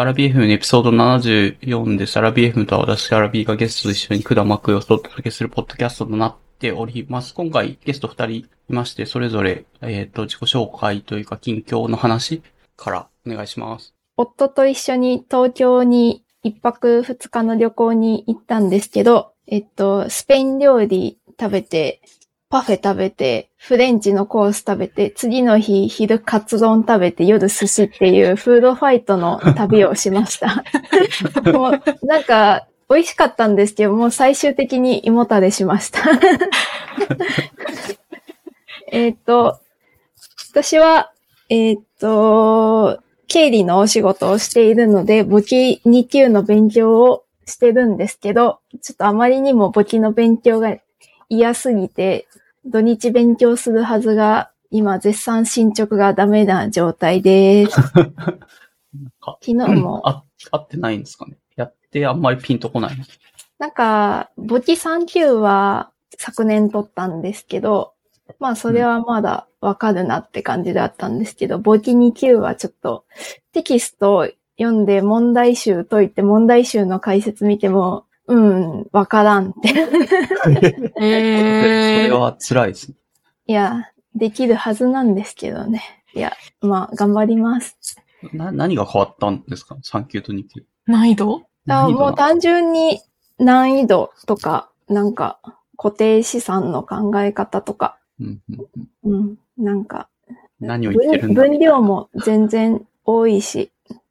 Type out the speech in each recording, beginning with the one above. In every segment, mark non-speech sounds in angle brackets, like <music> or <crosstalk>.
アラビ FM のエピソード74です。アラビ FM とは私、アラビがゲストと一緒に管巻く様子をお届けするポッドキャストとなっております。今回ゲスト2人いまして、それぞれ、えっ、と、自己紹介というか、近況の話からお願いします。夫と一緒に東京に一泊二日の旅行に行ったんですけど、えっと、スペイン料理食べて、パフェ食べて、フレンチのコース食べて、次の日昼カツ丼食べて、夜寿司っていうフードファイトの旅をしました。<laughs> もうなんか、美味しかったんですけど、もう最終的に胃もたれしました。<laughs> えっと、私は、えっと、経理のお仕事をしているので、簿記2級の勉強をしてるんですけど、ちょっとあまりにも簿記の勉強が嫌すぎて、土日勉強するはずが、今絶賛進捗がダメな状態です。<laughs> 昨日も、あ、合ってないんですかね。やってあんまりピンとこない。なんか、簿記3級は昨年取ったんですけど、まあそれはまだわかるなって感じだったんですけど、簿記2級はちょっとテキストを読んで問題集解いて問題集の解説見ても、うん、わからんって。<laughs> それは辛いですね。いや、できるはずなんですけどね。いや、まあ頑張ります。な、何が変わったんですか ?3 級と2級。難易度？あ難易度なもう単純に難易度とか、なんか固定資産の考え方とか、うんうんうんうん、なんか何を言ってるんだ？分分量も全然多いし、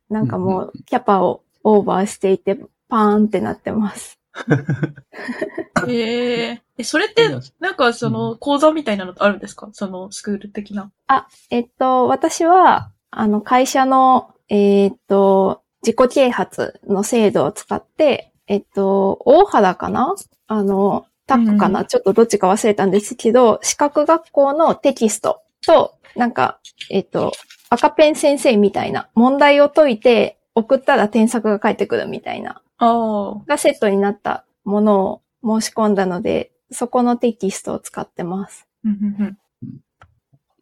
なんかもうキャパをオーバーしていて、パーンってなってます。<laughs> えええ、それって、なんかその講座みたいなのってあるんですか？そのスクール的な。あ、えっと、私は、あの、会社の、えっと、自己啓発の制度を使って、えっと、大原かな？あの、タックかな、うんちょっとどっちか忘れたんですけど、資格学校のテキストと、なんか、えっと、赤ペン先生みたいな問題を解いて送ったら添削が返ってくるみたいな。がセットになったものを申し込んだので、そこのテキストを使ってます。うんうんうん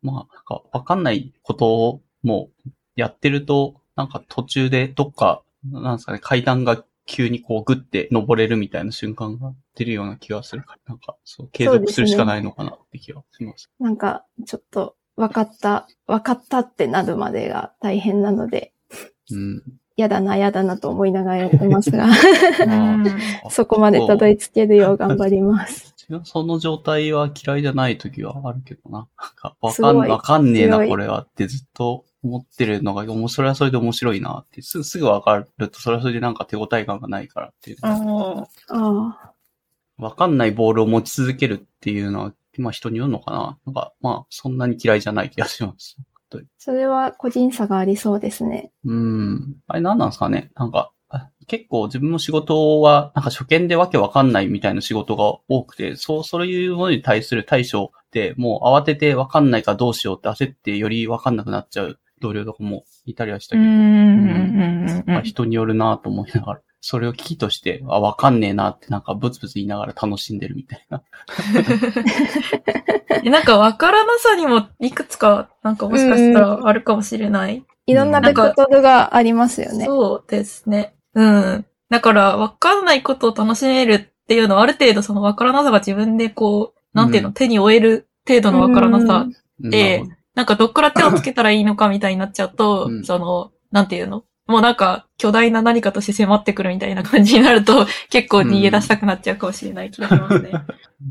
まあ、なんか、わかんないことをもうやってると、なんか途中でどっか、なんですかね、階段が急にこうグッて登れるみたいな瞬間が出るような気がするから、なんか、そう、継続するしかないのかなって気がします。なんか、ちょっと、分かった、分かったってなるまでが大変なので、うん。やだな、やだなと思いながらやってますが、<laughs> <laughs> そこまでたどり着けるよう頑張ります。その状態は嫌いじゃない時はあるけどな。わかん、わかんねえな、これはってずっと思ってるのが、面それはそれで面白いなって、すぐ、すぐわかると、それはそれでなんか手応え感がないからっていう。わかんないボールを持ち続けるっていうのは、まあ人によるのかな。なんか、まあ、そんなに嫌いじゃない気がします。それは個人差がありそうですね。うん。あれ何なんですかね？なんか、あ結構自分の仕事は、なんか初見でわけわかんないみたいな仕事が多くて、そう、そういうものに対する対処って、もう慌ててわかんないからどうしようって焦ってよりわかんなくなっちゃう同僚とかもいたりはしたけど、うん人によるなと思いながら、それを危機として、あ、わかんねえなってなんかブツブツ言いながら楽しんでるみたいな。<laughs> えなんかわからなさにもいくつか、なんかもしかしたらあるかもしれない。いろんなベクトルがありますよね。そうですね。うん。だから、わかんないことを楽しめるっていうのは、ある程度そのわからなさが自分でこう、なんていうの、うん手に負える程度のわからなさ。うんでななんかどっから手をつけたらいいのかみたいになっちゃうと、うんその、なんていうのもうなんか、巨大な何かとして迫ってくるみたいな感じになると、<laughs> 結構逃げ出したくなっちゃうかもしれない気がしますね。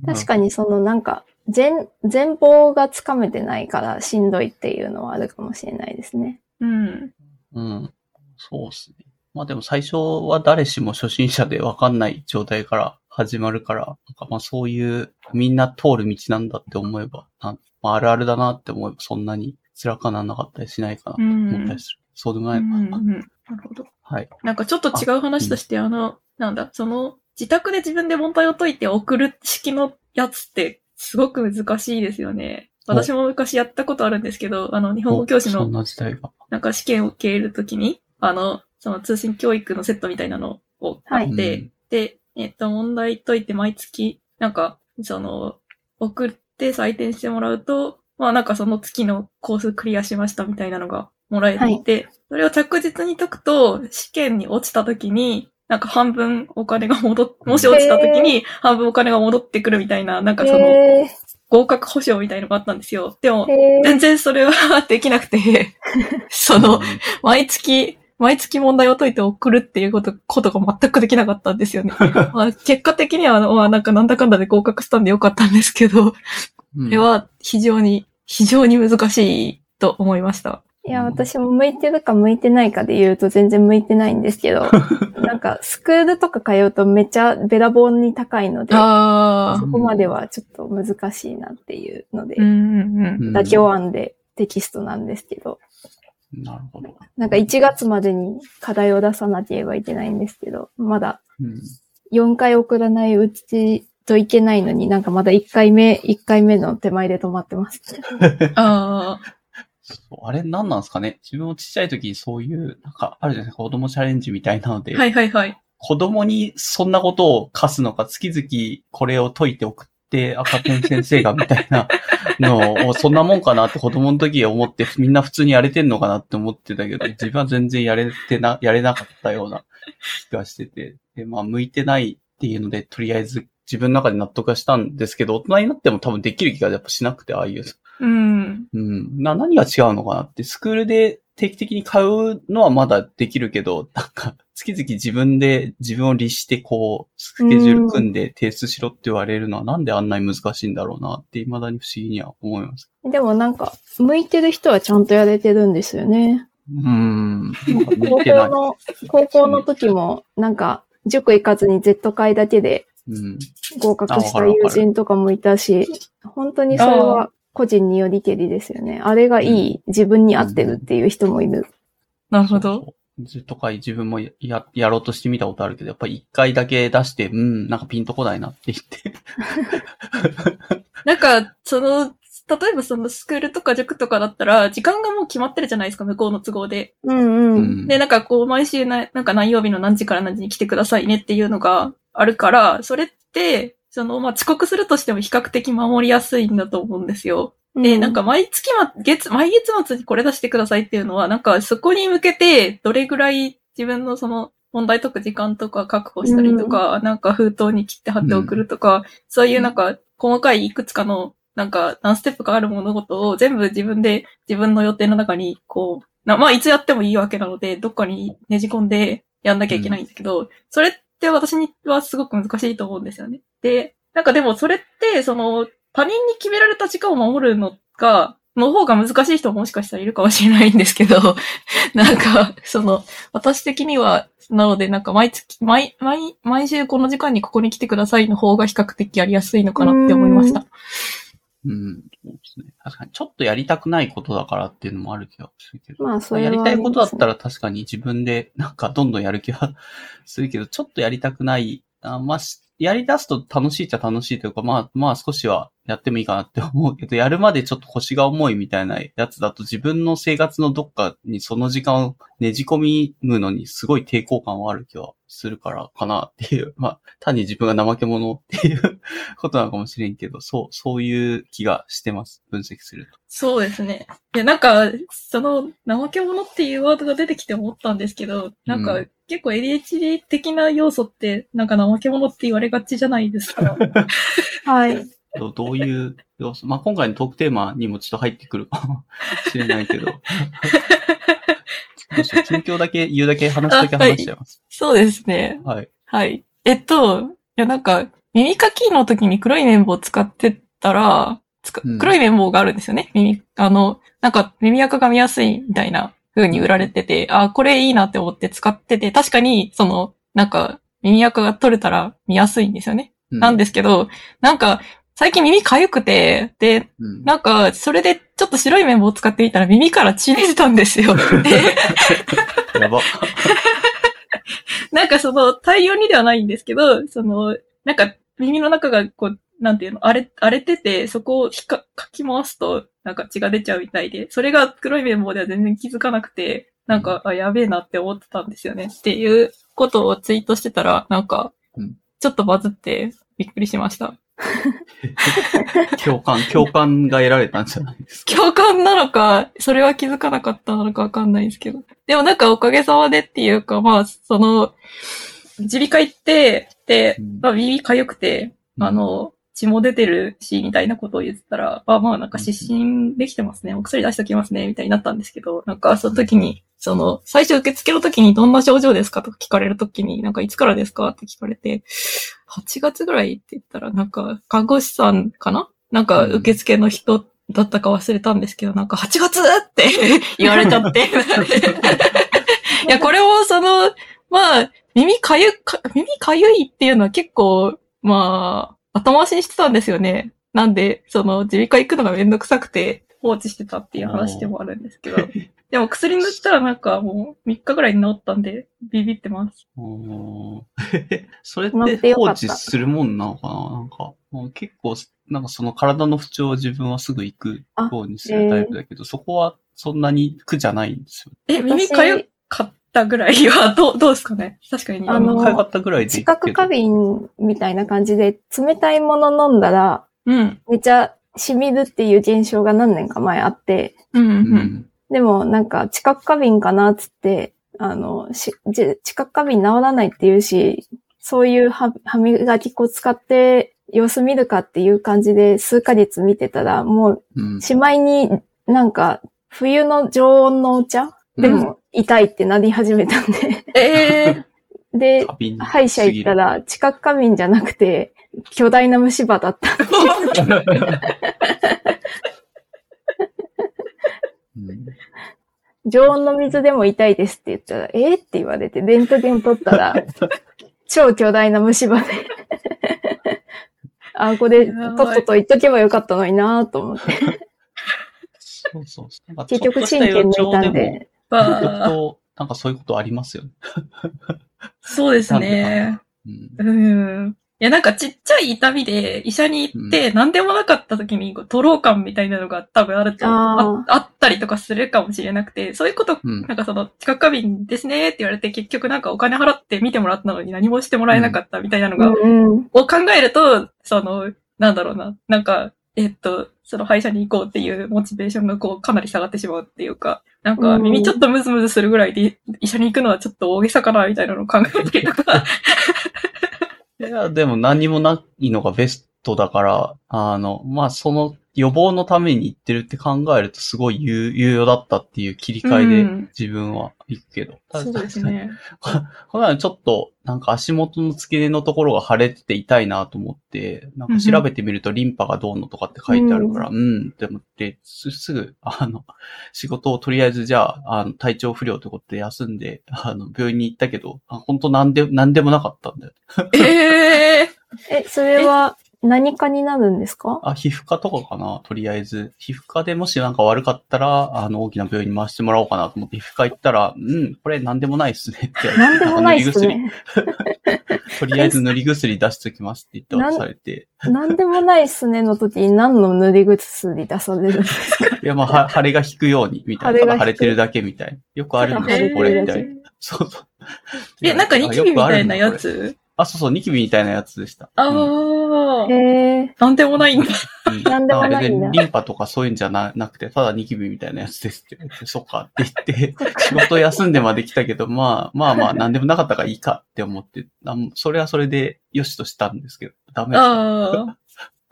確かにそのなんか、全、全貌がつかめてないからしんどいっていうのはあるかもしれないですね。うん。うん。そうですね。まあでも最初は誰しも初心者でわかんない状態から始まるから、なんかまあそういうみんな通る道なんだって思えば、なんまあ、あるあるだなって思えばそんなに辛くはならなかったりしないかなと思ったりする。そうでもうないのかな。んうんなるほど。はい。なんかちょっと違う話として、あの、なんだ、その、自宅で自分で問題を解いて送る式のやつって、すごく難しいですよね。私も昔やったことあるんですけど、あの、日本語教師のおそんな時代が。なんか試験を受けるときに、あの、その通信教育のセットみたいなのを買って、うんで、えっと、問題解いて毎月、なんか、その、送って採点してもらうと、まあなんかその月のコースクリアしましたみたいなのが、もらえていて、それを着実に解くと、試験に落ちた時に、なんか半分お金が戻っ、もし落ちた時に半分お金が戻ってくるみたいな、なんかそのへ合格保証みたいのがあったんですよ。でも全然それはできなくて、<laughs> その、毎月、毎月問題を解いて送るっていうこと、ことが全くできなかったんですよね。<laughs> まあ、結果的には、まあなんかなんだかんだで合格したんでよかったんですけど、うんこれは非常に、非常に難しいと思いました。いや、私も向いてるか向いてないかで言うと全然向いてないんですけど、<laughs> なんかスクールとか通うとめっちゃべらぼうに高いので、あそこまではちょっと難しいなっていうので妥協案でテキストなんですけど、なるほど。なんか1月までに課題を出さなければいけないんですけど、まだうん。4回送らないうちといけないのになんかまだ1回目、1回目の手前で止まってます。<laughs> ああ、そうあれ何なんですかね？自分もちっちゃい時にそういう、なんかあるじゃないですか、子供チャレンジみたいなので、はいはいはい。子供にそんなことを課すのか、月々これを解いて送って赤ペン先生がみたいなのを、そんなもんかなって子供の時思って、みんな普通にやれてんのかなって思ってたけど、自分は全然やれてな、やれなかったような気がしてて、で、まあ、向いてないっていうので、とりあえず自分の中で納得はしたんですけど、大人になっても多分できる気がやっぱしなくて、ああいううん。うん。な、何が違うのかなって、スクールで定期的に買うのはまだできるけど、なんか、月々自分で自分を律してこう、スケジュール組んで提出しろって言われるのはなんであんなに難しいんだろうなって、未だに不思議には思います。でもなんか、向いてる人はちゃんとやれてるんですよね。うーん。高。校の、高校の時も、なんか、塾行かずに Z 会だけでうん。合格した友人とかもいたし、本当にそれは個人によりけりですよね。あれがいい、自分に合ってるっていう人もいる。なるほど。とか自分もや、ややろうとしてみたことあるけど、やっぱり一回だけ出して、うん、なんかピンとこないなって言って。<laughs> なんか、その、例えばそのスクールとか塾とかだったら、時間がもう決まってるじゃないですか、向こうの都合で。うんうん。うんで、なんかこう、毎週な、なんか何曜日の何時から何時に来てくださいねっていうのがあるから、それって、その、まあ、遅刻するとしても比較的守りやすいんだと思うんですよ。で、なんか毎月ま、月、毎月末にこれ出してくださいっていうのは、なんかそこに向けて、どれぐらい自分のその、問題解く時間とか確保したりとか、なんか封筒に切って貼って送るとか、そういうなんか、細かいいくつかの、なんか、何ステップかある物事を全部自分で、自分の予定の中に、こう、なまあ、いつやってもいいわけなので、どっかにねじ込んでやんなきゃいけないんだけど、それって私にはすごく難しいと思うんですよね。で、なんかでもそれって、その、他人に決められた時間を守るのが、の方が難しい人ももしかしたらいるかもしれないんですけど、<laughs> なんか、その、私的には、なので、なんか毎月、毎、毎、毎週この時間にここに来てくださいの方が比較的やりやすいのかなって思いました。うん。そうですね。確かに、ちょっとやりたくないことだからっていうのもある気がするけど。まあ、それはやりたいことだったら。ら確かに自分でなんかどんどんやる気はするけど、ちょっとやりたくない。あまあ、しやり出すと楽しいっちゃ楽しいというか、まあ、まあ少しはやってもいいかなって思うけど、<laughs> やるまでちょっと腰が重いみたいなやつだと自分の生活のどっかにその時間をねじ込むのにすごい抵抗感はある気はするからかなっていう。<laughs> まあ、単に自分が怠け者っていうことなのかもしれんけど、そう、そういう気がしてます。分析すると。そうですね。いや、なんか、その、怠け者っていうワードが出てきて思ったんですけど、なんか、う結構 ADHD 的な要素って、なんか怠け者って言われがちじゃないですか。<laughs> はい。ど <laughs> どういう要素まあ、今回のトークテーマにもちょっと入ってくるかもしれないけど。<laughs> 近況だけ言うだけ話すだけ話しちゃいます。そうですね。はい。はい。えっと、いや、なんか、耳かきの時に黒い綿棒を使ってたら、うん黒い綿棒があるんですよね。耳、あの、なんか耳垢が見やすいみたいな風に売られてて、あ、これいいなって思って使ってて、確かに、その、なんか、耳垢が取れたら見やすいんですよね。うなんですけど、なんか、最近耳痒くて、で、うんなんか、それでちょっと白い綿棒を使ってみたら耳から血出てたんですよ。<laughs> で、やば。なんかその、大量にではないんですけど、その、なんか耳の中がこう、なんていうの、荒れ、荒れてて、そこをひか、かき回すと、なんか血が出ちゃうみたいで、それが黒い綿棒では全然気づかなくて、なんか、あ、やべえなって思ってたんですよね。っていうことをツイートしてたら、なんかうん、ちょっとバズってびっくりしました。<laughs> 共感、共感が得られたんじゃないですか？共感なのか、それは気づかなかったのかわかんないですけど。でもなんかおかげさまでっていうか、まあ、その、耳鼻科行って、でうん、まあ耳かゆくて、あの、血も出てるし、みたいなことを言ってたら、あ、まあなんか失神できてますね。お薬出しときますね、みたいになったんですけど、なんかその時に、その、最初受付の時にどんな症状ですかとか聞かれる時に、なんかいつからですかって聞かれて、8月ぐらいって言ったら、なんか看護師さんかな？なんか受付の人だったか忘れたんですけど、なんか8月って <laughs> 言われちゃって。<laughs> いや、これもその、まあ、耳かゆ、か耳かゆいっていうのは結構、まあ、後回しにしてたんですよね。なんで、その、耳鼻科行くのがめんどくさくて放置してたっていう話でもあるんですけど。でも薬塗ったらなんかもう3日ぐらいに治ったんで、ビビってます。<laughs> それって放置するもんなのかな？なんか、もう結構、なんかその体の不調を自分はすぐ行くようにするタイプだけど、そこはそんなに苦じゃないんですよ。え、耳かゆかったぐらいは、どう、どうですかね？確かに。あのかったぐらいで知。覚過敏みたいな感じで、冷たいもの飲んだら、うん。めっちゃ染みるっていう現象が何年か前あって、うん、う。うんん。でもなんか知覚過敏かなっつって、あの、しじ知覚過敏治らないって言うし、そういう歯歯磨き粉使って様子見るかっていう感じで数ヶ月見てたら、もううん。しまいになんか冬の常温のお茶？でも痛いってなり始めたんで。ええで、歯医者行ったら知覚過敏じゃなくて巨大な虫歯だった。う <laughs> ん常温の水でも痛いですって言ったら、えー、って言われて、レントゲン取ったら、<laughs> 超巨大な虫歯で。あ、これ、とっとと言っとけばよかったのになと思って。そ <laughs> うそうそう。結局、神経抜いたんでっとなんかそういうことありますよね。そうですね。うんうん。いや、なんかちっちゃい痛みで医者に行って、何でもなかった時に、こう、トロー感みたいなのが多分あると、あああったりとかするかもしれなくて、そういうこと、うんなんかその、知覚過敏ですねって言われて、結局なんかお金払って見てもらったのに何もしてもらえなかったみたいなのが、うんうん。を考えると、その、なんだろうな、なんか、えっと、その歯医者に行こうっていうモチベーションがこうかなり下がってしまうっていうか、なんかうん耳ちょっとムズムズするぐらいで医者に行くのはちょっと大げさかなみたいなのを考えたりとか。<laughs> いや、でも何もないのがベストだから、あの、まあ、その予防のために行ってるって考えるとすごい有有用だったっていう切り替えでうん自分は行くけど。そうですね。<laughs> この前ちょっと、なんか足元の付け根のところが腫れてて痛いなと思って、なんか調べてみるとリンパがどうのとかって書いてあるから、うん、って思って、すすぐ、<laughs> あの、仕事をとりあえずじゃあ、あの、体調不良ってことで休んで、あの、病院に行ったけど、あ本当なんで、なんでもなかったんだよ。ええ <laughs> え、それは何かになるんですか？あ、皮膚科とかかな？とりあえず。皮膚科でもしなんか悪かったら、あの、大きな病院に回してもらおうかなと思って、皮膚科行ったら、うん、これなんでもないっすねって。なんでもないっすね。<laughs> とりあえず塗り薬出しときますって言って渡されて。なんでもないっすねの時に何の塗り薬出されるんですか？<laughs> いや、まあ、は腫れが引くように、みたいな。た腫れてるだけみたいな。よくあるんですよ、たこれ、みたいな。そうそう。え、なんかニキビみたいなやつ？あ、そうそう、ニキビみたいなやつでした。あうんあ、へえ。なんでもないんだ。うんなんでもないんだあれでリンパとかそういうんじゃななくて、ただニキビみたいなやつですって言って、そっかって言って、仕事休んでまで来たけど、まあまあまあ、なんでもなかったからいいかって思って、あそれはそれでよしとしたんですけど、ダメだった。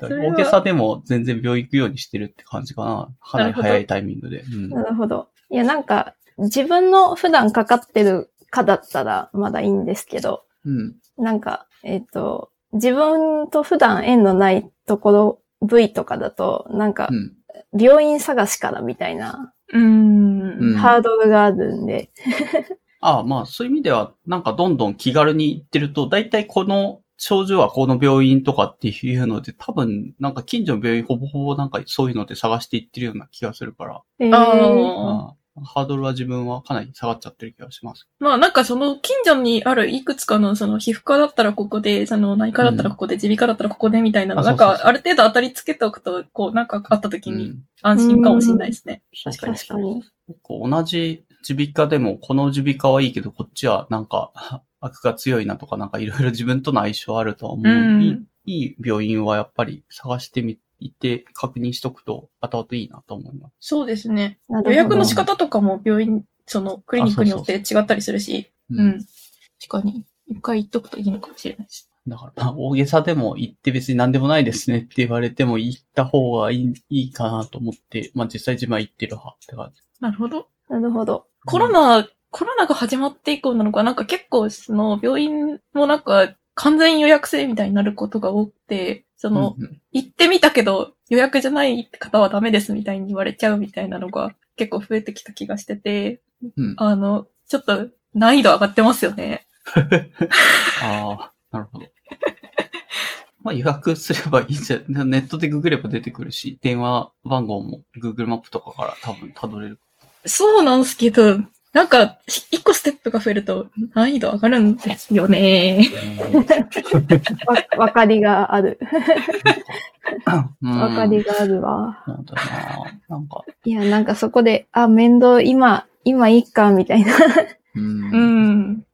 大げさでも全然病院行くようにしてるって感じかな。かなり早いタイミングで。うんなるほど。いや、なんか、自分の普段かかってるかだったらまだいいんですけど、うん。なんか、えっ、と、自分と普段縁のないところ、部位とかだと、なんかう、ん。病院探しからみたいな、うーん。うんハードルがあるんで、ああ、まあ、そういう意味では、なんかどんどん気軽に行ってると、だいたいこの症状はこの病院とかっていうので、多分、なんか近所の病院ほぼほぼなんかそういうので探していってるような気がするから、えー。あハードルは自分はかなり下がっちゃってる気がします。まあなんかその近所にあるいくつかのその皮膚科だったらここで、その内科だったらここで、耳鼻科だったらここでみたいなの、なんかある程度当たりつけておくと、こうなんかあった時にうん。安心かもしれないですね。そう確かに確かに。同じ耳鼻科でも、この耳鼻科はいいけど、こっちはなんか、<laughs> 悪が強いなとか、なんかいろいろ自分との相性あるとは思う、うんいいい病院はやっぱり探してみて確認しとくと後々いいなと思います。そうですね。予約の仕方とかも病院、そのクリニックによって違ったりするし、うん。確かに。一回言っとくといいのかもしれないです。だから、まあ、大げさでも行って別に何でもないですねって言われても行った方がいいいいかなと思って、まあ実際自分は行ってる派って感じ。なるほど。なるほど。コロナ、コロナが始まって以降なのか、なんか結構その病院もなんか完全予約制みたいになることが多くて、その、うんうん行ってみたけど予約じゃない方はダメですみたいに言われちゃうみたいなのが結構増えてきた気がしてて、うんあの、ちょっと難易度上がってますよね。<laughs> ああ、なるほど。<laughs> まあ予約すればいいんじゃ、ネットでググれば出てくるし、電話番号も Google マップとかから多分辿れる。そうなんすけど、なんか、一個ステップが増えると難易度上がるんですよね。わ、わかりがある。うんわかりがあるわ。そうだななんか、いや、なんかそこで、あ、面倒、今、今いいか、みたいな。うんうん。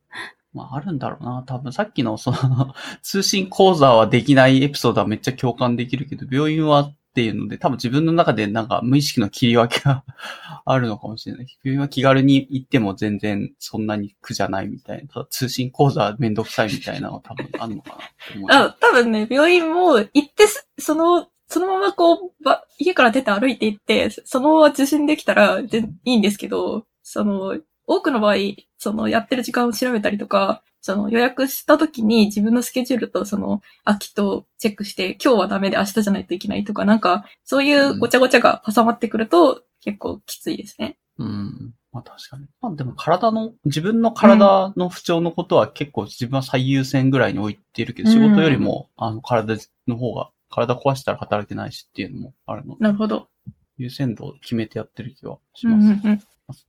まあ、あるんだろうな。多分さっきのその、通信講座はできないエピソードはめっちゃ共感できるけど、病院はっていうので、多分自分の中でなんか無意識の切り分けが <laughs> あるのかもしれない。病院は気軽に行っても全然そんなに苦じゃないみたいな。ただ通信講座めんどくさいみたいなのは多分あるのかな。あ、多分ね、病院も行って、その、そのままこう、ば家から出て歩いて行って、そのまま受診できたらでいいんですけど、その、多くの場合、その、やってる時間を調べたりとか、その予約した時に自分のスケジュールとその空きとチェックして今日はダメで明日じゃないといけないとかなんかそういうごちゃごちゃが挟まってくると結構きついですね。うん。まあ確かに。まあでも体の、自分の体の不調のことは結構自分は最優先ぐらいに置いてるけど、うん仕事よりも、あの、体の方が、体壊したら働けないしっていうのもあるので、なるほど。優先度を決めてやってる気はしうんうます。んうん。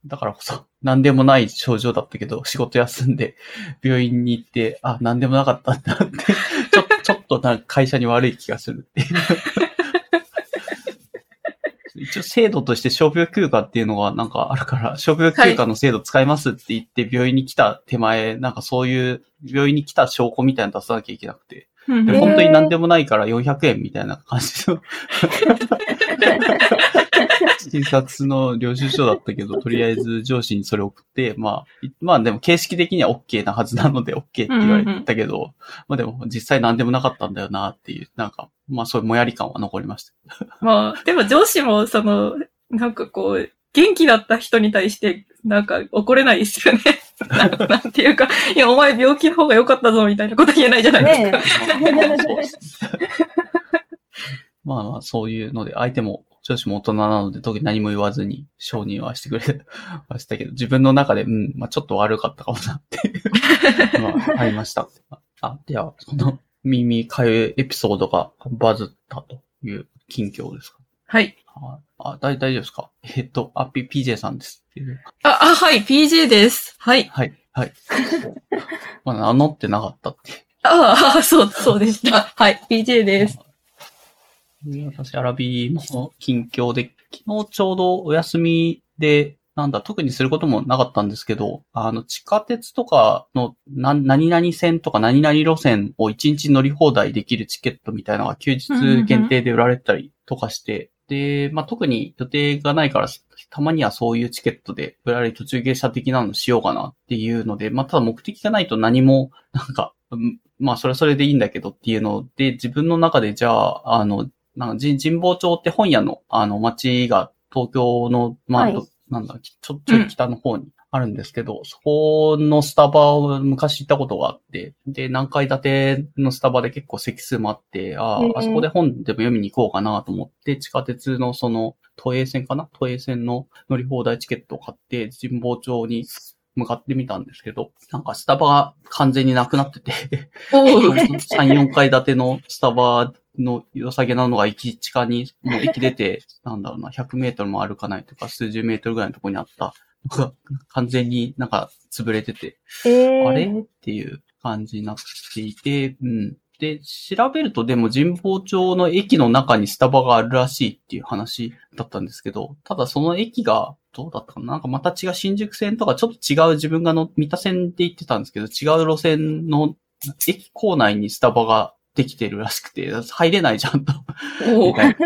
だからこそ、<laughs> 何でもない症状だったけど、仕事休んで、病院に行って、あ、何でもなかったってなって、<laughs> ちょ <laughs> ちょっとなんか会社に悪い気がするっていう。一応制度として傷病休暇っていうのがなんかあるから、傷病休暇の制度使いますって言って病院に来た手前、なんかそういう病院に来た証拠みたいなの出さなきゃいけなくて、本当に何でもないから400円みたいな感じの診察の領収書だったけど、とりあえず上司にそれ送って、まあ、いまあでも形式的には OK なはずなので OK って言われたけど、まあでも実際何でもなかったんだよなっていう、なんか、まあそういうもやり感は残りました。<laughs> まあ、でも上司も、その、なんかこう、元気だった人に対して、なんか怒れないですよね。なんかなんていうか、いや、お前病気の方が良かったぞ、みたいなこと言えないじゃないですか。ね <laughs> そうですねまあまあそういうので、相手も、上司も大人なので特に何も言わずに承認はしてくれ <laughs> ましたけど、自分の中で、うん、まあちょっと悪かったかもなっていう <laughs> のはありました。あ、では、その耳かゆいエピソードがバズったという近況ですか？はい。はいあ、大大丈夫ですか？えっと、あ、P、PJ さんですっていう。あ、あ、はい、PJ です。はい。はい、はい。<laughs> まあ、名乗ってなかったって。ああ、そう、そうでした。はい、PJ です。私、アラビの近況で、昨日ちょうどお休みで、なんだ、特にすることもなかったんですけど、あの、地下鉄とかの、な、何々線とか何々路線を一日乗り放題できるチケットみたいなのが休日限定で売られたりとかして、で、まあ、特に予定がないから、たまにはそういうチケットで売られ途中下車的なのしようかなっていうので、まあ、ただ目的がないと何も、なんか、まあ、それはそれでいいんだけどっていうので、自分の中でじゃあ、あの、なんか神神保町って本屋の、あの、町が東京の、まあ、はい。どなんだ、ちょ、ちょい北の方にあるんですけど、そこのスタバを昔行ったことがあって、で、何階建てのスタバで結構席数もあって、ああ、あそこで本でも読みに行こうかなと思って、地下鉄のその、都営線かな？都営線の乗り放題チケットを買って、神保町に向かってみたんですけど、なんかスタバが完全になくなってて、おー3、<laughs> 4階建てのスタバの良さげなのが駅地下に、もう駅出て、<laughs> なんだろうな、100メートルも歩かないとか、数十メートルぐらいのところにあった。のが、完全になんか潰れてて、えー、あれ？っていう感じになっていて、うん。で、調べるとでも神保町の駅の中にスタバがあるらしいっていう話だったんですけど、ただその駅が、どうだったかな？なんかまた違う新宿線とかちょっと違う自分がの、三田線で行ってたんですけど、違う路線の駅構内にスタバができてるらしくて、入れないじゃんと。おみたい。<laughs>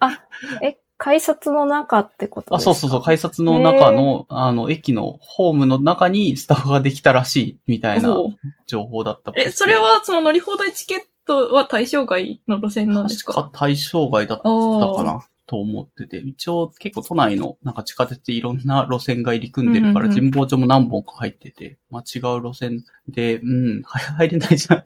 なえ、改札の中ってことあ、ですか？そうそうそう、改札の中の、あの、駅のホームの中にスタバができたらしい、みたいなお情報だったえ、それはその乗り放題チケットは対象外の路線なんですか？対象外だったかなと思ってて、一応結構都内のなんか地下鉄でいろんな路線が入り組んでるから、神保町も何本か入ってて、まあ違う路線で、うん、は <laughs> 入れないじゃんっ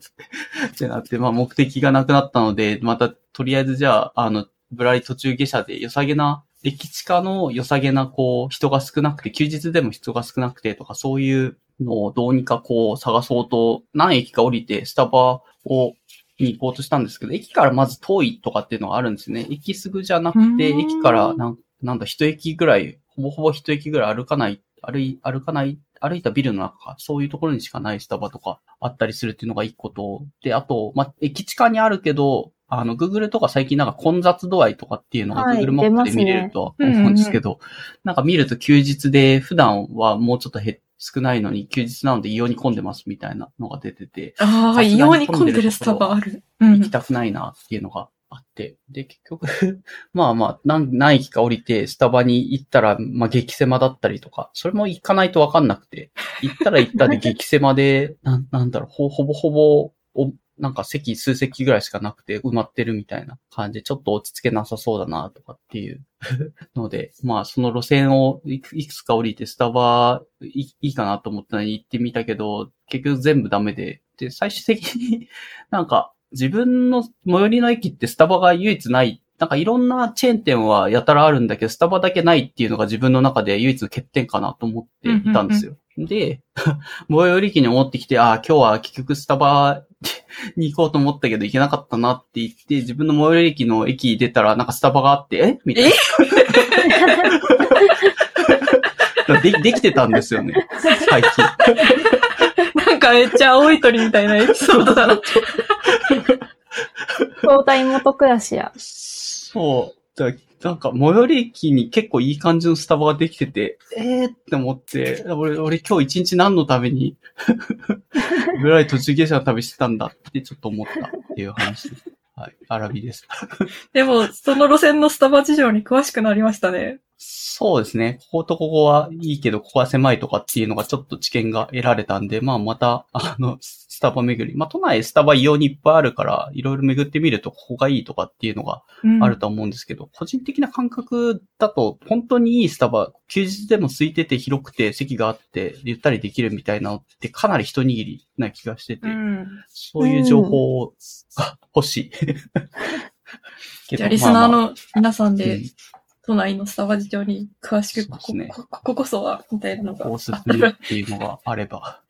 てなって、まあ目的がなくなったので、またとりあえずじゃあ、あの、ぶらり途中下車で良さげな、駅地下の良さげなこう人が少なくて、休日でも人が少なくてとかそういうのをどうにかこう探そうと、何駅か降りてスタバをに行こうとしたんですけど、駅からまず遠いとかっていうのがあるんですよね。駅すぐじゃなくて、駅からなん、なんだ、一駅ぐらい、ほぼほぼ一駅ぐらい歩かない、歩い、歩かない、歩いたビルの中か、そういうところにしかないスタバとかあったりするっていうのが一個と、で、あと、ま、駅地下にあるけど、あの、Google とか最近なんか混雑度合いとかっていうのがはい Google マップで見れるとは思うんですけど、なんか見ると休日で普段はもうちょっと減っ少ないのに休日なので異様に混んでますみたいなのが出てて、ああ、異様に混んでるスタバある。うん行き。たくないなっていうのがあって。で、結局、<laughs> まあまあ、何、何駅か降りて、スタバに行ったら、まあ激狭だったりとか、それも行かないとわかんなくて、行ったら行ったで <laughs> 激狭で、なん、なんだろう、ほ、ほぼほぼ、お、なんか席数席ぐらいしかなくて埋まってるみたいな感じで、ちょっと落ち着けなさそうだなとかっていうので、<laughs> まあその路線をいくつか降りてスタバいいいかなと思ったのに行ってみたけど、結局全部ダメで、で、最終的になんか自分の最寄りの駅ってスタバが唯一ない。なんかいろんなチェーン店はやたらあるんだけど、スタバだけないっていうのが自分の中で唯一の欠点かなと思っていたんですよ。で、<laughs> 最寄り駅に戻ってきて、ああ、今日は結局スタバ <laughs> に行こうと思ったけど行けなかったなって言って、自分の最寄り駅の駅出たらなんかスタバがあって、え？みたいな。<laughs> で、できてたんですよね。最近。なんかめっちゃ青い鳥みたいなエピソードだな。東大元暮らしや。そう。だなんか、最寄り駅に結構いい感じのスタバができてて、えーって思って、俺、俺今日一日何のために、<laughs> ぐらい途中下車の旅してたんだってちょっと思ったっていう話です。はい。アラビです。<laughs> でも、その路線のスタバ事情に詳しくなりましたね。そうですね。こことここはいいけど、ここは狭いとかっていうのがちょっと知見が得られたんで、まあまた、あの、スタバ巡り。まあ都内スタバ異様にいっぱいあるから、いろいろ巡ってみるとここがいいとかっていうのがうんあると思うんですけど、個人的な感覚だと、本当にいいスタバ、休日でも空いてて広くて席があって、ゆったりできるみたいなのってかなり一握りな気がしてて、うん。そういう情報が欲しい。けじゃあ、リスナーの皆さんうでん、都内のスタバ事情に詳しく、ここ、ねここここそは、みたいなのがおすす。めっていうのがあれば。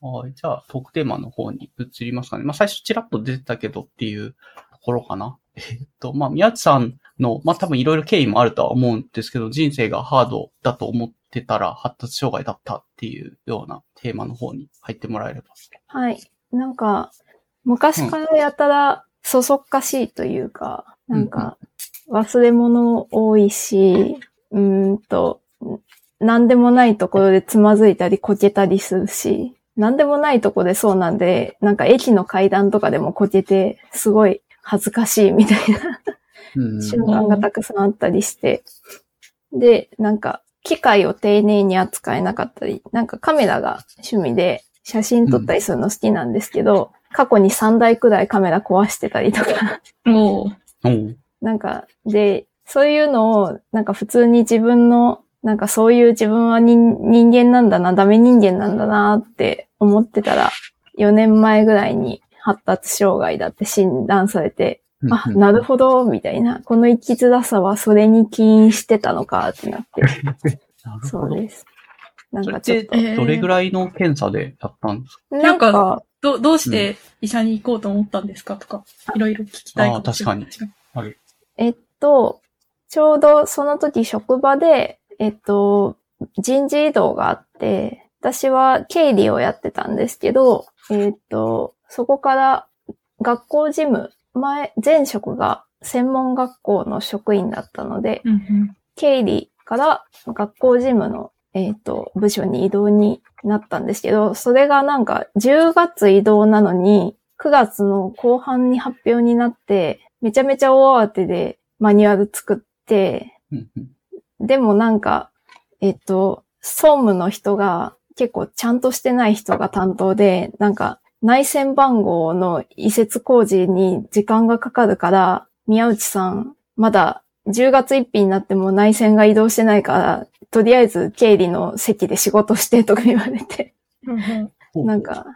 はい。じゃあ、トークテーマの方に移りますかね。まあ、最初チラッと出てたけどっていうところかな。えっと、まあ、宮内さんの、まあ、多分いろいろ経緯もあるとは思うんですけど、人生がハードだと思ってたら発達障害だったっていうようなテーマの方に入ってもらえれば。はい。なんか、昔からやたらそそっかしいというか、なんか、忘れ物多いし、うーんと、なんでもないところでつまずいたりこけたりするし、なんでもないとこでそうなんで、なんか駅の階段とかでもこけて、すごい恥ずかしいみたいなうん。瞬間がたくさんあったりして、で、なんか、機械を丁寧に扱えなかったり、なんかカメラが趣味で写真撮ったりするの好きなんですけど、過去に3台くらいカメラ壊してたりとか、もおう。なんか、で、そういうのを、なんか普通に自分の、なんかそういう自分は人人間なんだな、ダメ人間なんだなって思ってたら、4年前ぐらいに発達障害だって診断されて、あ、なるほど、みたいな。この生きづらさはそれに起因してたのかってなって。<laughs> なるほど。そうです。なんかちょっと。えーどれぐらいの検査でやったんですか？なんか、ど、どうして医者に行こうと思ったんですかとか、いろいろ聞きたいあー確かにある。えっと、ちょうどその時職場で、えっと、人事異動があって、私は経理をやってたんですけど、えっと、そこから学校事務、前、前職が専門学校の職員だったので、うんうん。経理から学校事務の、えっ、と、部署に移動になったんですけど、それがなんか10月移動なのに、9月の後半に発表になって、めちゃめちゃ大慌てでマニュアル作って、うんうんでもなんか、えっ、と、総務の人が結構ちゃんとしてない人が担当で、なんか内線番号の移設工事に時間がかかるから、宮内さん、まだ10月1日になっても内線が移動してないから、とりあえず経理の席で仕事してとか言われて、なんか、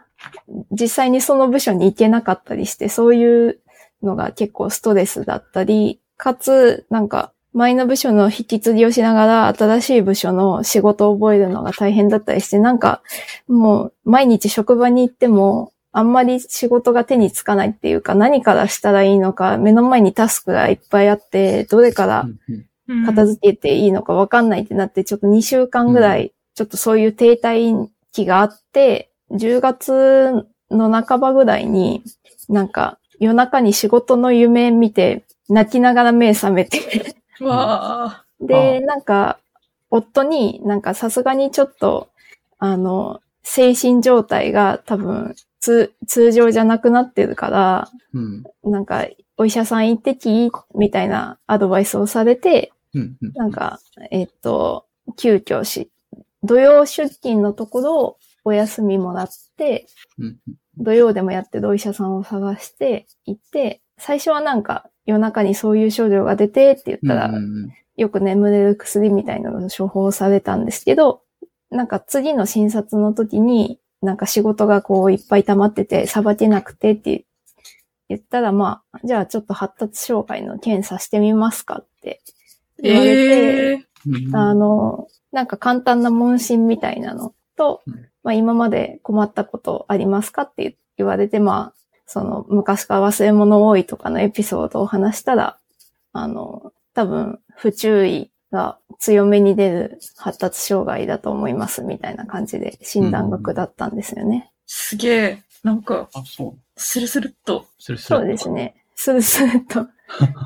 実際にその部署に行けなかったりして、そういうのが結構ストレスだったり、かつ、なんか、前の部署の引き継ぎをしながら、新しい部署の仕事を覚えるのが大変だったりして、なんか、もう、毎日職場に行っても、あんまり仕事が手につかないっていうか、何からしたらいいのか、目の前にタスクがいっぱいあって、どれから。片付けていいのか分かんないってなって、ちょっと2週間ぐらい、ちょっとそういう停滞期があって、10月の半ばぐらいに、なんか夜中に仕事の夢見て、泣きながら目覚めて、わあ。で、あなんか、夫になんかさすがにちょっと、あの、精神状態が多分、通、通常じゃなくなってるから、うん。なんか、お医者さん行ってきみたいなアドバイスをされて、うんうん。なんか、えっと、急遽し、土曜出勤のところ、お休みもらって、うん。土曜でもやってるお医者さんを探して行って、最初はなんか夜中にそういう症状が出てって言ったら、よく眠れる薬みたいなのを処方されたんですけど、なんか次の診察の時に、なんか仕事がこういっぱい溜まってて、さばけなくてって言ったら、まあ、じゃあちょっと発達障害の検査してみますかって言われて、ええうんあの、なんか簡単な問診みたいなのとうん、まあ今まで困ったことありますかって言われて、まあ、その昔から忘れ物多いとかのエピソードを話したら、あの、多分不注意が強めに出る発達障害だと思いますみたいな感じで診断学だったんですよね。すげえ。なんか、あ、そう。スルスルっと。するするそうです。ね。スルスルと。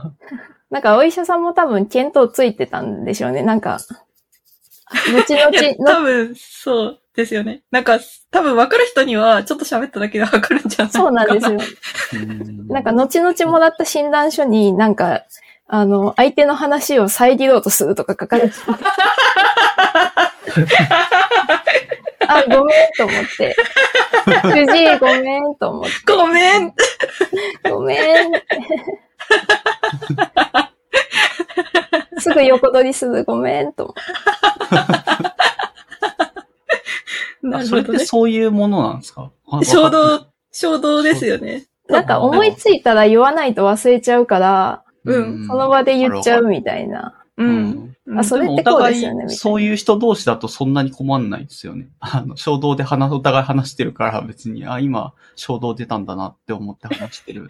<laughs> なんかお医者さんも多分見当ついてたんでしょうね。なんか、<laughs> 後々の多分、そうですよね。なんか、多分分かる人には、ちょっと喋っただけで分かるんじゃないかそうなんですよ。うんなんか、後々もらった診断書になんか、あの、相手の話を遮ろうとするとか書かれてて <laughs> あ、ごめんと思って。藤井ごめんと思って。ごめんごめん。<laughs> すぐ横取りするごめんと思って。あそれってなるほどね。そういうものなんですか？<laughs> あ衝動、衝動ですよね。なんか思いついたら言わないと忘れちゃうから、うんその場で言っちゃうみたいな。う。うんん。うんあそれってこうですよねそういう人同士だとそんなに困んないですよね。<laughs> あの、衝動で話、お互い話してるから別に、あ、今、衝動出たんだなって思って話してる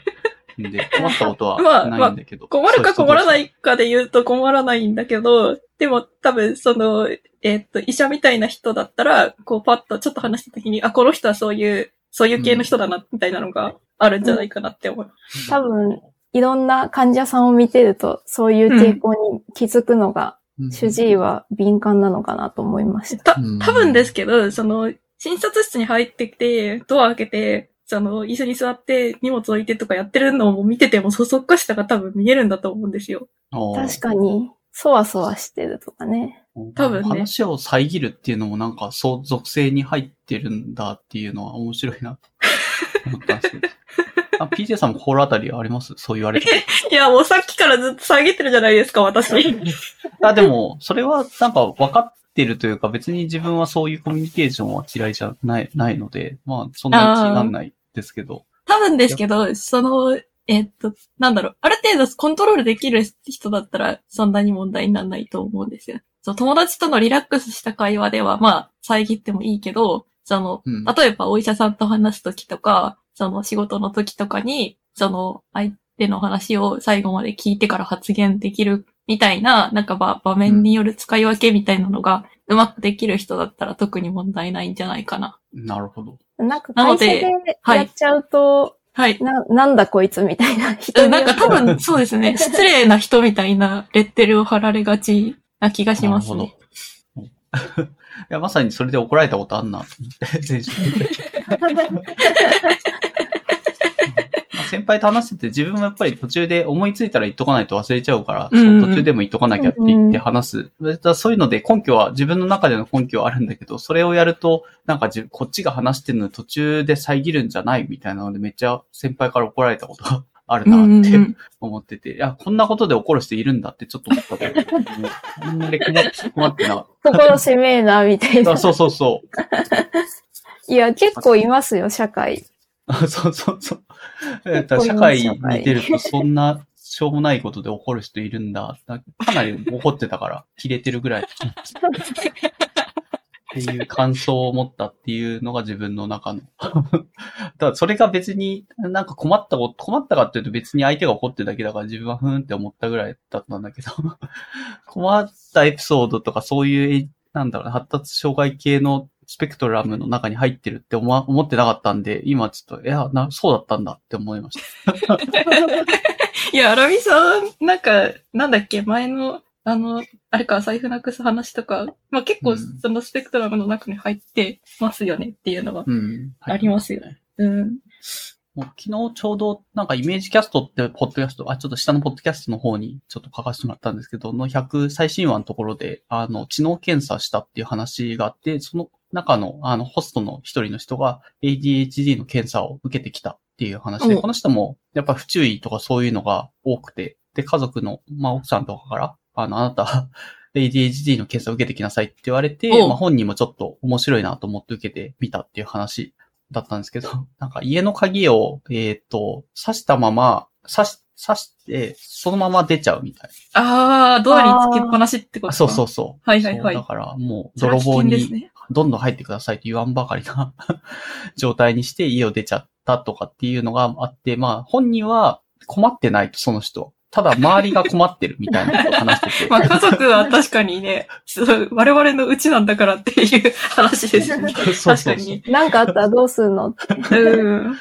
んで、困ったことは <laughs> まあないんだけど。。困るか困らないいかで言うと困らないんだけど、でも多分その、えっと、医者みたいな人だったら、こうパッとちょっと話した時に、あ、この人はそういう、そういう系の人だな、みたいなのがあるんじゃないかなって思う。多分、いろんな患者さんを見てると、そういう傾向に気づくのが、うん主治医は敏感なのかなと思いました。たうん、多分ですけど、その、診察室に入ってきて、ドア開けて、その、椅子に座って荷物置いてとかやってるのを見てても、そそっかしさが多分見えるんだと思うんですよ。確かに、そわそわしてるとかね。多分ね話を遮るっていうのもなんか、そう、属性に入ってるんだっていうのは面白いな、思ったんですけど。あ、PJ さんも心当たりあります？そう言われて。<laughs> いや、もうさっきからずっと下げてるじゃないですか、私。<laughs> あ、でも、それはなんか分かってるというか、別に自分はそういうコミュニケーションは嫌いじゃない、ないので、まあ、そんなに気にならないですけど。多分ですけど、その、えっと、なんだろう、ある程度コントロールできる人だったら、そんなに問題にならないと思うんですよ。そう友達とのリラックスした会話では、まあ、遮ってもいいけど、その、うん例えばお医者さんと話すときとか、その仕事の時とかに、その相手の話を最後まで聞いてから発言できるみたいな、なんか場場面による使い分けみたいなのがうまくできる人だったら特に問題ないんじゃないかな。なるほど。なんか会社でではいやっちゃうと、はい。な、なんだこいつみたいな <laughs> 人うんなんか多分そうですね。<laughs> 失礼な人みたいなレッテルを貼られがちな気がしますなるね。ほど。<laughs> いや、まさにそれで怒られたことあんな先輩と話してて自分もやっぱり途中で思いついたら言っとかないと忘れちゃうから、うんうん途中でも言っとかなきゃって言って話す。だからそういうので根拠は、自分の中での根拠はあるんだけど、それをやると、なんか自こっちが話してるの途中で遮るんじゃないみたいなのでめっちゃ先輩から怒られたことがあるなってうんうんうん思ってて、いや、こんなことで怒る人いるんだってちょっと思ったけど、あんまり困ってなかっ心しめえな、みたいた。なあ。そうそうそう。<laughs> いや、結構いますよ、社会。あ <laughs> そうそうそう。社会に出るとそんなしょうもないことで怒る人いるんだ。なかなり怒ってたから、切れてるぐらい。っていう感想を持ったっていうのが自分の中の。た <laughs> だそれが別になんか困ったこと、困ったかっていうと別に相手が怒ってるだけだから自分はふーんって思ったぐらいだったんだけど、<laughs> 困ったエピソードとかそういう、なんだろうな、発達障害系のスペクトラムの中に入ってるって思わ思ってなかったんで、今ちょっと、いや、な、そうだったんだって思いました。<laughs> いや、アラミさん、なんか、なんだっけ、前の、あの、あれか、財布なくす話とか、まあ結構うんそのスペクトラムの中に入ってますよねっていうのは。うん。ありますよね。うん。もう昨日ちょうど、なんかイメージキャストってポッドキャスト、あ、ちょっと下のポッドキャストの方にちょっと書かせてもらったんですけど、の100最新話のところで、あの、知能検査したっていう話があって、その中の、あの、ホストの一人の人が ADHD の検査を受けてきたっていう話で、おこの人もやっぱ不注意とかそういうのが多くて、で、家族の、まあ、奥さんとかから、あの、あなた、<laughs> ADHD の検査を受けてきなさいって言われて、おまあ、本人もちょっと面白いなと思って受けてみたっていう話だったんですけど、なんか家の鍵を、えっ、と、刺したまま、刺し、刺して、そのまま出ちゃうみたいあー、ドアにつけっぱなしってこな。とそうそうそう。はいはいはいだからもう泥棒にね。どんどん入ってくださいと言わんばかりな <laughs> 状態にして家を出ちゃったとかっていうのがあって、まあ本人は困ってないと、その人。ただ周りが困ってるみたいなことを話してて。<laughs> まあ家族は確かにね、我々のうちなんだからっていう話ですよね。そうそうそう確かに。なんかあったらどうすんのうん。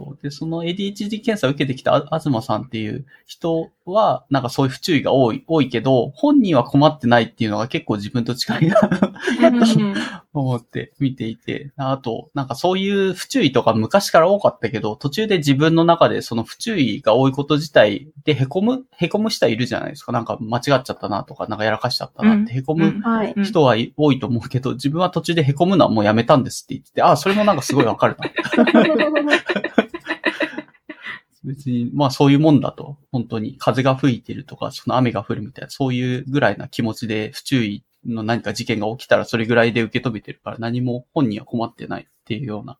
そう。で、その ADHD 検査を受けてきたあ東さんっていう人は、なんかそういう不注意が多い、多いけど、本人は困ってないっていうのが結構自分と近いなうん <laughs> 思って見ていて、あと、なんかそういう不注意とか昔から多かったけど、途中で自分の中でその不注意が多いこと自体で凹む、凹む人いるじゃないですか。なんか間違っちゃったなとか、なんかやらかしちゃったなって凹む人はい多いと思うけど、自分は途中で凹むのはもうやめたんですって言ってて、あ、それもなんかすごいわかるな。<laughs> 別に、まあそういうもんだと、本当に風が吹いてるとか、その雨が降るみたいな、そういうぐらいな気持ちで不注意の何か事件が起きたらそれぐらいで受け止めてるから何も本人は困ってないっていうような。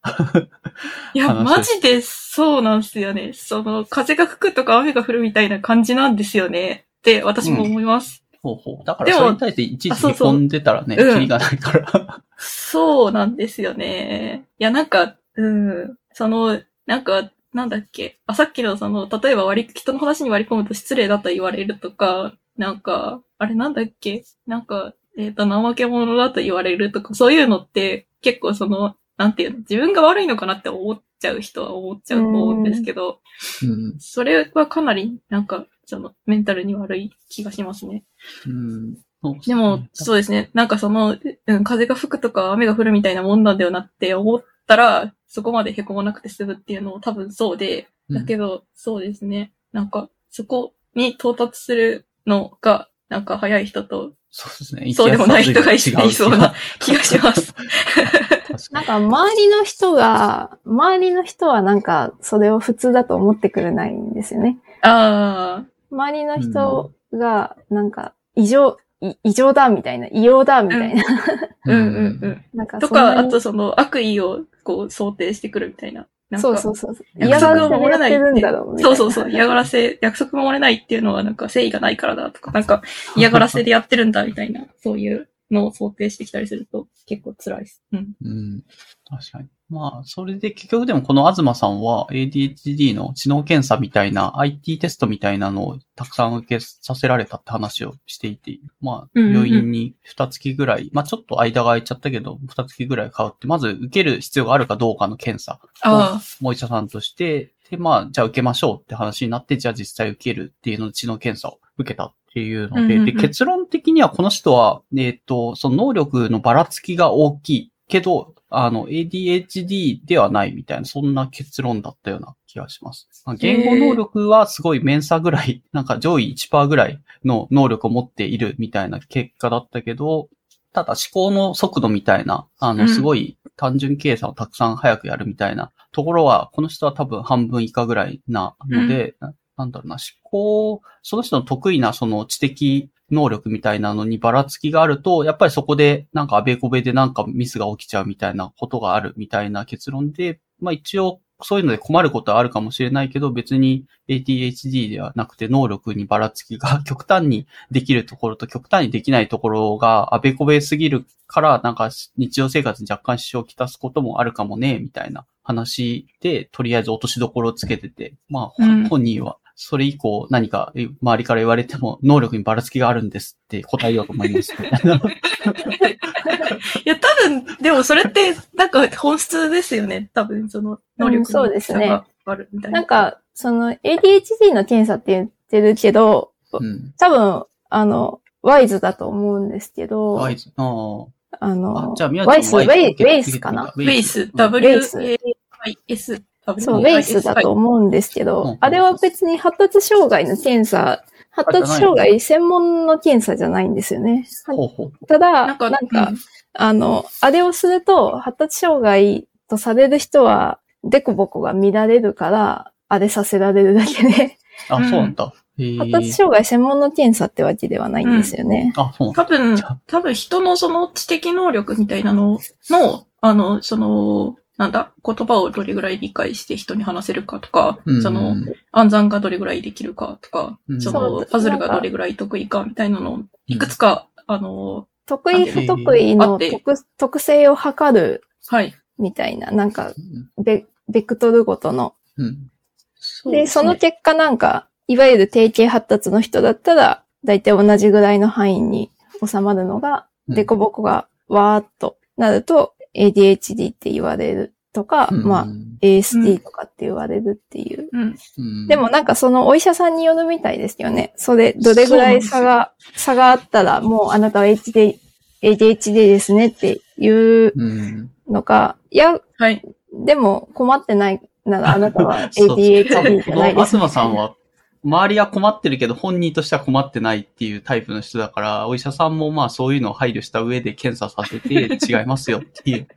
いや、<laughs> マジでそうなんですよね。その、風が吹くとか雨が降るみたいな感じなんですよね。って私も思います。ほうほう。だからでもそれに対していちいち凹んでたらね、うんキリがないから。そうなんですよね。いや、なんか、うん、その、なんか、なんだっけ？あ、さっきのその、例えば割り、人の話に割り込むと失礼だと言われるとか、なんか、あれなんだっけ？なんか、えっ、と、怠け者だと言われるとか、そういうのって結構その、なんていうの、自分が悪いのかなって思っちゃう人は思っちゃうと思うんですけど、うん。それはかなり、なんか、その、メンタルに悪い気がしますね。うん。でも、そうですね。なんかその、うん、風が吹くとか雨が降るみたいなもんなんだよなって思ったら、そこまで凹まなくて済むっていうのも多分そうで、だけど、そうですね。なんか、そこに到達するのが、なんか早い人と、そうですね。そうでもない人がいそうな気がします。なんか周りの人が、周りの人はなんかそれを普通だと思ってくれないんですよね。あ周りの人がなんか異常、い異常だみたいな、異様だみたいな。あ、うんうんうん。なんかとか、あとその悪意をこう想定してくるみたいな。なんか、そうそうそう。約束を守れないって。そうそうそう。<laughs> 嫌がらせ、約束守れないっていうのはなんか誠意がないからだとか、なんか嫌がらせでやってるんだみたいな、そういうのを想定してきたりすると結構辛いです。うん。うん。確かに。まあ、それで結局でもこの東さんは ADHD の知能検査みたいな IT テストみたいなのをたくさん受けさせられたって話をしていて、まあ、うんうんうん病院に2月ぐらい、まあちょっと間が空いちゃったけど、2月ぐらい変わって、まず受ける必要があるかどうかの検査あをお医者さんとして、で、まあ、じゃあ受けましょうって話になって、じゃあ実際受けるっていうのを知能検査を受けたっていうので、うんうんうん。で、結論的にはこの人は、えっ、と、その能力のばらつきが大きいけど、あの、ADHD ではないみたいな、そんな結論だったような気がします。まあ言語能力はすごいメンサぐらい、なんか上位1%ぐらいの能力を持っているみたいな結果だったけど、ただ思考の速度みたいな、あの、うん。すごい単純計算をたくさん早くやるみたいなところは、この人は多分半分以下ぐらいなので、ななんだろうな、思考、その人の得意なその知的能力みたいなのにばらつきがあると、やっぱりそこでなんかあべこべでなんかミスが起きちゃうみたいなことがあるみたいな結論で、まあ一応そういうので困ることはあるかもしれないけど、別に ADHD ではなくて能力にばらつきが <laughs> 極端にできるところと極端にできないところがあべこべすぎるから、なんか日常生活に若干支障をきたすこともあるかもね、みたいな話で、とりあえず落としどころをつけてて、まあ、うん。本人はそれ以降何かえ周りから言われても能力にばらつきがあるんですって答えようと思います。<laughs> いや、多分、でもそれって、なんか本質ですよね。多分、その、能力うんそうにですね差があるみたいな。なんか、その ADHD の検査って言ってるけど、うん。多分、あの、ワイズだと思うんですけど、ワイズ。ああ。あのあ、じゃあ、宮ワイス、ウェイ、スかな？ウェイス、うん W-A-I-S、そう、ウェイスだと思うんですけうん。ど、あれは別に発達障害の検査、発達障害専門の検査じゃないんですよね。ただ、なんか、なんかうん、あの、あれをすると、発達障害とされる人は、デコボコが乱れるから、あれさせられるだけで、あ、うん。そうなんだ。発達障害専門の検査ってわけではないんですよね。あ、そう。多分多分人のその知的能力みたいなのの、あの、その、なんだ、言葉をどれぐらい理解して人に話せるかとか、うん。その、暗算がどれぐらいできるかとか、うん。その、パズルがどれぐらい得意かみたいなのを、いくつか、あの、得意不得意の特特性を測るはい。みたいな、なんか、うん。ベ、ベクトルごとの。うん。で、その結果なんか、いわゆる定型発達の人だったら、だいたい同じぐらいの範囲に収まるのが、うん。デコボコがわーっとなると、ADHD って言われるとか、うんまあ、ASD とかって言われるっていう。うん。うんでもなんかそのお医者さんによるみたいですよね。それ、どれぐらい差が、差があったら、もうあなたは HD、ADHD ですねっていううん。のか、いや、はい。でも困ってないならあなたは <laughs> ADHD じゃないです。東さんは、周りは困ってるけど、本人としては困ってないっていうタイプの人だから、お医者さんもまあそういうのを配慮した上で検査させて <laughs> 違いますよっていう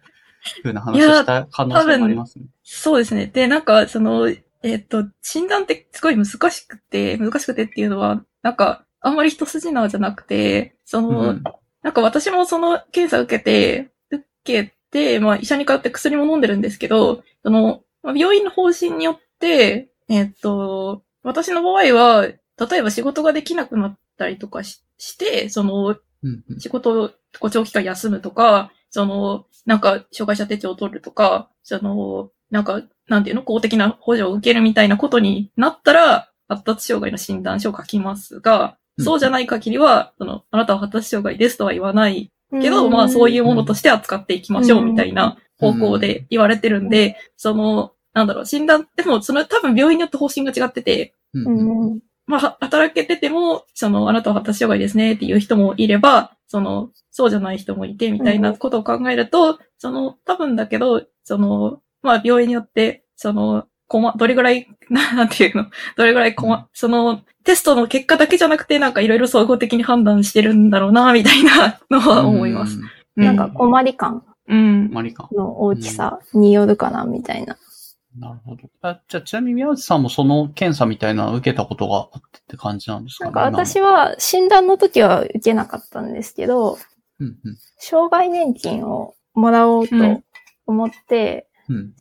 ふうな話をした可能性もありますね。そうですね。で、なんか、その、えっ、と、診断ってすごい難しくて、難しくてっていうのは、なんか、あんまり一筋縄じゃなくて、その、うんなんか私もその検査受けて、受けて、まあ医者に通って薬も飲んでるんですけど、その、まあ病院の方針によって、えっと、私の場合は、例えば仕事ができなくなったりとかしして、その、うんうん。仕事をこう長期間休むとか、その、なんか、障害者手帳を取るとか、その、なんか、なんていうの、公的な補助を受けるみたいなことになったら、発達障害の診断書を書きますが、うん。そうじゃない限りは、その、あなたは発達障害ですとは言わないけど、うん。まあそういうものとして扱っていきましょううんみたいな方向で言われてるんで、その、なんだろう、診断、でもその多分病院によって方針が違ってて、うんううんんまあ、は働けてても、その、あなたは発達障害ですねっていう人もいれば、その、そうじゃない人もいて、みたいなことを考えると、その、多分だけど、その、まあ、病院によって、その、こま、どれぐらい、な <laughs> なんていうの、どれぐらいこま、その、テストの結果だけじゃなくて、なんかいろいろ総合的に判断してるんだろうな、みたいなのは思います。。うんなんか困り感うん。マリカ。の大きさによるかな、みたいな。なるほど。あじゃあ、ちなみに宮内さんもその検査みたいなのを受けたことがあってって感じなんですかねなんか私は診断の時は受けなかったんですけど、うんうん障害年金をもらおうと思って、うん。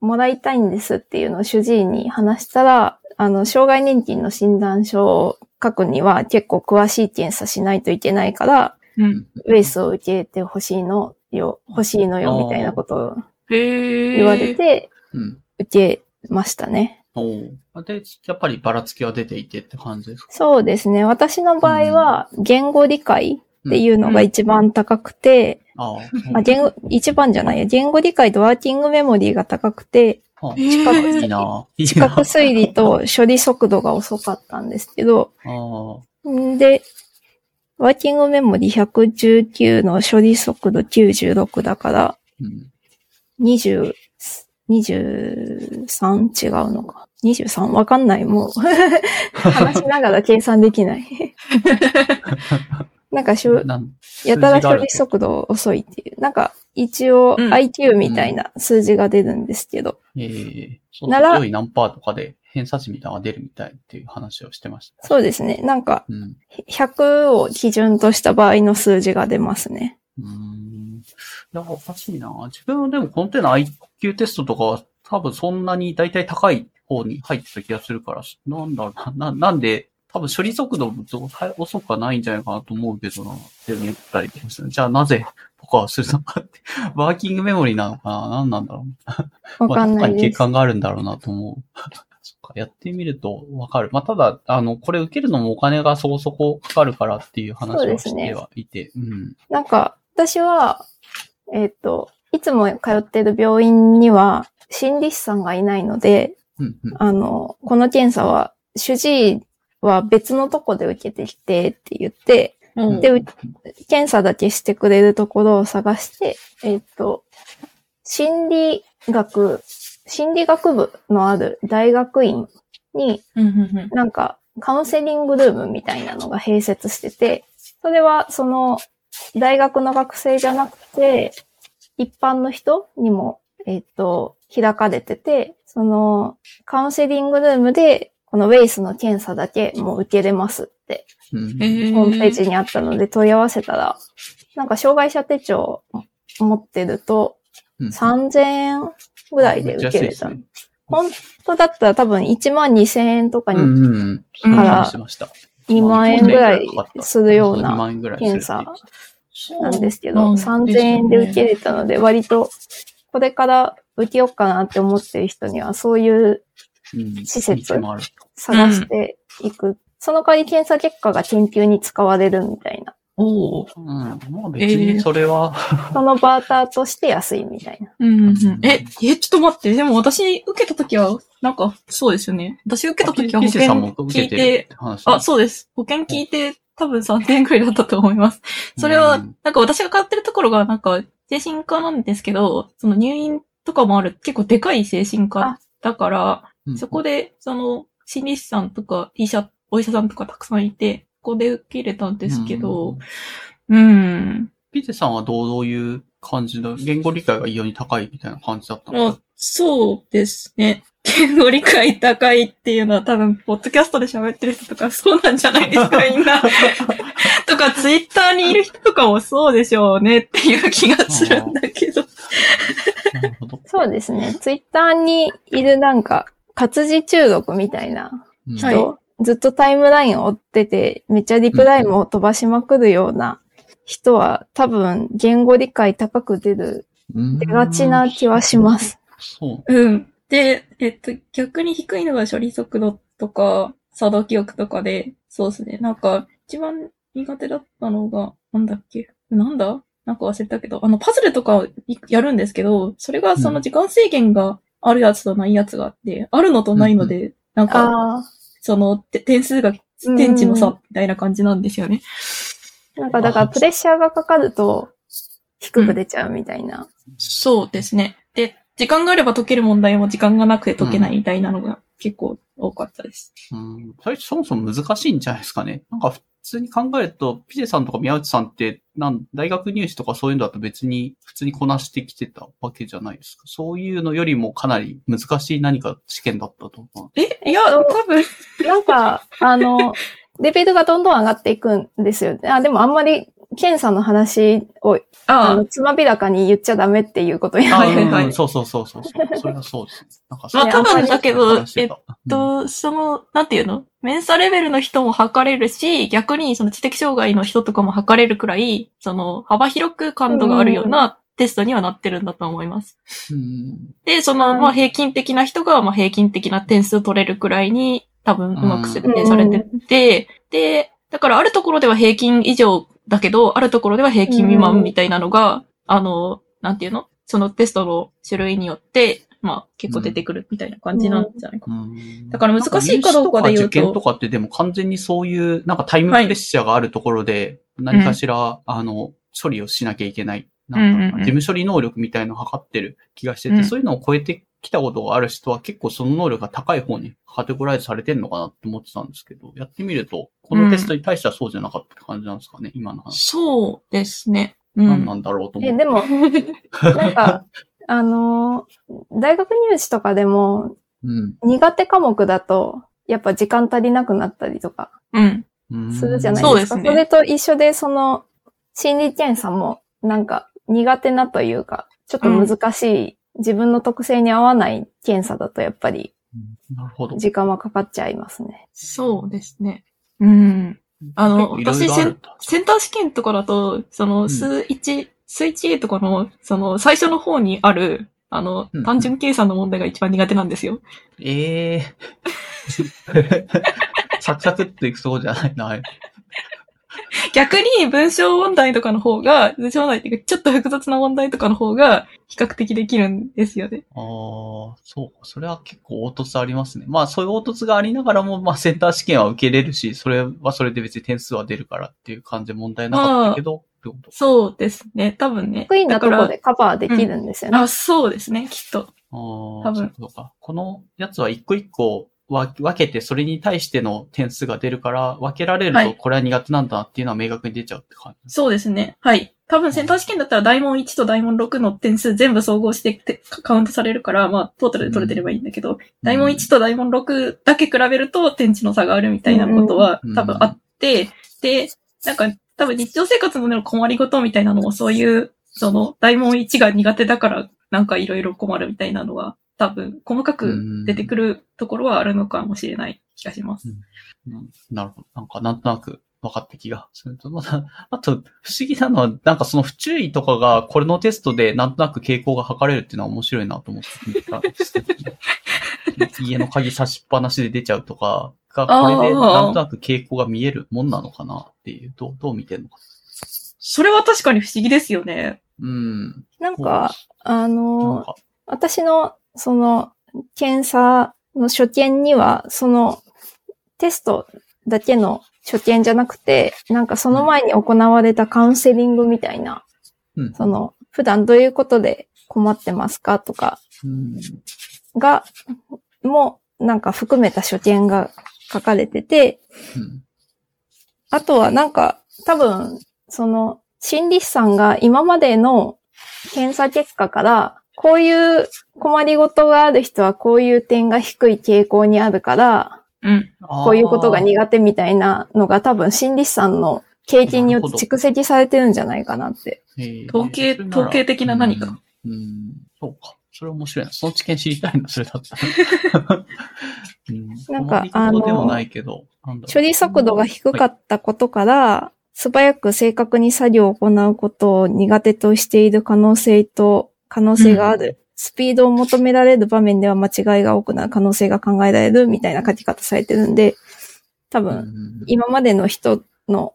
もらいたいんですっていうのを主治医に話したら、あの、障害年金の診断書を書くには結構詳しい検査しないといけないから、うん。ウェイスを受けてほしいのよ、欲しいのよ、みたいなことを。言われて、うん。受けましたね。で、やっぱりばらつきは出ていてって感じですか？そうですね。私の場合は、言語理解っていうのが一番高くて、あ言語、一番じゃないや、言語理解とワーキングメモリーが高くて、あへ近くーいいな。いい視な。覚推理と処理速度が遅かったんですけど、ああ。んで、ワーキングメモリー119の処理速度96だから、うん。20、23違うのか。23? わかんない。もう、<laughs> 話しながら計算できない。<laughs> なんかしゅ、なんやたら処理数速度遅いっていう。なんか、一応うん IQ みたいな数字が出るんですけど。字があるええそうなら良い何パーとかで偏差値みたいなのが出るみたいっていう話をしてました。そうですね。なんか、うん。100を基準とした場合の数字が出ますね。うーん。いや、おかしいな。自分はでもこの手の IQ テストとかは多分そんなに大体高い方に入ってた気がするから、なんだろうな、ななんで、多分処理速度も遅くはないんじゃないかなと思うけどな、って言ったりしますね。じゃあなぜとかはするのかって。<laughs> ワーキングメモリーなのかな何なんだろう。わかんないです。陥があるんだろうなと思う。<laughs> そっか、やってみるとわかる。まあ、ただ、あの、これ受けるのもお金がそこそこかかるからっていう話をしてはいて。うん。なんか、私は、えっ、と、いつも通ってる病院には心理師さんがいないので、うん、うん。あの、この検査は、主治医は別のとこで受けてきてって言って、うんで、う検査だけしてくれるところを探して、えっ、と、心理学、心理学部のある大学院になんかカウンセリングルームみたいなのが併設してて、それはその大学の学生じゃなくて、一般の人にも、えっ、と、開かれてて、そのカウンセリングルームでこのウェイスの検査だけもう受けれますってうん。ホームページにあったので問い合わせたら、なんか障害者手帳持ってるとうん。3000円ぐらいで受けれた。めっちゃ安いですね。本当だったら多分1万2000円とかにうんうんうん。うん。からしてました。2万円ぐらいするよう2な検査なんですけど、うん3000円で受けれたので、割とこれから受けようかなって思ってる人にはそういううん施設探していく。その代わり検査結果が研究に使われるみたいな。おーうん。まあ別にそれは、そのバーターとして安いみたいな。うんうんうんえ、え、ちょっと待って。でも私受けたときは、なんか、そうですよね。私受けたときは保険ピセさんも受聞いけてて。あ、そうです。保険聞いて、多分3000円くらいだったと思います。それは、うんなんか私が通ってるところが、なんか、精神科なんですけど、その入院とかもある、結構でかい精神科だから、うんそこで、その、心理師さんとか、医者、お医者さんとかたくさんいて、ここで受け入れたんですけど、うん。ピセさんはどうどういう感じの、言語理解が異様に高いみたいな感じだったのまあ、そうですね。言語理解高いっていうのは多分、ポッドキャストで喋ってる人とかそうなんじゃないですか、みんな。<laughs> とか、ツイッターにいる人とかもそうでしょうねっていう気がするんだけど。なるほど。そうですね。ツイッターにいるなんか、活字中毒みたいなうん人、はいずっとタイムラインを追ってて、めっちゃリプライムを飛ばしまくるような人は、多分、言語理解高く出る、うん出がちな気はします。そう。うん。で、えっと、逆に低いのが処理速度とか、作動記憶とかで、そうですね。なんか、一番苦手だったのが、なんだっけ？なんだ？なんか忘れたけど、あの、パズルとかをやるんですけど、それがその時間制限があるやつとないやつがあって、あるのとないので、なんか、あその、て点数が、天地の差みたいな感じなんですよね。あ、なんかだから <laughs> プレッシャーがかかると、低く出ちゃうみたいな。そうですね。で、時間があれば解ける問題も時間がなくて解けないみたいなのが結構多かったです。うん。最初そもそも難しいんじゃないですかね。なんか普通に考えると、ピゼさんとか宮内さんって、なん大学入試とかそういうのだと別に普通にこなしてきてたわけじゃないですか。そういうのよりもかなり難しい何か試験だったと思う。えいや、多分、<laughs> なんか、あの、レベルがどんどん上がっていくんですよ。あ、でもあんまり検査の話を、ああ。の、つまびらかに言っちゃダメっていうことにあはいはいはい。うんそうそうそうそうそう。それはそうです。なんかまあ多分だけど、えっと、その、なんていうの？メンサレベルの人も測れるし、逆にその知的障害の人とかも測れるくらい、その幅広く感度があるようなテストにはなってるんだと思います。うん。で、その、うん。まあ平均的な人が、まあ平均的な点数取れるくらいに多分うまく設定されてて、で、だからあるところでは平均以上だけど、あるところでは平均未満みたいなのが、あの、なんていうの？そのテストの種類によって、まあ結構出てくるみたいな感じなんじゃないかな。うん。だから難しいかどうかで言うと。とか受験とかってでも完全にそういう、なんかタイムプレッシャーがあるところで、何かしら、あの、処理をしなきゃいけない。なんうんうんうん。か、事務処理能力みたいのを測ってる気がしてて、うん。そういうのを超えてきたことがある人は結構その能力が高い方にカテゴライズされてんのかなって思ってたんですけど、やってみると、このテストに対してはそうじゃなかったって感じなんですかね、今の話。そうですね。うん。何なんだろうと思え、って。でも、なんか、<laughs> あのー大学入試とかでも、うん苦手科目だと、やっぱ時間足りなくなったりとかうん。うん。するじゃないですか。そうですねそれと一緒で、その、心理検査も、なんか、苦手なというか、ちょっと難しい、自分の特性に合わない検査だと、やっぱり、うんなるほど。時間はかかっちゃいますね。そうですね。うん。あの、結構いろいろあるんだセンター試験とかだと、その、ん数1、数 1A とかの、その、最初の方にある、あのうん、単純計算の問題が一番苦手なんですよ。ええサクサクっていくそうじゃないな。<laughs> 逆に文章問題とかの方が、文章問題っていうか、ちょっと複雑な問題とかの方が、比較的できるんですよね。ああ、そうか。それは結構凹凸ありますね。まあそういう凹凸がありながらも、まあセンター試験は受けれるし、それはそれで別に点数は出るからっていう感じで問題なかったけど、ってことそうですね。多分ね。得意なとだからこでカバーできるんですよね。あ、そうですね、きっと。ああ、多分そうか。このやつは一個一個わ分けて、それに対しての点数が出るから、分けられるとはいこれは苦手なんだなっていうのは明確に出ちゃうって感じ。そうですね。はい。多分センター試験だったら大問1と大問6の点数全部総合しててカウントされるから、まあ、トータルで取れてればいいんだけど、大問1と大問6だけ比べると天地の差があるみたいなことはうん多分あって、で、なんか多分日常生活の困りごとみたいなのもそういう、その大問1が苦手だからなんかいろいろ困るみたいなのは多分細かく出てくるところはあるのかもしれない気がします。うんなるほど。なんか、なんとなく分かった気がすると。また、あと、不思議なのは、なんかその不注意とかが、これのテストでなんとなく傾向が測れるっていうのは面白いなと思って見たんですけど <laughs> 家の鍵差しっぱなしで出ちゃうとかが、これでなんとなく傾向が見えるもんなのかなっていう、どう、どう見てんのか。それは確かに不思議ですよね。うん。なんか、あの私の、その、検査の初見には、その、テストだけの初見じゃなくて、なんかその前に行われたカウンセリングみたいな、うん。その、普段どういうことで困ってますかとかうん、が、も、なんか含めた初見が書かれてて、うん。あとはなんか、多分、その、心理師さんが今までの検査結果から、こういう困りごとがある人はこういう点が低い傾向にあるから、うん。こういうことが苦手みたいなのが多分心理師さんの経験によって蓄積されてるんじゃないかなって。統計統計的な何かうん。うん。そうか。それ面白いな。その知見知りたいな、それだったら。<laughs> うん、なんか困りごとでもないけど、なんだろう処理速度が低かったことから、素早く正確に作業を行うことを苦手としている可能性と、可能性がある。スピードを求められる場面では間違いが多くなる可能性が考えられるみたいな書き方されてるんで、多う分、ん今までの人の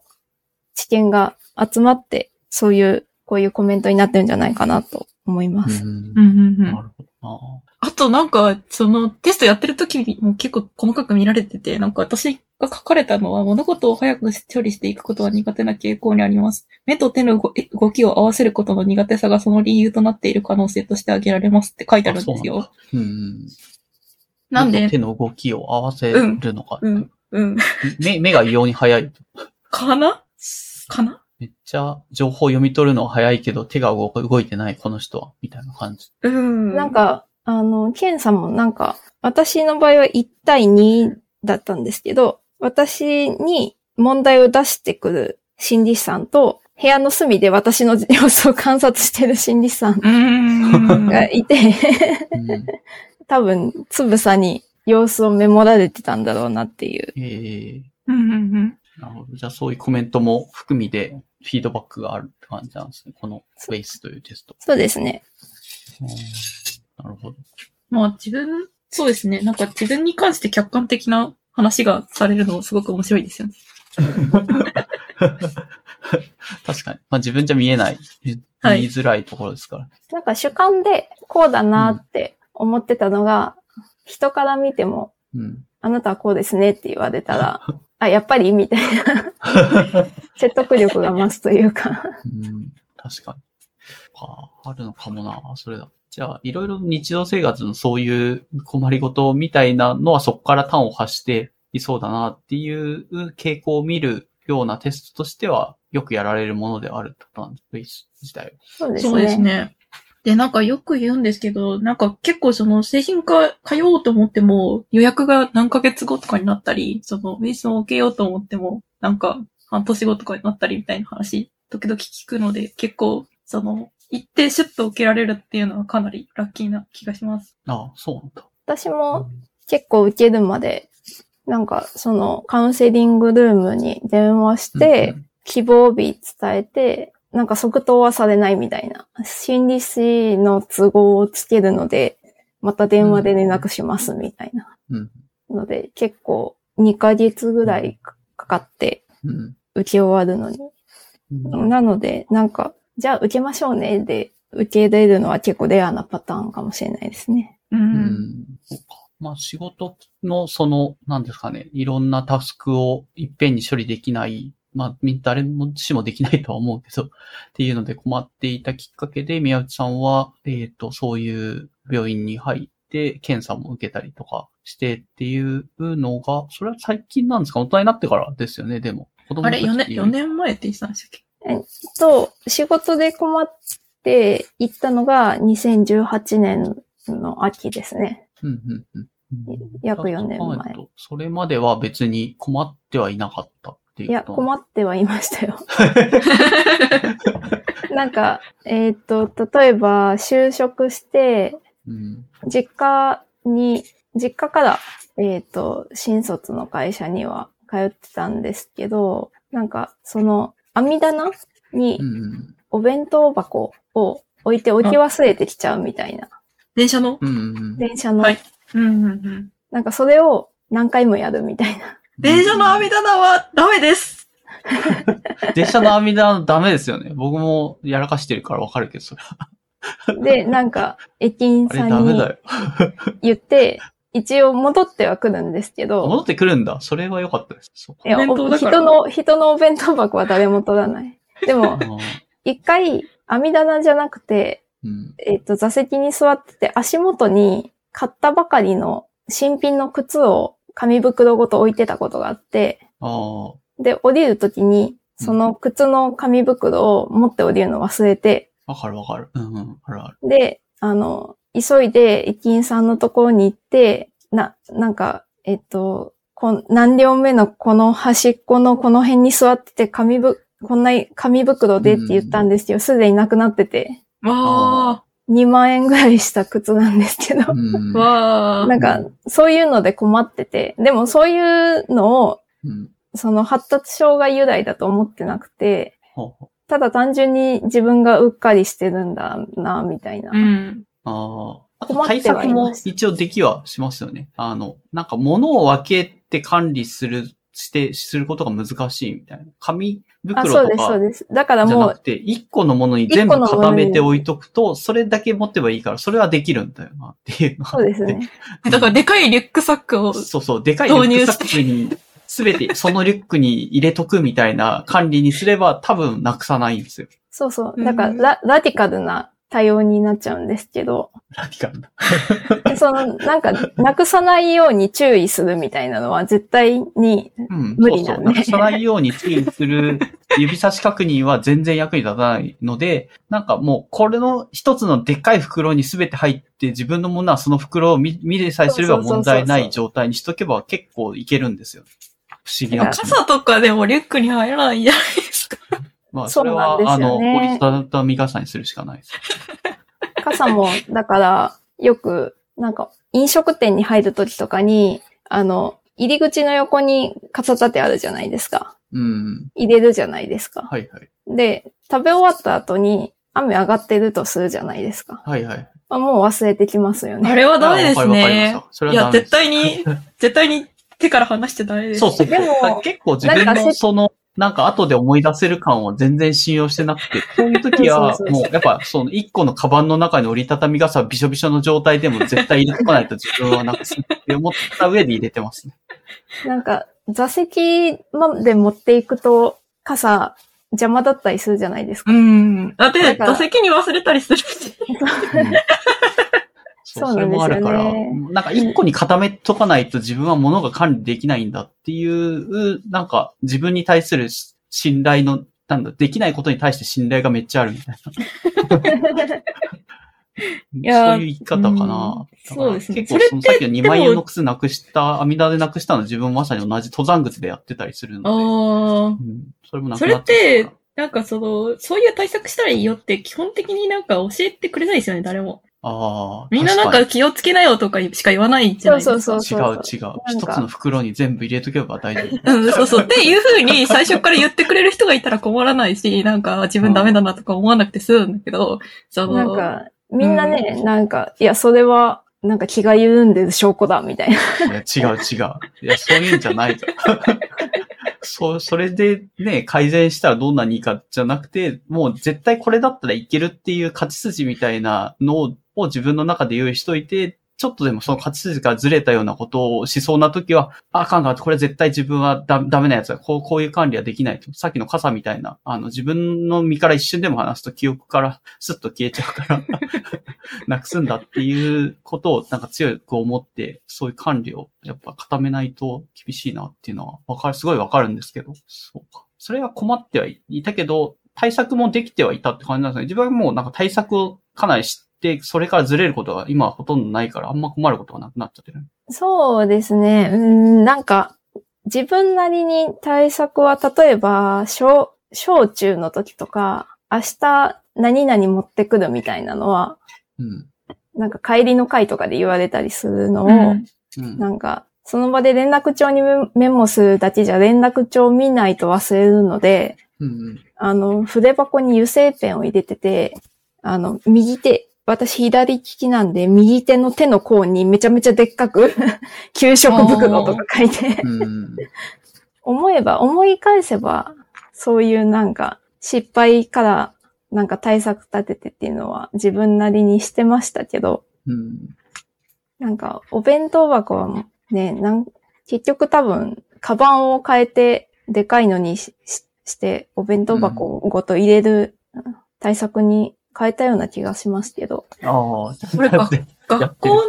知見が集まって、そういう、こういうコメントになってるんじゃないかなと思います。うんうんうんうんなるほどな。あとなんか、そのテストやってる時にも結構細かく見られてて、なんか私が書かれたのは物事を早く処理していくことは苦手な傾向にあります。目と手の動動きを合わせることの苦手さがその理由となっている可能性として挙げられますって書いてあるんですよ。うん。なんで？手の動きを合わせるのか。うん、うん。目、目が異様に速い。かな？かな？めっちゃ情報読み取るのは早いけど手が動いてない、この人は。みたいな感じ。うん。なん、か、あの、ケンさんもなんか、私の場合は1対2だったんですけど、私に問題を出してくる心理師さんと、部屋の隅で私の様子を観察してる心理師さん。がいて、うん多分、つぶさに様子をメモられてたんだろうなっていう。えーうんうんうん。なるほど。じゃあそういうコメントも含みでフィードバックがあるって感じなんですね。このベースというテスト。そうですね。うんなるほど。まあ自分、そうですね。なんか自分に関して客観的な話がされるのすごく面白いですよね。確かに。まあ自分じゃ見えない、見はいづらいところですから。なんか主観でこうだなって思ってたのが、人から見ても、うん。あなたはこうですねって言われたら、<laughs> あ、やっぱり？みたいな <laughs> 説得力が増すというか。うん、確かに。ああるのかもな、それだ。じゃあ、いろいろ日常生活のそういう困りごとみたいなのはそこから端を発していそうだなっていう傾向を見るようなテストとしてはよくやられるものであるってことなんです、自体は。そうですね。で。なんかよく言うんですけど、なんか結構その製品化通おうと思っても予約が何ヶ月後とかになったり、そのベースを受けようと思ってもなんか半年後とかになったりみたいな話、時々聞くので結構その行ってシュッと受けられるっていうのはかなりラッキーな気がします。ああ、そうなんだ。私も結構受けるまで、なんかそのカウンセリングルームに電話して、希望日伝えて、なんか即答はされないみたいな。心理師の都合をつけるので、また電話で連絡しますみたいな。うん。ので、結構2ヶ月ぐらいかかってうん。受け終わるのに。うん。なので、なんか、じゃあ受けましょうねで受け入れるのは結構レアなパターンかもしれないですね。う。うんうか。まあ仕事のその、なんですかね、いろんなタスクをいっぺんに処理できない、まあみ誰もしもできないとは思うけど、っていうので困っていたきっかけで、宮内さんは、えっ、と、そういう病院に入って、検査も受けたりとかしてっていうのが、それは最近なんですか？大人になってからですよね、でも。子供あれ、4年、の時っていう4年前って言ってたんでしたっけ？と、仕事で困って行ったのが2018年の秋ですね。うんうんうん約四年前それまでは別に困ってはいなかったっていういや、困ってはいましたよ。<laughs> なんか、えっ、と、例えば、就職して、うん。実家に、実家から、えっ、と、新卒の会社には通ってたんですけど、なんか、その、網棚に。お弁当箱を置いて置き忘れてきちゃうみたいな。電車の？うんうん。電車の、はいうんうんうん。なんかそれを何回もやるみたいな。電車の網棚はダメです <laughs> 電車の網棚ダメですよね。僕もやらかしてるからわかるけど、それは。で、なんか、駅員あさんに。言って、一応戻っては来るんですけ戻ど、ってくるんだ。それは良かったです。そうかいや、人の、人のお弁当箱は誰も取らない。<laughs> でも一回、網棚じゃなくて、うん。えっ、と、座席に座ってて、足元に買ったばかりの新品の靴を紙袋ごと置いてたことがあって、あで、降りるときに、その靴の紙袋を持って降りるの忘れて、あ、わかるわかる。うんうん。あるある。で、あの、急いで駅員さんのところに行って、な、なんか、えっと、こん何両目のこの端っこのこの辺に座ってて紙ぶ、こんな紙袋でって言ったんですけど、すでになくなってて、わ2万円ぐらいした靴なんですけど。<laughs> わー。なんか、そういうので困ってて、でもそういうのを、うん。その発達障害由来だと思ってなくて、ただ単純に自分がうっかりしてるんだな、みたいな。うん。ああ。対策も一応できはしますよね。あの、なんか物を分けて管理する、して、することが難しいみたいな。紙あ、そうです、袋とかそうです。だからもうじゃなく、て、一個のものに全部固めて置いとくと、それだけ持ってばいいから、それはできるんだよなっていうのそうですね。<laughs> だからでかいリュックサックを、そうそう、でかいリュックサックに、すべてそのリュックに入れとくみたいな管理にすれば多分なくさないんですよ。そうそうう。んだからラ、ラディカルな対応になっちゃうんですけど、ラディカルな。で <laughs> その、なんか、なくさないように注意するみたいなのは絶対に、うん。無理なんでそうそう。なくさないように注意する <laughs> 指差し確認は全然役に立たないので、なんかもう、これの一つのでっかい袋に全て入って、自分のものはその袋を見見れさえすれば問題ない状態にしとけば結構いけるんですよ。不思議な。傘とかでもリュックに入らないじゃないですか。まあ、それは、なんですあの、折りたたみ傘にするしかないです。<laughs> 傘も、だから、よく、なんか、飲食店に入るときとかに、あの、入り口の横に傘立てあるじゃないですか。うん。入れるじゃないですか。はいはい。で、食べ終わった後に雨上がってるとするじゃないですか。はいはい。あもう忘れてきますよね。あれはダメですねいや、絶対に、絶対に手から離しちゃダメです。そうそう。でも結構自分なんかせのその、なんか後で思い出せる感を全然信用してなくて、<laughs> そういう時はもうやっぱその一個のカバンの中に折りたたみ傘びしょびしょの状態でも絶対入れとかないと自分はなくすって思った上で入れてますね。なんか、座席まで持っていくと、傘邪魔だったりするじゃないですか。うん。だって、座席に忘れたりするし。<laughs> うんそう、それもあるから、なんか一個に固めとかないと自分は物が管理できないんだっていう、なんか自分に対する信頼の、なんだ、できないことに対して信頼がめっちゃあるみたいな。や <laughs> そういう生き方かな。うんそうですね結構そのさっきの2万円の靴なくした、網田でなくしたの自分まさに同じ登山靴でやってたりするので、あうん、それもなくなっそれってなんかその、そういう対策したらいいよって基本的になんか教えてくれないですよね、誰も。らああ。みんななん確か気をつけなよとかしか言わないじゃないですか。そうそうかに違う違う。一つの袋に全部入れとけば大丈夫。<laughs> うん、そうそう。っていう風に最初から言ってくれる人がいたら困らないし、<laughs> なんか自分ダメだなとか思わなくて済むんだけど、その、なんか、みんなね、なんか、いや、それは、なんか気が緩んでる証拠だ、みたいな。いや、違う違う。いや、そういうんじゃないと。<laughs> そう、それでね、改善したらどんなにいいかじゃなくて、もう絶対これだったらいけるっていう勝ち筋みたいなのを自分の中で用意しといて、ちょっとでもその勝ち筋からずれたようなことをしそうな時は、ああかんかん、これ絶対自分はダメなやつだ。こう、こういう管理はできないと。さっきの傘みたいな、あの、自分の身から一瞬でも離すと記憶からスッと消えちゃうから、<laughs> なくすんだっていうことをなんか強く思って、そういう管理をやっぱ固めないと厳しいなっていうのはわかる、すごいわかるんですけど、そうか。それは困ってはいたけど、対策もできてはいたって感じなんですね。自分はもうなんか対策をかなり知って、それからずれることが今はほとんどないから、あんま困ることがなくなっちゃってる。そうですね。うん、なんか、自分なりに対策は、例えば、小、小中の時とか、明日何々持ってくるみたいなのは、うん。なんか帰りの会とかで言われたりするのを、うんうん。なんか、その場で連絡帳にメメモするだけじゃ連絡帳見ないと忘れるので、うんうん。あの、筆箱に油性ペンを入れてて、あの、右手、私左利きなんで、右手の手の甲にめちゃめちゃでっかく、<laughs> 給食袋とか書いて、うん。思えば、思い返せば、そういうなんか、失敗からなんか対策立ててっていうのは自分なりにしてましたけど、うん。なんか、お弁当箱はね、なん結局多分、カバンを変えて、でかいのにししして、お弁当箱ごと入れる対策に変えたような気がしますけど。ああ、これか <laughs> やって学校の、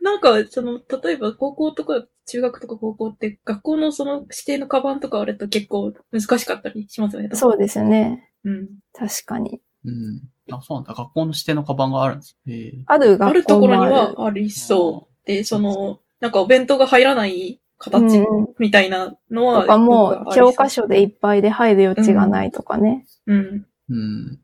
なんか、その、例えば高校とか中学とか高校って、学校のその指定のカバンとかあると結構難しかったりしますよね。そうですよね。うん。確かに。うん。あ、そうなんだ。学校の指定のカバンがあるんです。ええあるある学校ところにもある。はありそう。で、その、なんかお弁当が入らない形うんみたいなのは、とかもう、教科書。書でいっぱいで入る余地がないとかね。うん。うん。うん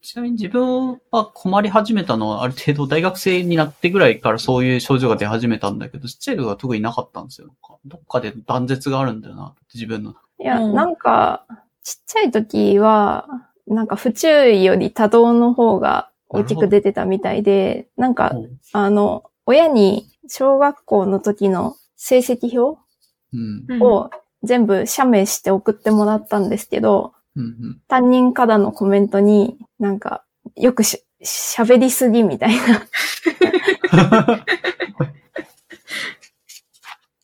ちなみに自分は困り始めたのはある程度大学生になってぐらいからそういう症状が出始めたんだけど、ちっちゃい時は特になかったんですよ。どっかで断絶があるんだよな、自分の。いや、うんなんか、ちっちゃい時は、なんか不注意より多動の方が大きく出てたみたいで、なんか、うんあの、親に小学校の時の成績表を全部写メして送ってもらったんですけど、うん。担任からのコメントに、なんか、よくし、喋りすぎみたいな <laughs>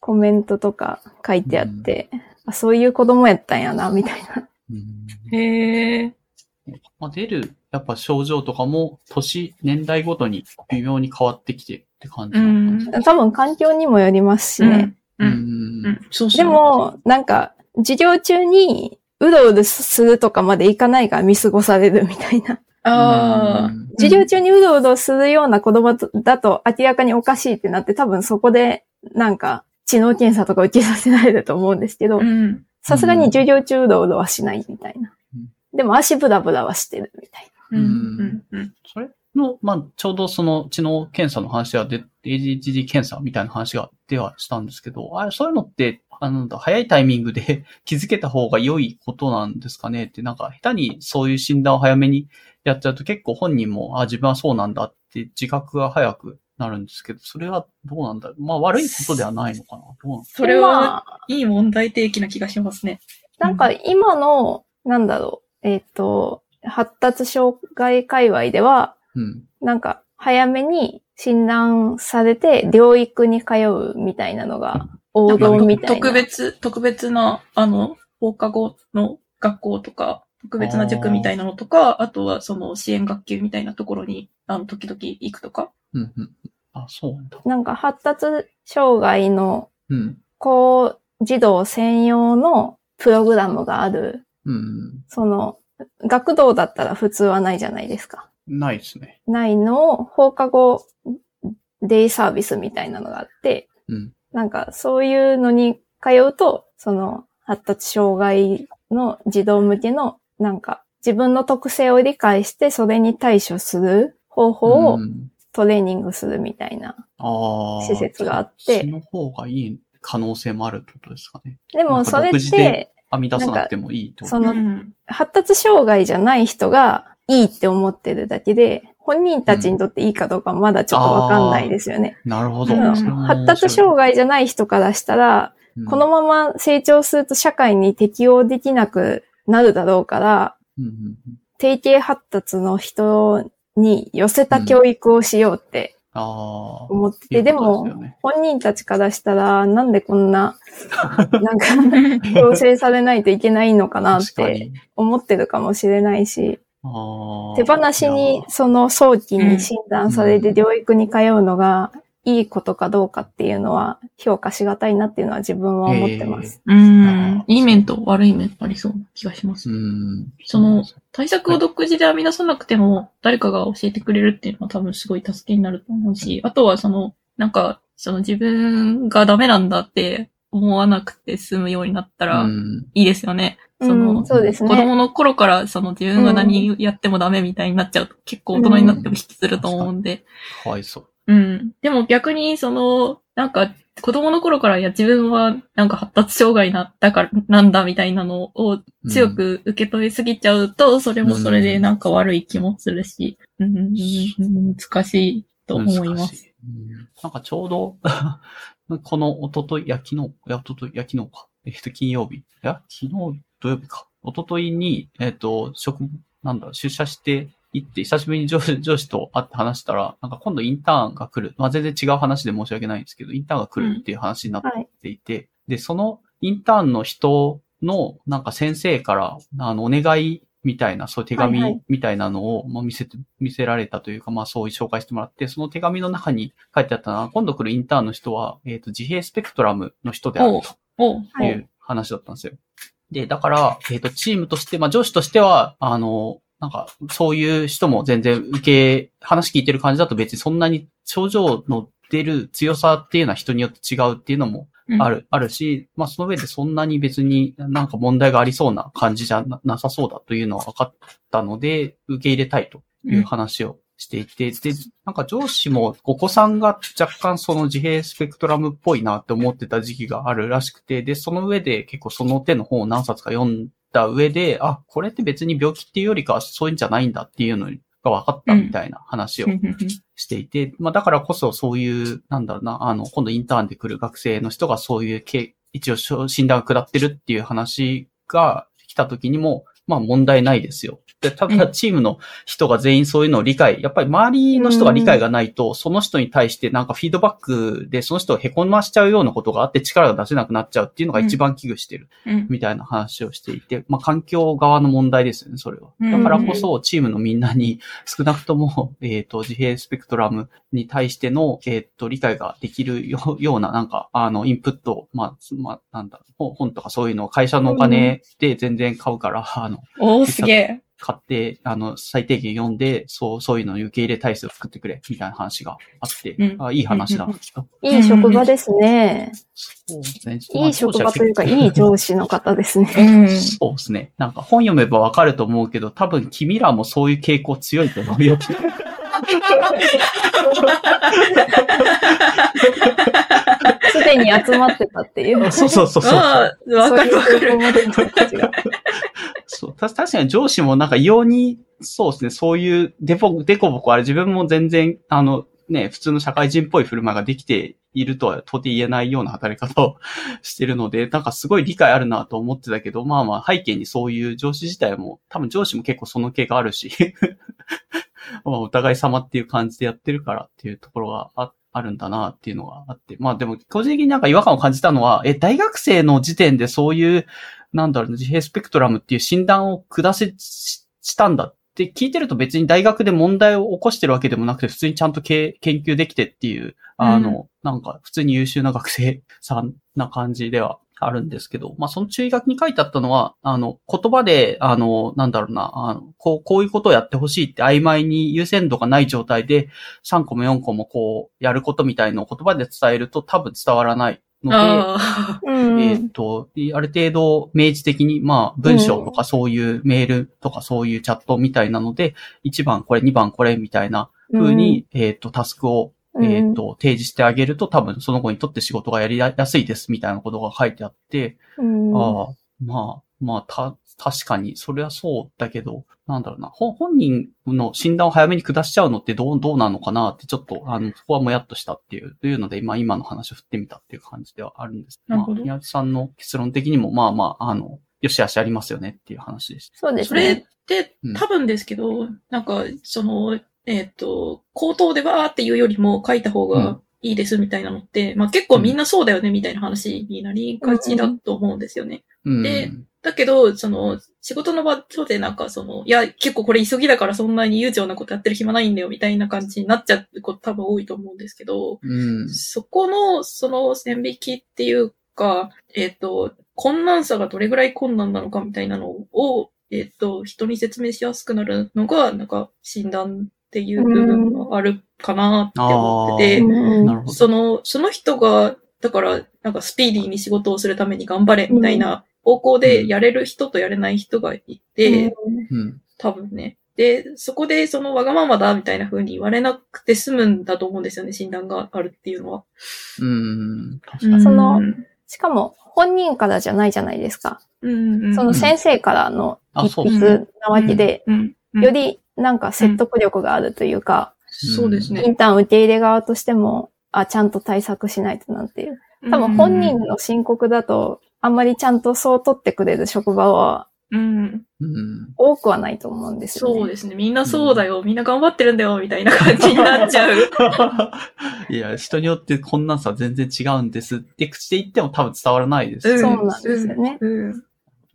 コメントとか書いてあって、あそういう子供やったんやな、みたいな。うんへえ。まあ、出る、やっぱ症状とかも、年、年代ごとに微妙に変わってきてって感じうなのかん。な。多分環境にもよりますしね。う。うん。うんん。そうそう。で、も、なんか、授業中に、うろうろするとかまでいかないから見過ごされるみたいな。ああ。うん授業中にうろうろするような子供だと明らかにおかしいってなって多分そこでなんか知能検査とか受けさせられると思うんですけどう、ん。さすがに授業中うろうろはしないみたいな。うんでも足ブラブラはしてるみたいうん。うん。うん。それの、まあ、ちょうどその知能検査の話がで、ADHD 検査みたいな話が出はしたんですけど、あれ、そういうのって、あの、なんだ早いタイミングで <laughs> 気づけた方が良いことなんですかね？って、なんか、下手にそういう診断を早めにやっちゃうと結構本人も、あ、自分はそうなんだって自覚が早くなるんですけど、それはどうなんだろう？まあ、悪いことではないのかな？どうな。それは、まあいい問題提起な気がしますね。なんか今の、なんだろう、えっ、と、発達障害界隈では、うん。なんか早めに診断されて療育に通うみたいなのが王道みたいな。特別、特別な、あの、放課後の学校とか、特別な塾みたいなのとか、あとはその支援学級みたいなところに、あの、時々行くとか。うん、うん。あ、そうなんだ。なんか発達障害のうん。高児童専用のプログラムがある。うん。その、学童だったら普通はないじゃないですか。ないですね。ないのを放課後デイサービスみたいなのがあって、うん。なんかそういうのに通うと、その発達障害の児童向けの、なんか自分の特性を理解してそれに対処する方法をうんトレーニングするみたいな。施設があってその方がいい可能性もあるってことですかね。でもそれって、編み出さなくてもいいってことそのうん発達障害じゃない人がいいって思ってるだけで、本人たちにとっていいかどうかまだちょっとわかんないですよね。なるほど。うん発達障害じゃない人からしたら、うんこのまま成長すると社会に適応できなくなるだろうから、うんうんうん定型発達の人に寄せた教育をしようって。思ってて、でも本人たちからしたら、なんでこんな、<laughs> なんか、強制されないといけないのかなってに。思ってるかもしれないし、手放しにその早期に診断されて療育に通うのがいいことかどうかっていうのは評価しがたいなっていうのは自分は思ってます。うん。いい面と悪い面ありそうな気がします。うん。その、対策を独自で編み出さなくても、誰かが教えてくれるっていうのは多分すごい助けになると思うし、あとはその、なんか、その自分がダメなんだって思わなくて済むようになったらうんいいですよね。そうんの、そうですね。子供の頃からその自分が何やってもダメみたいになっちゃうと、結構大人になっても引きずると思うんで。かわいそう。うん。でも逆にその、なんか、子供の頃から、いや、自分はなんか発達障害な、だから、なんだみたいなのを強く受け止めすぎちゃうと、それもそれでなんか悪い気もするし、うん、難しいと思います。なんかちょうど、<laughs> この一昨日いや、昨日、いや、一昨日いや、昨日か。えっと、金曜日。いや、昨日、土曜日か。一昨日に、えっと、職、なんだ、出社して行って、久しぶりに上司 <laughs> 上司と会って話したら、なんか今度インターンが来る。まあ、全然違う話で申し訳ないんですけど、インターンが来るっていう話になっはい。ていて、で、そのインターンの人の、なんか先生から、あの、お願いみたいな、そういう手はいはい紙みたいなのを、まあ、見せて、見せられたというか、まあ、そういう紹介してもらって、その手紙の中に書いてあったのは、今度来るインターンの人は、えっ、と、自閉スペクトラムの人であるという話だったんですよ。で、だから、えっ、と、チームとして、まあ、上司としては、あの、なんか、そういう人も全然受け、話聞いてる感じだと別にそんなに症状の出る強さっていうのは人によって違うっていうのもうん。ある、あるし、まあその上でそんなに別になんか問題がありそうな感じじゃななさそうだというのは分かったので、受け入れたいという話をしていて、で、なんか上司もお子さんが若干その自閉スペクトラムっぽいなって思ってた時期があるらしくて、で、その上で結構その手の本を何冊か読んだ上で、あ、これって別に病気っていうよりかはそういうんじゃないんだっていうのが分かったみたいな話をうんうんうんしていて、<laughs> まあだからこそそういう、なんだろうな、あの、今度インターンで来る学生の人がそういうけ、一応診断が下ってるっていう話が来た時にも、まあ問題ないですよ。で、ただチームの人が全員そういうのを理解、やっぱり周りの人が理解がないと、その人に対してなんかフィードバックでその人を凹ましちゃうようなことがあって力が出せなくなっちゃうっていうのが一番危惧してる。うんみたいな話をしていて、まあ環境側の問題ですよね、それは。うんだからこそ、チームのみんなに少なくとも、<laughs> えっ、と、自閉スペクトラムに対しての、えっ、と、理解ができるよような、なんか、あの、インプット、まあ、つまあ、なんだ、本本とかそういうのを会社のお金で全然買うから、あの、おー、すげえ。買って、あの、最低限読んで、そう、そういうのを受け入れ体制を作ってくれ、みたいな話があって、うんあいい話だな。いい職場ですね。そうですね。いい職場というか、ま <laughs> あいい上司の方ですね。うん。そうですね。なんか本読めばわかると思うけど、多分君らもそういう傾向強いと思うよ。<laughs> すでに集まってたっていう。<laughs> そうそうそうそう。わかるわかる。<laughs> そう確かに上司もなんか異様に、そうですね、そういうデポ、デコボコあれ自分も全然、あの、ね、普通の社会人っぽい振る舞いができているとは到底言えないような働き方をしてるので、なんかすごい理解あるなと思ってたけど、まあまあ背景にそういう上司自体も、多分上司も結構その系があるし、<laughs> まあお互い様っていう感じでやってるからっていうところがああるんだなっていうのがあって。まあでも、個人的になんか違和感を感じたのは、え、大学生の時点でそういう、なんだろう、自閉スペクトラムっていう診断を下せしたんだって聞いてると別に大学で問題を起こしてるわけでもなくて、普通にちゃんと研究できてっていう、あの、なんか普通に優秀な学生さんな感じではあるんですけど、まあその注意書きに書いてあったのは、あの、言葉で、あの、なんだろうな、あの、こう、こういうことをやってほしいって曖昧に優先度がない状態で、3個も4個もこう、やることみたいのを言葉で伝えると多分伝わらないので。えっ、と、ある程度明示的に、まあ、文章とかそういうメールとかそういうチャットみたいなので、1番これ、2番これみたいな風に、えっ、と、タスクを、うん、えっ、と、提示してあげると多分その子にとって仕事がやりやすいですみたいなことが書いてあって、うん、ああ、まあ、まあ、た、確かに、それはそうだけど、なんだろうな、本本人の診断を早めに下しちゃうのってどう、どうなのかなって、ちょっと、あの、そこはもやっとしたっていう、というので、まあ、今の話を振ってみたっていう感じではあるんです。なるほどまあ、宮内さんの結論的にも、まあまあ、あの、よしあしありますよねっていう話でした。そうですそれっね。てうん多分ですけど、なんか、その、えっ、と、口頭でわーっていうよりも書いた方がいいですみたいなのって、まあ結構みんなそうだよねみたいな話になりがちだと思うんですよね。うん。でだけど、その、仕事の場所でなんかその、いや、結構これ急ぎだからそんなに悠長なことやってる暇ないんだよみたいな感じになっちゃうこと多分多いと思うんですけど、うん。そこの、その線引きっていうか、えっ、と、困難さがどれぐらい困難なのかみたいなのを、えっ、と、人に説明しやすくなるのが、なんか、診断っていう部分があるかなって思ってて。その、その人が、だから、なんかスピーディーに仕事をするために頑張れみたいな方向でやれる人とやれない人がいて、うん。多分ね。で、そこでそのわがままだみたいな風に言われなくて済むんだと思うんですよね、診断があるっていうのは。うん。確かに。そのうんしかも、本人からじゃないじゃないですか。うんうんその先生からの一筆なわけで、よりなんか説得力があるというか、そうですねイ。ンターン受け入れ側としても、あ、ちゃんと対策しないとなんていう。多分本人の申告だと、あんまりちゃんとそう取ってくれる職場はうん。うん。多くはないと思うんですよね。そうですね。みんなそうだよ。みんな頑張ってるんだよ。みたいな感じになっちゃう。<laughs> いや、人によって困難さは全然違うんですって口で言っても多分伝わらないです。そうなんですよねうん。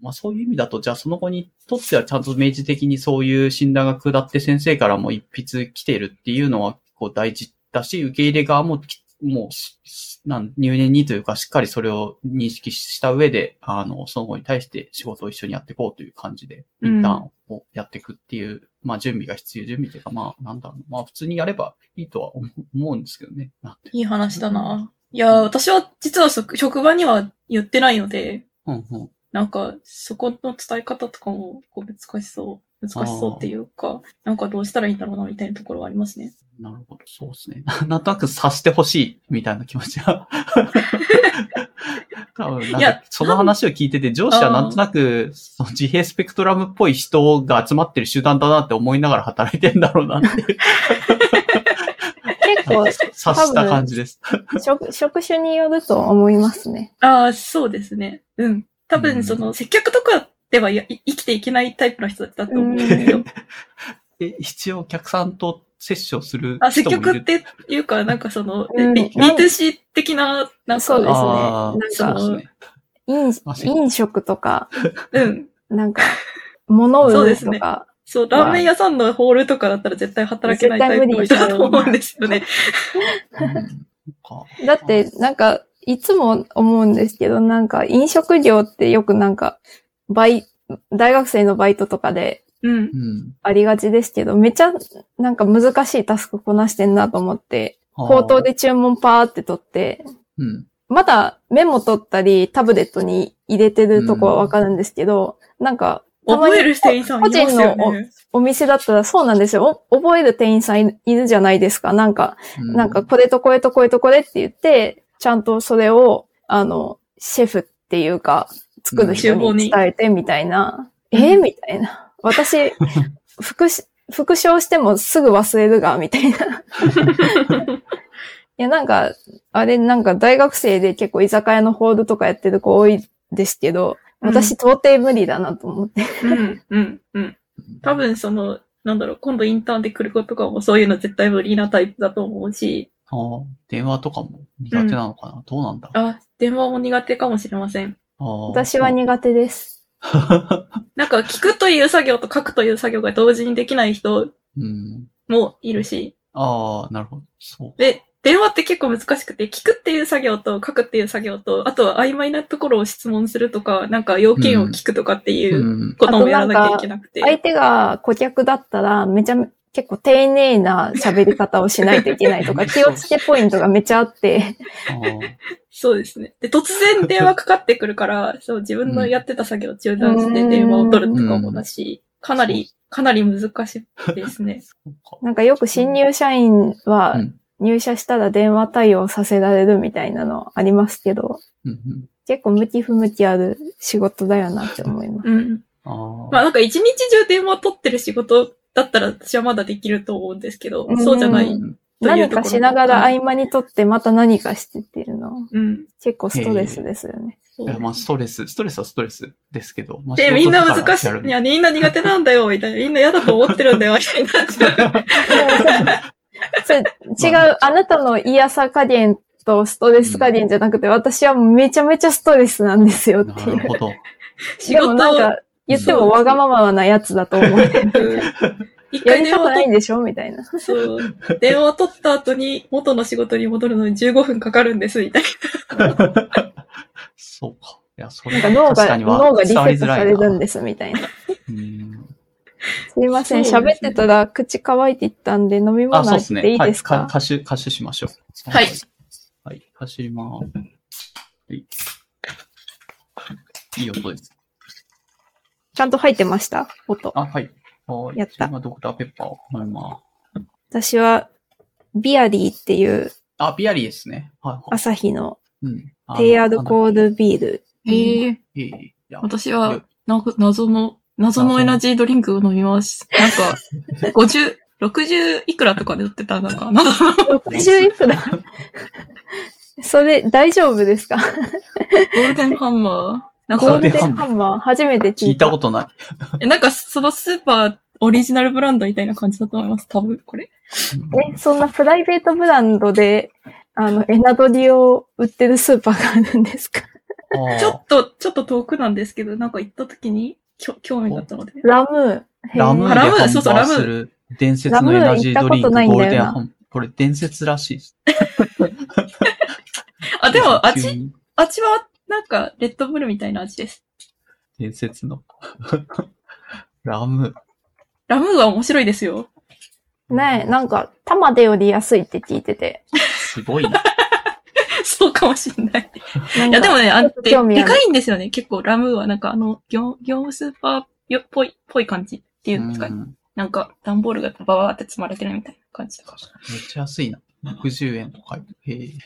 まあそういう意味だと、じゃあその子にとってはちゃんと明示的にそういう診断が下って先生からも一筆来てるっていうのは結構大事だし、受け入れ側もき、もうし、なん入念にというかしっかりそれを認識した上で、あの、その子に対して仕事を一緒にやっていこうという感じで、うんインターンをやっていくっていう、まあ準備が必要、準備というかまあなんだろうな、まあ普通にやればいいとは思思うんですけどね。いい話だな。いや、私は実は職職場には言ってないので、うんうん。なんか、そこの伝え方とかもこう難しそう。難しそうっていうか、なんかどうしたらいいんだろうな、みたいなところはありますね。なるほど、そうですね。<laughs> なんとなく察してほしいみたいな気持ちが。<laughs> 多分なんいやかその話を聞いてて、上司はなんとなく、その自閉スペクトラムっぽい人が集まってる集団だなって思いながら働いてんだろうなって、<laughs> 結構、察した感じです。職、職種によると思いますね。ああ、そうですね。うん。多分、うん。その、接客とかでは生きていけないタイプの人だったと思うんですよ。<laughs> で必要？お客さんと接触するあ、接人もいる？客っていうか、なんかその、うん。リ B2C 的な、なんか、そうですね。なんかそうですね。飲飲食とか、うん。なんか、物売るそうですね。とか、そう、ラーメン屋さんのホールとかだったら絶対働けないタイプの人だと思うんですよね。<laughs> だって、なんか、いつも思うんですけど、なんか、飲食業ってよくなんか、バイ、大学生のバイトとかで、うん。うん。ありがちですけど、めちゃなんか難しいタスクこなしてんなと思って、口頭で注文パーって取って、うん。まだメモ取ったりタブレットに入れてるとこはわかるんですけど、なんか、たまに覚える店員さんいますよね。お店だったらそうなんですよ。お覚える店員さんいいるじゃないですか。なんか、うんなんか、これとこれとこれとこれって言って、ちゃんとそれを、あの、シェフっていうか、作る人に伝えてみたいな。うんえ？ーみたいな。私、<laughs> 復し、復唱してもすぐ忘れるが、みたいな。<laughs> いや、なんか、あれ、なんか大学生で結構居酒屋のホールとかやってる子多いですけど、うん私到底無理だなと思って。うん、うん、うん。多分その、なんだろう、今度インターンで来る子とかもそういうの絶対無理なタイプだと思うし、あー電話とかも苦手なのかな、どうなんだあ、電話も苦手かもしれません。あー私は苦手です。<laughs> なんか聞くという作業と書くという作業が同時にできない人うん。もいるし、ああ、なるほど。そう。で、電話って結構難しくて、聞くっていう作業と書くっていう作業と、あとは曖昧なところを質問するとか、なんか要件を聞くとかっていううんこともやらなきゃいけなくて。相手が顧客だったら、めちゃめ、結構丁寧な喋り方をしないといけないとか、<laughs> 気をつけポイントがめちゃあって、そうですね。で、突然電話かかってくるから、そう、自分のやってた作業を中断して電話を取るとかもだし、かなり、かなり難しいですね。<laughs> なんかよく新入社員はうん入社したら電話対応させられるみたいなのありますけど、うんうん結構向き不向きある仕事だよなって思います。うん。あーまあなんか一日中電話取ってる仕事だったら私はまだできると思うんですけど、うんそうじゃない。うん何かしながら合間にとってまた何かしてっていうのはうん。結構ストレスですよね。まあ、ストレス、ストレスはストレスですけど。まあで、みんな難しい。いや、みんな苦手なんだよ、みたいな。みんな嫌だと思ってるんだよ、みたいになっちゃう。それ違う、<laughs> あなたの嫌さ加減とストレス加減じゃなくて、私はめちゃめちゃストレスなんですよっていう。なるほど。で仕事なんか、言ってもわがままなやつだと思って。う <laughs> ん一や回電話ないんでしょみたいな。そう。電話取った後に元の仕事に戻るのに15分かかるんです、みたいそうか。いや、それなんか脳が、確かには脳がリセットされるんです、みたいな。うんすいません、喋、ってたら口乾いていったんで飲みあ、物そうですね。開けていいはい。ですか,、か歌手、歌手しましょう。はい。はい。走りまーす。はい。いい音です。ちゃんと入ってました？音。あ、はい。はい。やった今、ドクターペッパーを飲みます。私は、ビアリーっていうあ、ビアリーですね。はい、はい。朝日のうん。あ低アルコールビール。へえ。え私は、な謎の、謎のエナジードリンクを飲みます。なんか、<laughs> 50、60いくらとかで売ってた、なんか、謎の60いくら？<laughs> それ、大丈夫ですか？ゴールデンハンマー。なんかゴールデンハンマー、初めて聞聞いた。いたことない。<laughs> えなんか、そのスーパーオリジナルブランドみたいな感じだと思います。多分、これ？え、そんなプライベートブランドで、あの、エナドリを売ってるスーパーがあるんですか？ちょっと、ちょっと遠くなんですけど、なんか行った時に、きょ興味があったので。ラムー。ラムーでラムー販そうそうラムー売する伝説のエナジードリンク、ラムー行ったことないんゴーだよなルデンハン、これ伝説らしいです。<laughs> あ、でも、味、味は、なんか、レッドブルみたいな味です。伝説の。<laughs> ラムー。ラムーは面白いですよ。ねえ、なんか、玉でより安いって聞いてて。すごいな。<laughs> そうかもしんない。いや、でもね、あで、っと興味あるでかいんですよね。結構、ラムーは、なんか、あの、業業務スーパーよっぽい、ぽい感じっていうんですかね。うんなんか、段ボールがババーって積まれてるみたいな感じだから。めっちゃ安いな。60円とか。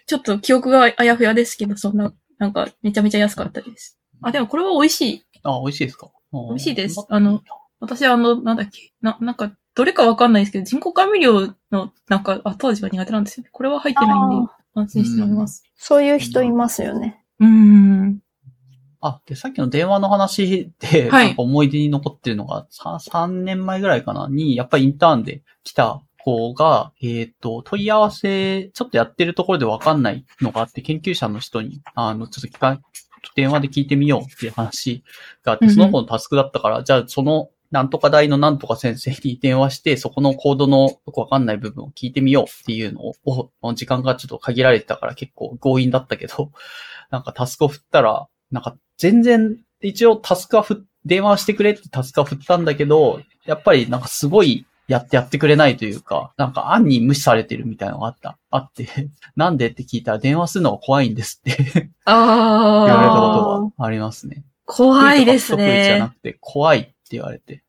ちょっと記憶があやふやですけど、そんな、なんか、めちゃめちゃ安かったです。あ、でもこれは美味しい。あ、美味しいですか？美美味しいですあの、私はあの、なんだっけ、な、なんか、どれかわかんないですけど、人工甘味料の、なんか、後味が苦手なんですよね。これは入ってないんであ、安心して飲みます。そういう人いますよね。うーん。あ、で、さっきの電話の話で、はいなんか思い出に残ってるのが、さ3年前ぐらいかな、に、やっぱりインターンで来た子が、えっ、と、問い合わせ、ちょっとやってるところでわかんないのがあって、研究者の人に、あの、ちょっと聞か、電話で聞いてみようっていう話があって、その子のタスクだったから、じゃあその、なんとか大のなんとか先生に電話して、そこのコードのよくわかんない部分を聞いてみようっていうのを、お時間がちょっと限られてたから結構強引だったけど、<laughs> なんかタスクを振ったら、なんか全然、一応タスクはふ、電話してくれってタスクは振ったんだけど、やっぱりなんかすごいやってやってくれないというか、なんか案に無視されてるみたいなのがあった、あって、<laughs> なんでって聞いたら電話するのが怖いんですって言あわれたあ、ことがありますね。怖いです得意とか不得意じゃなね。くて、怖いって言われて。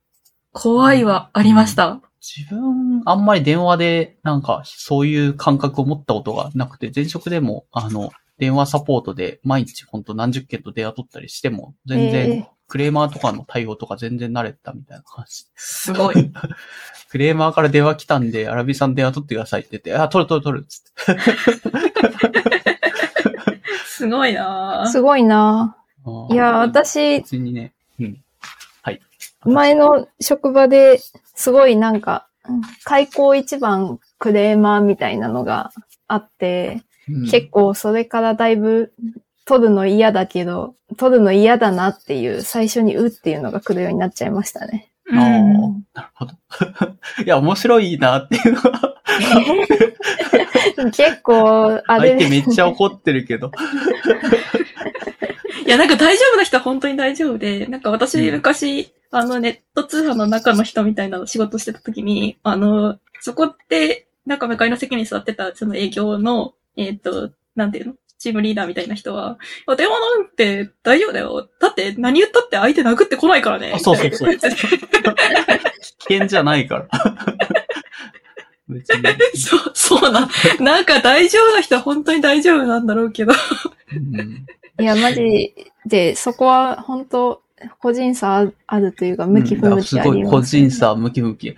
怖いはありました。自分、あんまり電話で、なんか、そういう感覚を持ったことがなくて、前職でも、あの、電話サポートで毎日ほんと何十件と電話取ったりしても、全え然え、クレーマーとかの対応とか全然慣れてたみたいな感じ。すごい。<laughs> クレーマーから電話来たんで、アラビさん電話取ってくださいって言って、<laughs> あ、取る取る取るっつって。すごいなぁすごいな。いや、私、別にね、うん。はい。前の職場ですごいなんか、うん開口一番クレーマーみたいなのがあって、うん結構それからだいぶ取るの嫌だけど、取るの嫌だなっていう、最初にうっていうのが来るようになっちゃいましたね。あーなるほど。<laughs> いや、面白いなっていうのは、<laughs> 結構、あれ相手めっちゃ怒ってるけど。<laughs> いや、なんか大丈夫な人は本当に大丈夫で、なんか私うん昔、あのネット通販の中の人みたいなの仕事してた時に、あの、そこで、なんか向かいの席に座ってたその営業の、えっ、と、なんていうの？チームリーダーみたいな人は、電話なんて大丈夫だよ。だって何言ったって相手殴ってこないからね。あそうそうそう危険じゃないから。<laughs> 別に。そう、そうな。なんか大丈夫な人は本当に大丈夫なんだろうけど。うんいや、マジで、そこは本当個人差あるというか、向き不向きあります、ごい個人差、向き向き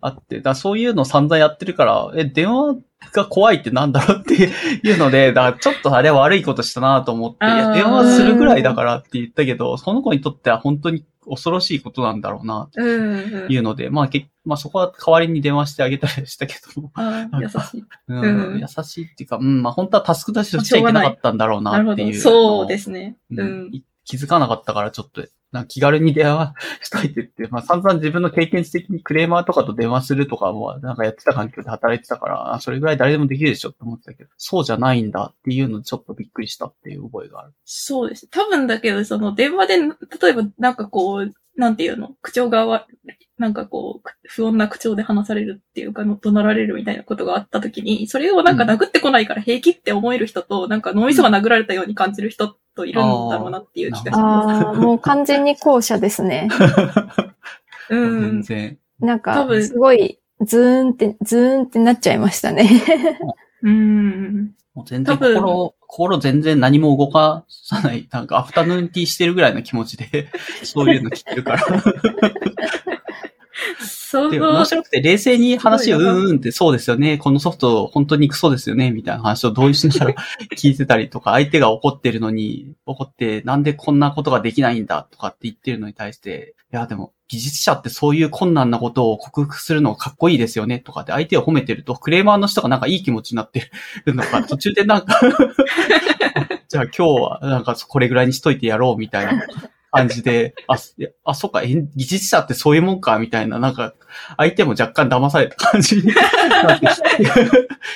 あって、だそういうの散々やってるから、え、電話が怖いってなんだろうっていうので、<laughs> だからちょっとあれは悪いことしたなと思って、いや、電話するぐらいだからって言ったけど、その子にとっては本当に恐ろしいことなんだろうな、うん、というので、まあ、けまあそこは代わりに電話してあげたりしたけども、優しい。うんうん優しいっていうか、うん、まあ本当はタスク出しとしちゃいけなかったんだろうな。っていう。そうですね。ううん気づかなかったからちょっと、なんか気軽に電話したいって言って、まあ散々自分の経験値的にクレーマーとかと電話するとかも、なんかやってた環境で働いてたから、それぐらい誰でもできるでしょって思ってたけど、そうじゃないんだっていうのちょっとびっくりしたっていう覚えがある。そうです。多分だけど、その電話で、例えばなんかこう、なんていうの？口調がわ、なんかこう、不穏な口調で話されるっていうか、怒鳴られるみたいなことがあった時に、それをなんか殴ってこないから平気って思える人と、なんか脳みそが殴られたように感じる人といるんだろうなっていう気がします。ああ、<laughs> もう完全に後者ですね。う全ん。然。なんか、多分すごい、ズーンって、ズーンってなっちゃいましたね。うん。もう全然心、心全然何も動かさない、なんかアフタヌーンティーしてるぐらいの気持ちで、そういうの聞いてるから。<laughs> その面、白くて冷静に話をうんうんってそうですよね。このソフト本当にクソですよね。みたいな話を同意しながら聞いてたりとか、相手が怒ってるのに、怒ってなんでこんなことができないんだとかって言ってるのに対して、いやでも技術者ってそういう困難なことを克服するのがかっこいいですよねとかって相手を褒めてると、クレーマーの人がなんかいい気持ちになってるのか、途中でなんか <laughs> じゃあ今日はなんかこれぐらいにしといてやろうみたいな感じで、あ、いやあ、そっか、え技術者ってそういうもんか、みたいな、なんか、相手も若干騙された感じに <laughs> なって、<laughs> 引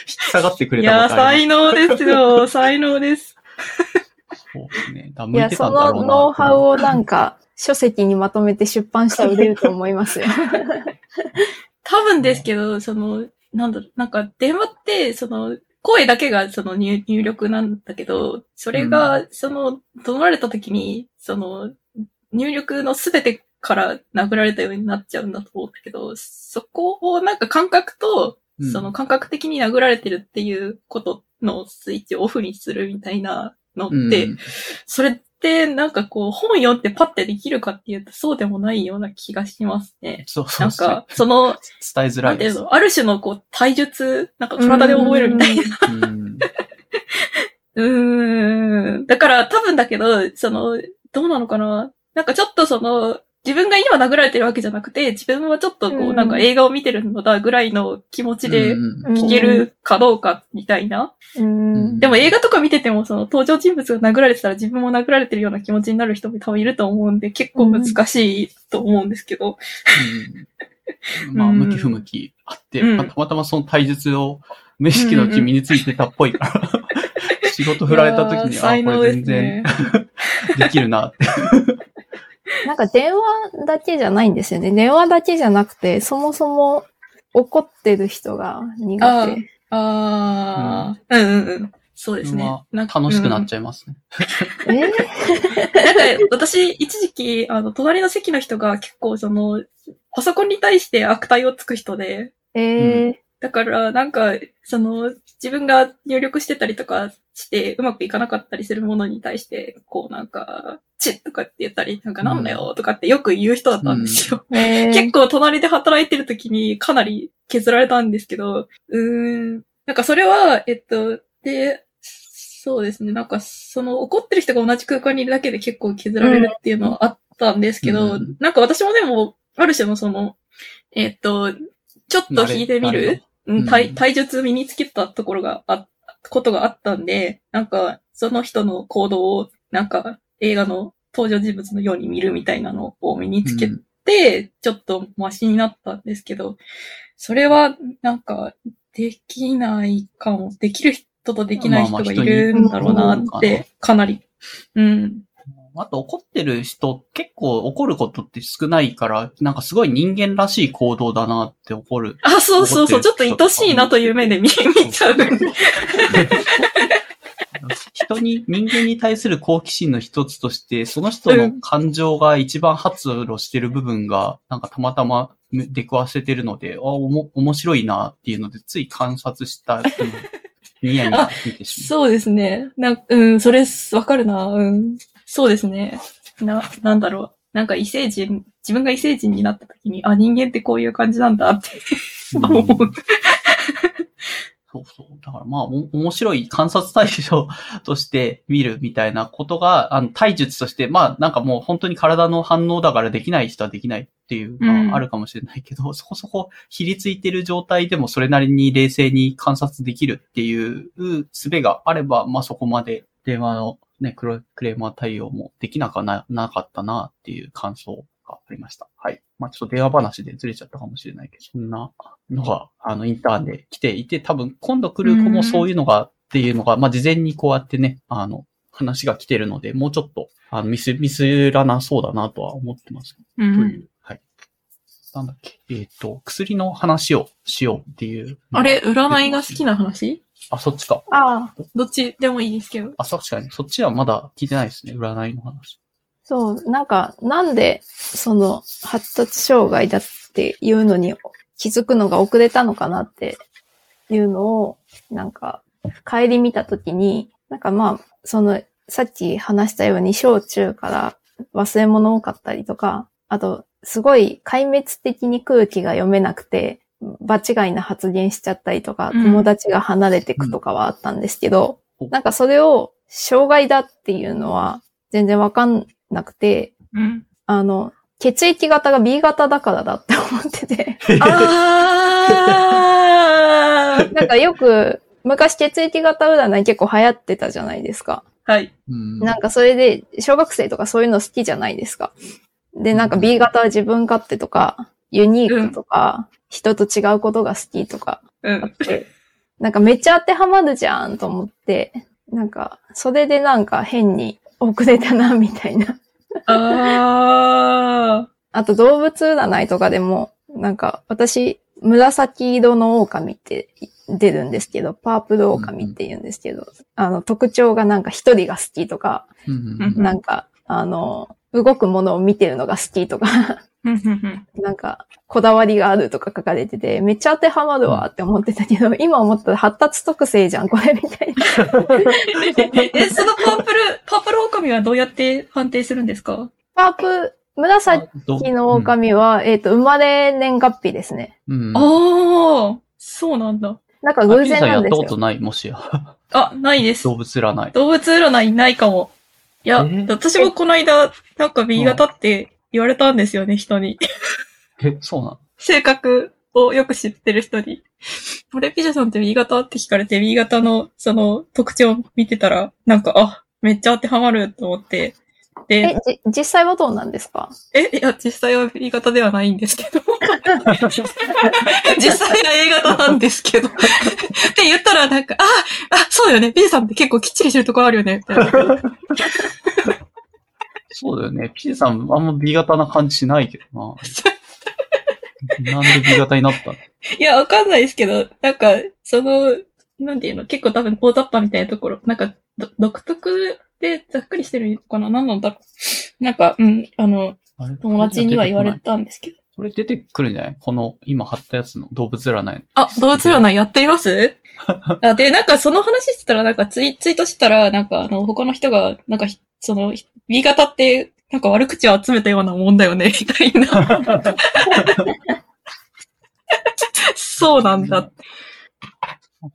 き下がってくいや、れたことあり才能ですよ。<laughs> 才能です。そうですね。だいや、その。ノウハウをなんか、書籍にまとめて出版したら売れると思いますよ。多分ですけど、その、なんだろう、なんか電話って、その、声だけがその入入力なんだけど、それが、その、怒鳴られた時に、その、入力のすべてから殴られたようになっちゃうんだと思うんだけど、そこをなんか感覚と、うんその感覚的に殴られてるっていうことのスイッチをオフにするみたいなのって、うんそれってなんかこう本読んでパッてできるかっていうとそうでもないような気がしますね。そうそなうんそうか、その、伝えづらないです。のある種のこう体術、なんか体で覚えるみたいな。うん <laughs> うーん。だから多分だけど、その、どうなのかななんかちょっとその、自分が今殴られてるわけじゃなくて、自分はちょっとこう、うんなんか映画を見てるのだぐらいの気持ちで聞けるかどうかみたいな。うんでも映画とか見てても、その登場人物が殴られてたら自分も殴られてるような気持ちになる人も多分いると思うんで、結構難しいと思うんですけど。うんまあ、うん向き不向きあって、うんまあたまたまその体術を無意識のうちに身についてたっぽいから、<laughs> 仕事振られた時に、やー才こ能ですれ全然ね。できるなって。なんか電話だけじゃないんですよね。電話だけじゃなくて、そもそも怒ってる人が苦手。ああ、うんうんうん。そうですねま。なんか楽しくなっゃちゃいますね。<laughs> え <laughs> なんか、私、一時期、あの、隣の席の人が結構、その、パソコンに対して悪態をつく人で、えーだから、なんか、その、自分が入力してたりとかして、うまくいかなかったりするものに対して、こうなんか、チッとかって言ったり、なんかなんだよとかってよく言う人だったんですよ。えー。<laughs> 結構隣で働いてる時にかなり削られたんですけど、うーん、なんかそれは、えっと、で、そうですね、なんかその怒ってる人が同じ空間にいるだけで結構削られるっていうのはあったんですけど、うん。なんか私もでも、ある種のその、えっと、ちょっと引いてみる、ううんん、体、体術身につけたところがあ、ことがあったんで、なんか、その人の行動を、なんか、映画の登場人物のように見るみたいなのを身につけうんて、ちょっとマシになったんですけど、それは、なんか、できないかも。できる人とできない人がいるんだろうなって、かなり。うん。あと怒ってる人、結構怒ることって少ないから、なんかすごい人間らしい行動だなって怒る。あ、そうそうそう、ちょっと愛しいなという目で見、見ちゃう。人に、人間に対する好奇心の一つとして、その人の感情が一番発露してる部分が、なんかたまたま出くわせてるので、あ、おも、面白いなっていうので、つい観察した、うんニヤニヤ見てしまう。そうですね。なんうん、それ、わかるな。うん。そうですね。な、なんだろう。なんか異星人、自分が異星人になった時に、あ、人間ってこういう感じなんだって思う。そうそう。だからまあ、お面白い観察対象として見るみたいなことが、あの、体術として、まあ、なんかもう本当に体の反応だからできない人はできないっていうのはあるかもしれないけど、そこそこひりついてる状態でもそれなりに冷静に観察できるっていう術があれば、まあそこまで電話のね、クロクレーマー対応もできなかな、なかったなっていう感想がありました。はい。まあちょっと電話話でずれちゃったかもしれないけど、そんなのが、あの、インターンで来ていて、多分今度来る子もそういうのが、っていうのが、まあ事前にこうやってね、あの、話が来てるので、もうちょっと、あの、ミス、ミスらなそうだなとは思ってます。う。というんはい。なんだっけ。えっ、と、薬の話をしようっていう。あれ、占いが好きな話？あ、そっちか。ああ、どっちでもいいですけど。あ、確かに。そっちはまだ聞いてないですね。占いの話。そう、なんか、なんで、その、発達障害だっていうのに気づくのが遅れたのかなっていうのを、なんか、帰り見たときに、なんかまあ、その、さっき話したように小中から忘れ物多かったりとか、あと、すごい壊滅的に空気が読めなくて、場違いな発言しちゃったりとか、うん友達が離れてくとかはあったんですけど、うんなんかそれを障害だっていうのは全然わかんなくて、うん。あの、血液型が B 型だからだって思ってて、<laughs> あーなんかよく昔血液型占い結構流行ってたじゃないですか。はい。うんなんかそれで小学生とかそういうの好きじゃないですか。で、なんか B 型は自分勝手とか、ユニークとか、人と違うことが好きとかうんあっ。て、なんかめっちゃ当てはまるじゃんと思って、なんか、それでなんか変に遅れたな、みたいな。ああと動物占いとかでも、なんか私、紫色の狼って出るんですけど、パープル狼って言うんですけど、あの特徴がなんか一人が好きとか、うんうんなんか、あの、動くものを見てるのが好きとか、ー。なんか、こだわりがあるとか書かれてて、めっちゃ当てはまるわって思ってたけど、今思ったら発達特性じゃん、これみたいな。<laughs> え、そのパープル、パープル狼はどうやって判定するんですか？パープ、紫の狼は、えっ、と、生まれ年月日ですね。うん。ああ、そうなんだ。なんか偶然なんですよ。ったことないもしや。あ、ないです。動物占い。動物占いないかも。いや、え私もこの間、なんか B 型って言われたんですよね、人に。え、そうなの？性格をよく知ってる人に。俺、ピジャさんって B 型？って聞かれて、B 型のその特徴を見てたら、なんか、あ、めっちゃ当てはまると思って。えで、、じ、実際はどうなんですか？え、いや、実際は B 型ではないんですけど。<laughs> 実際は A 型なんですけど。って言ったら、なんか、あ、あ、そうよね。B さんって結構きっちりしてるとこあるよね。みたいなそうだよね。ピジさん、あんま B 型な感じしないけどな。<laughs> なんで B 型になった？のいや、わかんないですけど、なんか、その、なんていうの、結構多分大雑把みたいなところ、なんか、ど独特でざっくりしてるのかな？何なんだ？ろう。なんか、うん、あの、あれ？友達には言われたんですけど。これ出てくるんじゃない？この、今貼ったやつの動物占い。あ、動物占いやってみます？<laughs> あで、なんかその話してたら、なんかツイツイートしてたら、なんかあの、他の人が、なんかひ、その、B 型って、なんか悪口を集めたようなもんだよね、みたいな。<laughs> そうなんだ。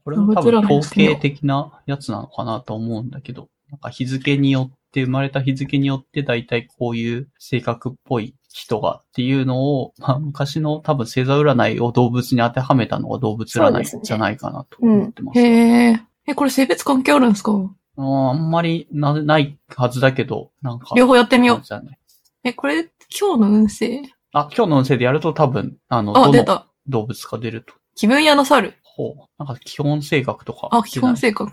これも多分統計的なやつなのかなと思うんだけど、なんか日付によって、生まれた日付によって大体こういう性格っぽい人がっていうのを、まあ昔の多分星座占いを動物に当てはめたのが動物占いじゃないかなと思ってます。へえ。え、これ性別関係あるんですか？あんまりなないはずだけど、なんか。両方やってみよう。じゃね。え、これ、今日の運勢？あ、今日の運勢でやると多分、あの、あ、出た。動物か出ると。気分屋の猿。ほう。なんか基本性格とか。あ、基本性格。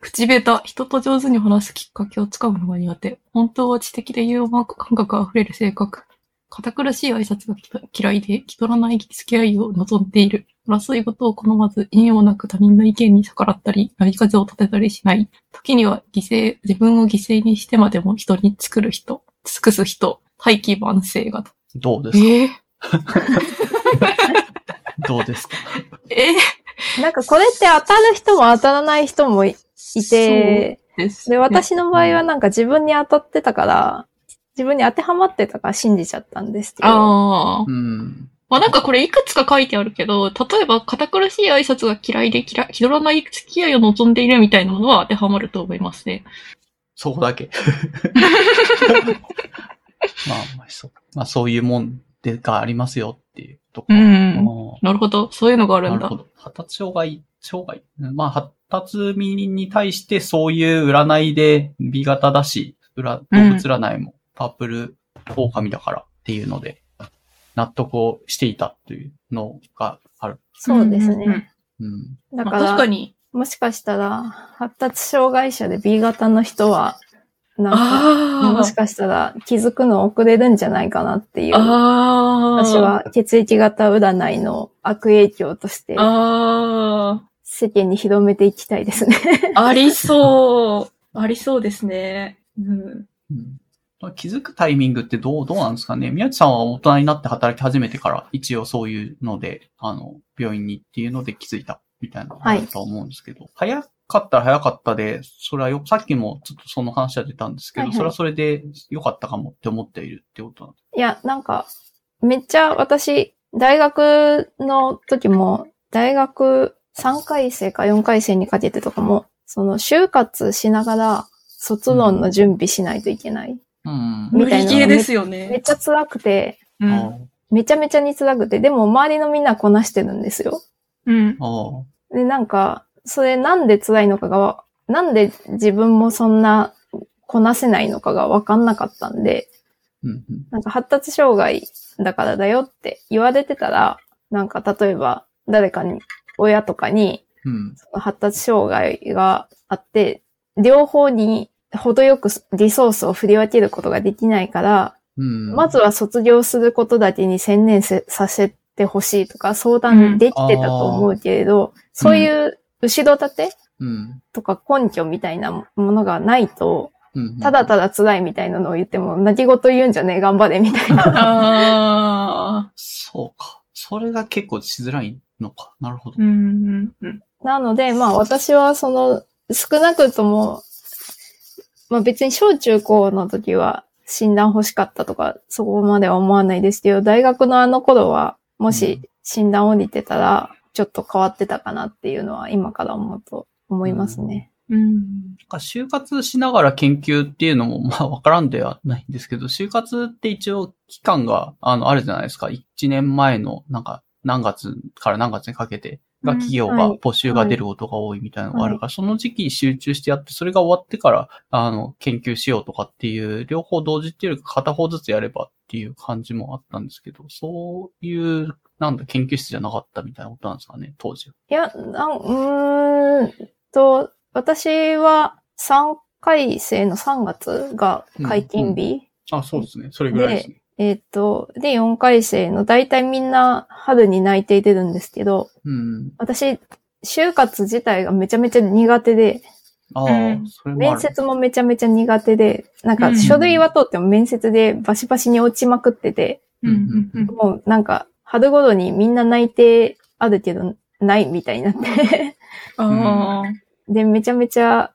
口下手。人と上手に話すきっかけをつかむのが苦手。本当は知的でユーモア感覚あふれる性格。堅苦しい挨拶が嫌いで、気取らない付き合いを望んでいる。争い事を好まず、意味もなく他人の意見に逆らったり、波風を立てたりしない。時には犠牲、自分を犠牲にしてまでも人に作る人、尽くす人、大気万世が。どうですか？えー、<laughs> どうですか？えー、なんかこれって当たる人も当たらない人もいいて、です。で、私の場合はなんか自分に当たってたから、自分に当てはまってたから信じちゃったんですけど。ああ。うん。まあなんかこれいくつか書いてあるけど、例えば堅苦しい挨拶が嫌いで嫌い、気取らない付き合いを望んでいるみたいなものは当てはまると思いますね。そこだけ。<laughs> まあ、まあ、そう。まあ、そういうもんでがありますよっていうとこうろ。ん。あなるほど。そういうのがあるんだーなるほ。ど。発達障害、障害。まあ、発達民に対してそういう占いで B 型だし、裏動物占いもパープル狼だからっていうので、納得をしていたっていうのがある。そうですね。うん。まあだから、確かに。もしかしたら、発達障害者で B 型の人は、なんか、あもしかしたら気づくの遅れるんじゃないかなっていう。私。は血液型占いの悪影響としてあ世間に広めていきたいですね。あ。<laughs> ありそう。ありそうですね。うん。うん気づくタイミングってどう、どうなんですかね宮地さんは大人になって働き始めてから、一応そういうので、あの、病院にっていうので気づいたみたいなのがあると思うんですけど、早かったら早かったで、それはよ、さっきもちょっとその話は出たんですけど、はいはいそれはそれで良かったかもって思っているってことなんですいや、なんか、めっちゃ私、大学の時も、大学3回生か4回生にかけてとかも、その就活しながら卒論の準備しないといけない。うん。みたいなですよめっね。ちゃ辛くて、うん。あめちゃめちゃに辛くて、でも周りのみんなこなしてるんですよ。うん。あ。あで、なんか、それなんで辛いのかが、なんで自分もそんなこなせないのかがわかんなかったんで、うんうん。なんか発達障害だからだよって言われてたら、なんか例えば誰かに、親とかにうん。発達障害があって、両方に程よくリソースを振り分けることができないから、うん。まずは卒業することだけに専念せさせてほしいとか相談できてたと思うけれど、そういう後ろ盾うん。とか根拠みたいなものがないと、うん。ただただ辛いみたいなのを言っても、泣き言言うんじゃねえ、頑張れみたいな。ああ。そうか。それが結構しづらいのか。なるほどう。ん。うん。なので、まあ私はその、少なくとも、まあ別に小中高の時は診断欲しかったとか、そこまでは思わないですけど、大学のあの頃は、もし診断降りてたら、ちょっと変わってたかなっていうのは今から思うと思いますね。うん。なんか就活しながら研究っていうのも、まあ、わからんではないんですけど、就活って一応期間が、あの、あるじゃないですか。1年前の、なんか、何月から何月にかけて、がうん企業がはい募集が出ることが多いみたいなのがあるから、その時期に集中してやって、それが終わってから、あの、研究しようとかっていう、両方同時っていうよりか片方ずつやればっていう感じもあったんですけど、そういう、なんだ、研究室じゃなかったみたいなことなんですかね、当時は。いや、なん、うーんと、私は3回生の3月が解禁日あ、そうですね。それぐらいですね。えっ、と、で、4回生の大体みんな春に内定出るんですけど、うん。私、就活自体がめちゃめちゃ苦手で。面接もめちゃめちゃ苦手で、なんかうん書類は通っても面接でバシバシに落ちまくってて、うんうんうんもうなんか春頃にみんな内定あるけどないみたいになって。で、めちゃめちゃ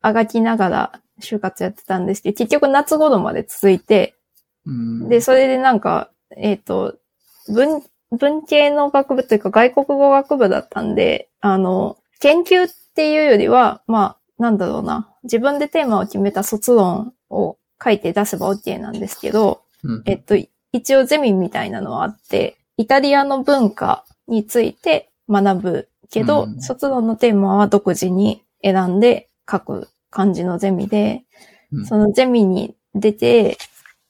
あがきながら就活やってたんですけど、結局夏頃まで続いて、うん。で、それでなんか、えっ、と、文、文系の学部というか外国語学部だったんで、あの、研究っていうよりは、まあ、なんだろうな。自分でテーマを決めた卒論を書いて出せば OK なんですけど、うん、えっと、一応ゼミみたいなのはあって、イタリアの文化について学ぶけど、うん。卒論のテーマは独自に選んで書く感じのゼミで、うん。そのゼミに出て、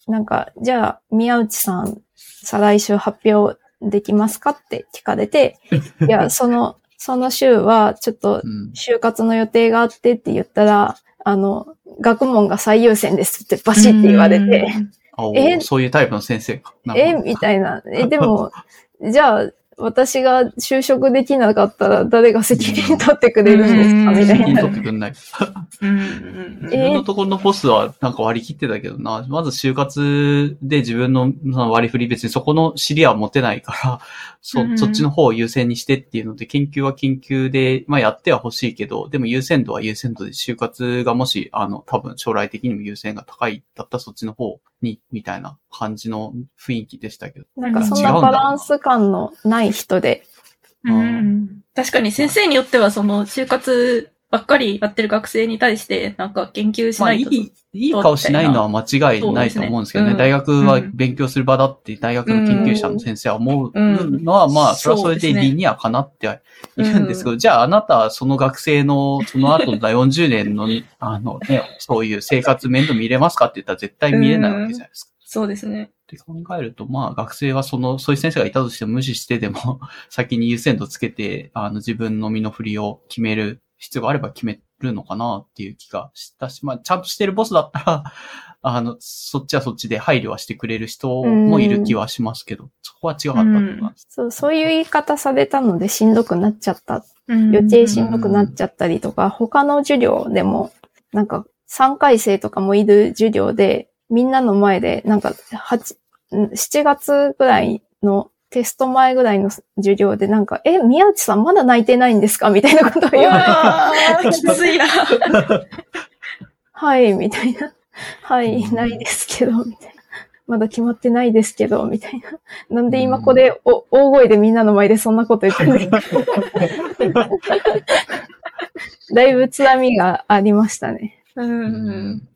なんか、じゃあ、宮内さん、再来週発表できますかって聞かれて、<laughs> いや、その、その週は、ちょっとう、ん。就活の予定があってって言ったら、あの、学問が最優先ですってバシって言われて、え？そういうタイプの先生か。え？みたいな。え、でも、<laughs> じゃあ、私が就職できなかったら誰が責任取ってくれるんですかみたいな。責任。取ってくん。ない。自分のところのボスはなん。か割り切ってたけどな。まず就活で自分のその割り振り別にそこの知りは持てないから、そうん、そっちの方を優先にしてっていうので、研究は研究で、まあやっては欲しいけど、でも優先度は優先度で就活がもし、あの、多分将来的にも優先が高いだったらそっちの方に、みたいな感じの雰囲気でしたけど。なんかそんな。バランス感のない人で、うん。確かに先生によっては、その、就活ばっかりやってる学生に対して、なんか研究しまあ、ないいと。い、いい顔しないのは間違いないと思うんですけどね。ねうん大学は勉強する場だって、大学の研究者の先生は思うのは、まあ、それはそれで理にはかなってはいるんですけど、じゃああなたはその学生の、その後の40年の、<laughs> あのね、そういう生活面倒見れますかって言ったら絶対見れないわけじゃないですか。そうですね。って考えると、まあ学生はその、そういう先生がいたとしても無視してでも、<laughs> 先に優先度つけて、あの自分の身の振りを決める必要があれば決めるのかなっていう気がしたし、まあちゃんとしてるボスだったら、<laughs> あの、そっちはそっちで配慮はしてくれる人もいる気はしますけど、そこは違かったと思います。そう、そういう言い方されたのでしんどくなっちゃった。予予定しんどくなっちゃったりとか、他の授業でも、なんか3回生とかもいる授業で、みんなの前で、なんか8、ん7月ぐらいのテスト前ぐらいの授業でなんか、え、宮内さんまだ泣いてないんですか？みたいなことを言われて、<laughs> きついな。はい、みたいな。はい、ないですけど、みたいな。まだ決まってないですけど、みたいな。なんで今これ、お大声でみんなの前でそんなこと言ってるんですかだいぶつらみがありましたね。うん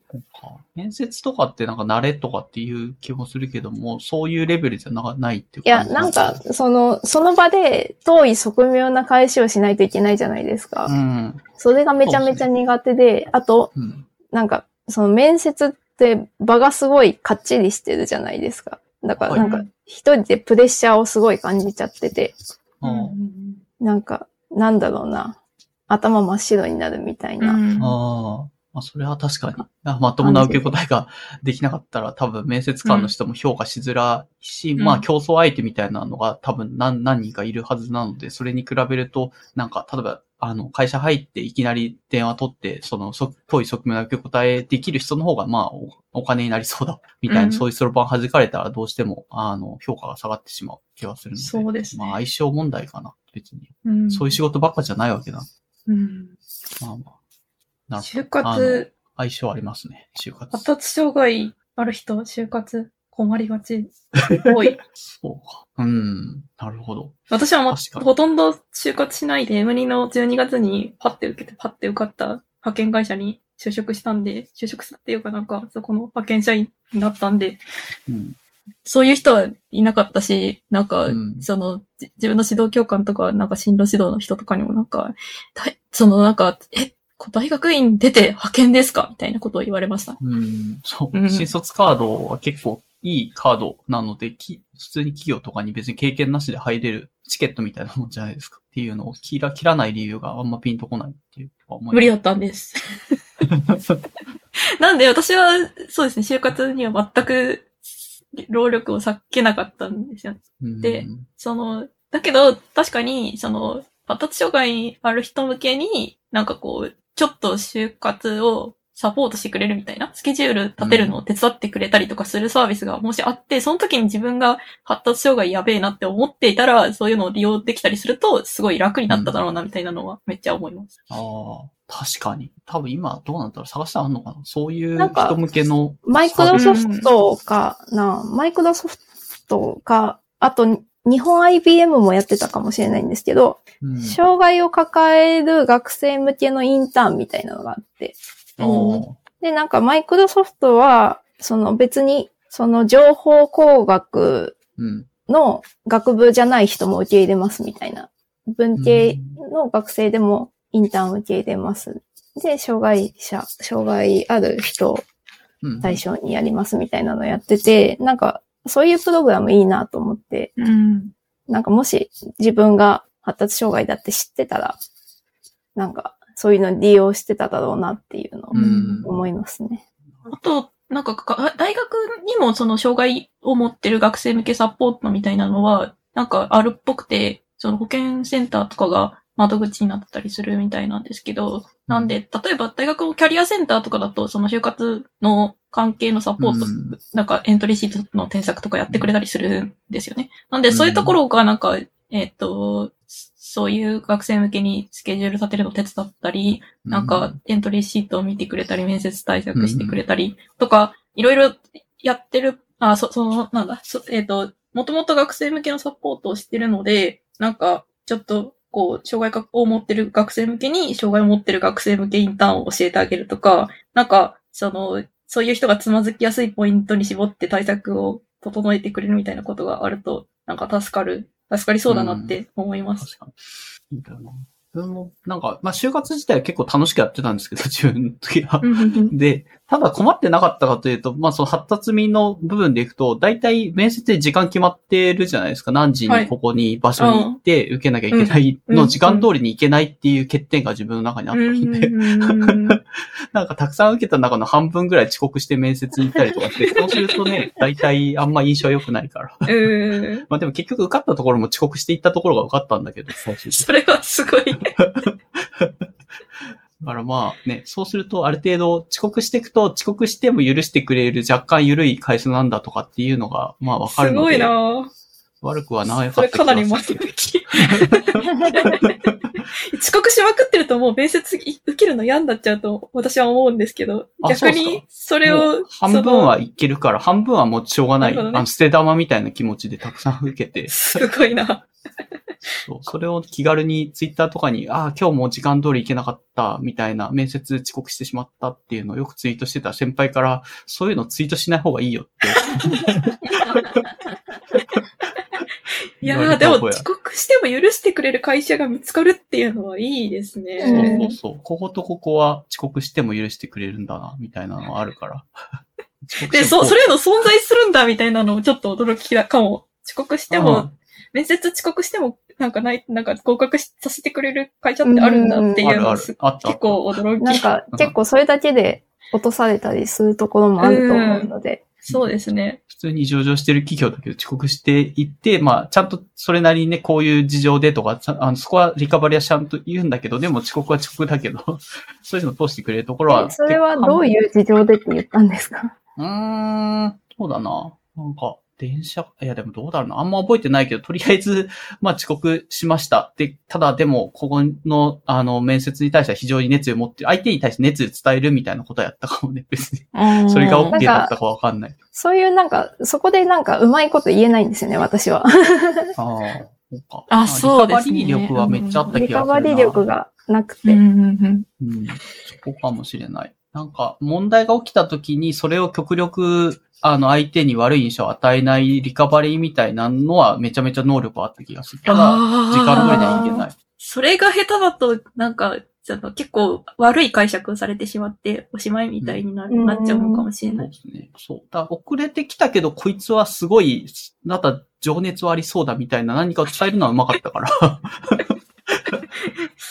面接とかってなんか慣れとかっていう気もするけども、そういうレベルじゃなないっていういや、なんか、その、その場で遠い側面な返しをしないといけないじゃないですか。うん。それがめちゃめちゃ苦手で、あと、うん。なんか、その面接って場がすごいかっちりしてるじゃないですか。だからなんかはい、一人でプレッシャーをすごい感じちゃってて、うんなんか、なんだろうな、頭真っ白になるみたいな。うんああ。まあ、それは確かに。あまともな受け答えができなかったら多分面接官の人も評価しづらいし、うんまあ競争相手みたいなのが多分何何人かいるはずなので、それに比べると、なんか、例えば、あの、会社入っていきなり電話取って、その、そ遠い側面な受け答えできる人の方が、まあお、お金になりそうだ、みたいな、うんそういうそろばん弾かれたらどうしても、あの、評価が下がってしまう気がするので。そうですねまあ、相性問題かな、別に。うんそういう仕事ばっかじゃないわけだ。うんまあまあ。なるほど就活、相性ありますね、就活。発達障害ある人、就活？困りがち？<laughs> 多い。そうか。うん。なるほど。私はほとんど就活しないで、M2 の12月にパッて受けて、パッて受かった派遣会社に就職したんで、就職したっていうかなんか、そこの派遣社員になったんで、うん。そういう人はいなかったし、なんか、うんその、じ自分の指導教官とか、なんか進路指導の人とかにもなんか、そのなんか、え、大学院出て派遣ですか？みたいなことを言われました。うん。そうう。ん新卒カードは結構いいカードなので、き普通に企業とかに別に経験なしで入れるチケットみたいなもんじゃないですか？っていうのを切ら切らない理由があんまピンとこないっていうか思い無理だったんです。<laughs> なんで私は、そうですね、就活には全く労力を割けなかったんですよ。うんでその、だけど、確かに、その、発達障害ある人向けに、なんかこう、ちょっと就活をサポートしてくれるみたいな、スケジュール立てるのを手伝ってくれたりとかするサービスがもしあって、その時に自分が発達障害やべえなって思っていたら、そういうのを利用できたりすると、すごい楽になっただろうな、みたいなのはめっちゃ思います。ああ、確かに。多分今どうなんだろう探してあんのかなそういうなんか人向けの。マイクロソフトかな、マイクロソフトか、あと、日本 IBM もやってたかもしれないんですけど、うん障害を抱える学生向けのインターンみたいなのがあって。で、なんかマイクロソフトは、その別に、その情報工学うん。の学部じゃない人も受け入れますみたいな。文系の学生でもインターン受け入れます。で、障害者、障害ある人。対象にやりますみたいなのやってて、なんか、そういうプログラムいいなと思って、うん。なんかもし自分が発達障害だって知ってたら、なんか、そういうのに利用してただろうなっていうのをうん。思いますね。あと、なんかか、大学にもその障害を持ってる学生向けサポートみたいなのは、なんかあるっぽくて、その保健センターとかが窓口になってたりするみたいなんですけど、なんで、例えば大学のキャリアセンターとかだと、その就活の関係のサポート、うん。なんかエントリーシートの添削とかやってくれたりするんですよね。なんで、そういうところがなんか、えっ、と、そういう学生向けにスケジュール立てるの手伝ったり、なんか、エントリーシートを見てくれたり、面接対策してくれたり、とか、いろいろやってる、あ、そ、その、なんだ、そえっ、と、もともと学生向けのサポートをしてるので、なんか、ちょっと、こう、障害を持ってる学生向けに、障害を持ってる学生向けインターンを教えてあげるとか、なんか、その、そういう人がつまずきやすいポイントに絞って対策を整えてくれるみたいなことがあると、なんか助かる、助かりそうだなって思います。確かに。いいな。自分も、なんか、まあ、就活自体は結構楽しくやってたんですけど、自分の時は。うんうんうんで、ただ困ってなかったかというと、まあその発達民の部分でいくと、大体面接で時間決まってるじゃないですか。何時はい。にここに場所に行って受けなきゃいけないうん。の時間通りに行けないっていう欠点が自分の中にあったので、うん。<laughs> なんかたくさん受けた中の半分ぐらい遅刻して面接に行ったりとかして、<laughs> そうするとね、大体あんま印象良くないから。うん。<laughs> まあでも結局受かったところも遅刻していったところが受かったんだけど、最それはすごい。だからまあね、そうするとある程度遅刻していくと遅刻しても許してくれる若干緩い回数なんだとかっていうのがまあわかるので、すごいな悪くはないそれかなりマ的。<laughs> 遅刻しまくってるともう面接受けるの嫌になっちゃうと私は思うんですけど、逆にそれを、半分はいけるから、半分はもうしょうがない。ねあの捨て玉みたいな気持ちでたくさん受けて、すごいな。そうそれを気軽にツイッターとかに、ああ、今日も時間通り行けなかった、みたいな、面接遅刻してしまったっていうのをよくツイートしてた先輩から、そういうのツイートしない方がいいよって。いやー、でも遅刻しても許してくれる会社が見つかるっていうのはいいですそうね。そうそう。こことここは遅刻しても許してくれるんだな、みたいなのがあるから。で、そ、してもそれの存在するんだみたいなのをちょっと驚きだかも。遅刻してうんも、面接遅刻しても、なんかない、なんか合格しさせてくれる会社ってあるんだっていうのをす。あったあった。結構驚き。なんか結構それだけで落とされたりするところもあると思うので、そうですね。普通に上場してる企業だけど遅刻していって、まあ、ちゃんとそれなりにね、こういう事情でとか、あのそこはリカバリはちゃんと言うんだけど、でも遅刻は遅刻だけど、<laughs> そういうの通してくれるところは。えそれはどうういう事情でって言ったんですか？うーん、そうだな。なんか、電車、いやでもどうだろうな。あんま覚えてないけど、とりあえず、<laughs> まあ遅刻しました。で、ただでも、ここの、あの、面接に対しては非常に熱意を持ってる、相手に対して熱意を伝えるみたいなことはやったかもね、<laughs> 別に。それが OK かだったかわかんない。そういうなんか、そこでなんかうまいこと言えないんですよね、私は。ああ、そうか。あまそうですねリカバリー力はめっちゃあった気がするな。リカバリー力がなくて。うんうんうんうん、そこかもしれない。なんか、問題が起きた時に、それを極力、あの、相手に悪い印象を与えないリカバリーみたいなのは、めちゃめちゃ能力あった気がする。ただ、時間通りにはいけない。それが下手だと、なんか、その結構悪い解釈をされてしまって、おしまいみたいにな,、うんなっちゃうのかもしれない。そうですね。そう。だから遅れてきたけど、こいつはすごい、なんか情熱はありそうだみたいな何かを伝えるのはうまかったから。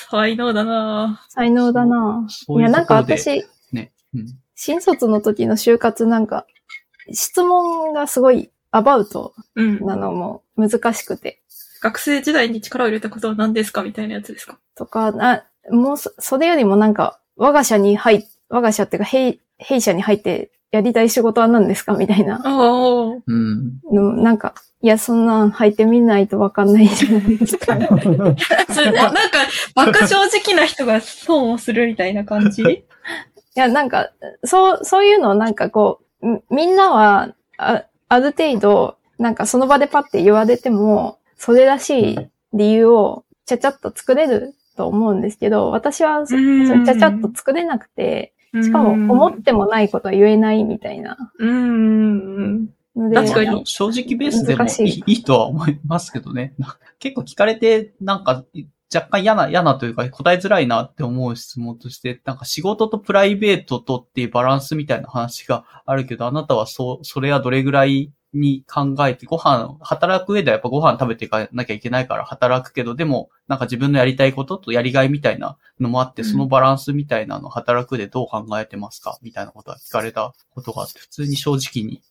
才能だな才能だなそういういや、なんか私、ね。うん。新卒の時の就活なんか、質問がすごいアバウトうん。なのも難しくて。学生時代に力を入れたことは何ですかみたいなやつですか？とか、あ、もうそ、それよりもなんか、我が社に入っ、我が社っていうか、弊、弊社に入ってやりたい仕事は何ですかみたいなああ。うん。の、なんか、いや、そんなん入ってみないとわかんないじゃないですか。<laughs> なんか、バカ正直な人が損をするみたいな感じ？<laughs> いや、なんか、そう、そういうのをなんかこう、みみんなは、あある程度、なんかその場でパッて言われても、それらしい理由をちゃちゃっと作れると思うんですけど、私はちゃちゃっと作れなくて、しかも思ってもないことは言えないみたいな。うん。確かに。正直ベースでも難しい。いいいいとは思いますけどね。結構聞かれて、なんか若干嫌な、嫌なというか答えづらいなって思う質問として、なんか仕事とプライベートとっていうバランスみたいな話があるけど、あなたはそう、それはどれぐらいに考えて、ご飯、働く上ではやっぱご飯食べていかなきゃいけないから働くけど、でも、なんか自分のやりたいこととやりがいみたいなのもあって、うんそのバランスみたいなの働くでどう考えてますか？みたいなことが聞かれたことがあって、普通に正直に、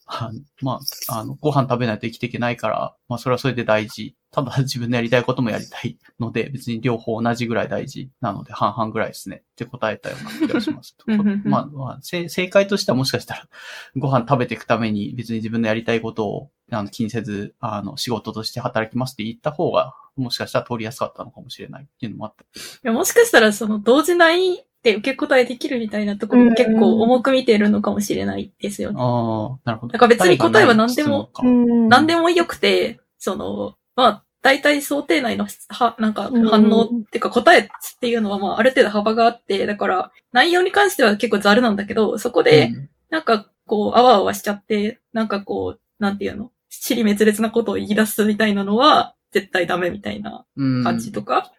まあ、あの、ご飯食べないと生きていけないから、まあ、それはそれで大事。ただ自分のやりたいこともやりたいので、別に両方同じぐらい大事なので、半々ぐらいですね。って答えたような気がします。まあ、まあ、せ正解としてはもしかしたら、ご飯食べていくために別に自分のやりたいことをあの気にせず、あの、仕事として働きますって言った方が、もしかしたら通りやすかったのかもしれないっていうのもあった。いやもしかしたら、その、動じないって受け答えできるみたいなところも結構重く見てるのかもしれないですよね。ああ、なるほど。だから別に答えは何でも何でもよくて、その、まあ、大体想定内の、は、なんか反応っていうか答えっていうのはまあある程度幅があって、だから内容に関しては結構ザルなんだけど、そこでうんなんかこう、あわあわしちゃって、なんかこう、なんていうの、尻滅裂なことを言い出すみたいなのは絶対ダメみたいなうん感じとか。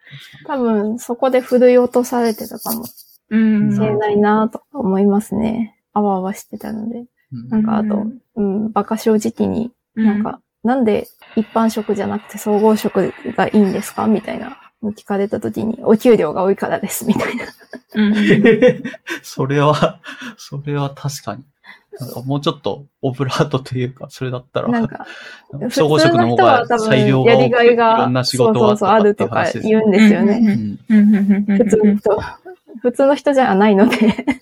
多分そこで振り落とされてたかもしうん。れないなと思いますね。あわあわしてたので。うんなんかあと、うん、バカ正直に、うなん、か、なんで一般職じゃなくて総合職がいいんですかみたいなの聞かれた時に、お給料が多いからです、みたいな。うん。<laughs> それは、それは確かに。なんかもうちょっとオブラートというか、それだったら、なんか、総合職の方が普通の人は多分裁量がやりがいいろがんな仕そう事がそうそうあるとか言うんですよね。うん普普通の人。普通の人じゃないので。<laughs>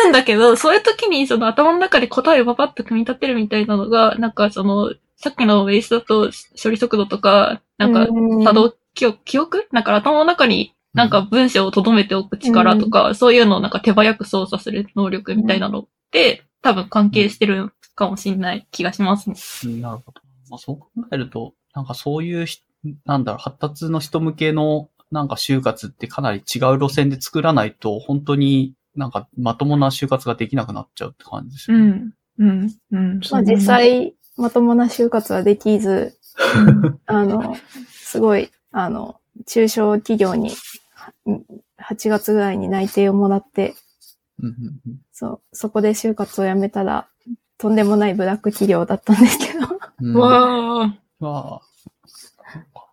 え、多分だけど、そういう時にその頭の中で答えをパパッと組み立てるみたいなのが、なんかその、さっきのベースだと処理速度とか、なんかうん作動記憶、記憶？なんか頭の中になんか文章を留めておく力とか、そういうのをなんか手早く操作する能力みたいなのって、多分関係してるかもしれない気がしますね。うんなるほど。まあ、そう考えると、なんかそういうひ、なんだろう、発達の人向けの、なんか就活ってかなり違う路線で作らないと、本当になんかまともな就活ができなくなっちゃうって感じですよね。うん。うん。うん。まあ実際、まともな就活はできず、<laughs> あの、すごい、あの、中小企業に、は8月ぐらいに内定をもらって、うんうんうんそう、そこで就活を辞めたら、とんでもないブラック企業だったんですけど。うんわー。まあ、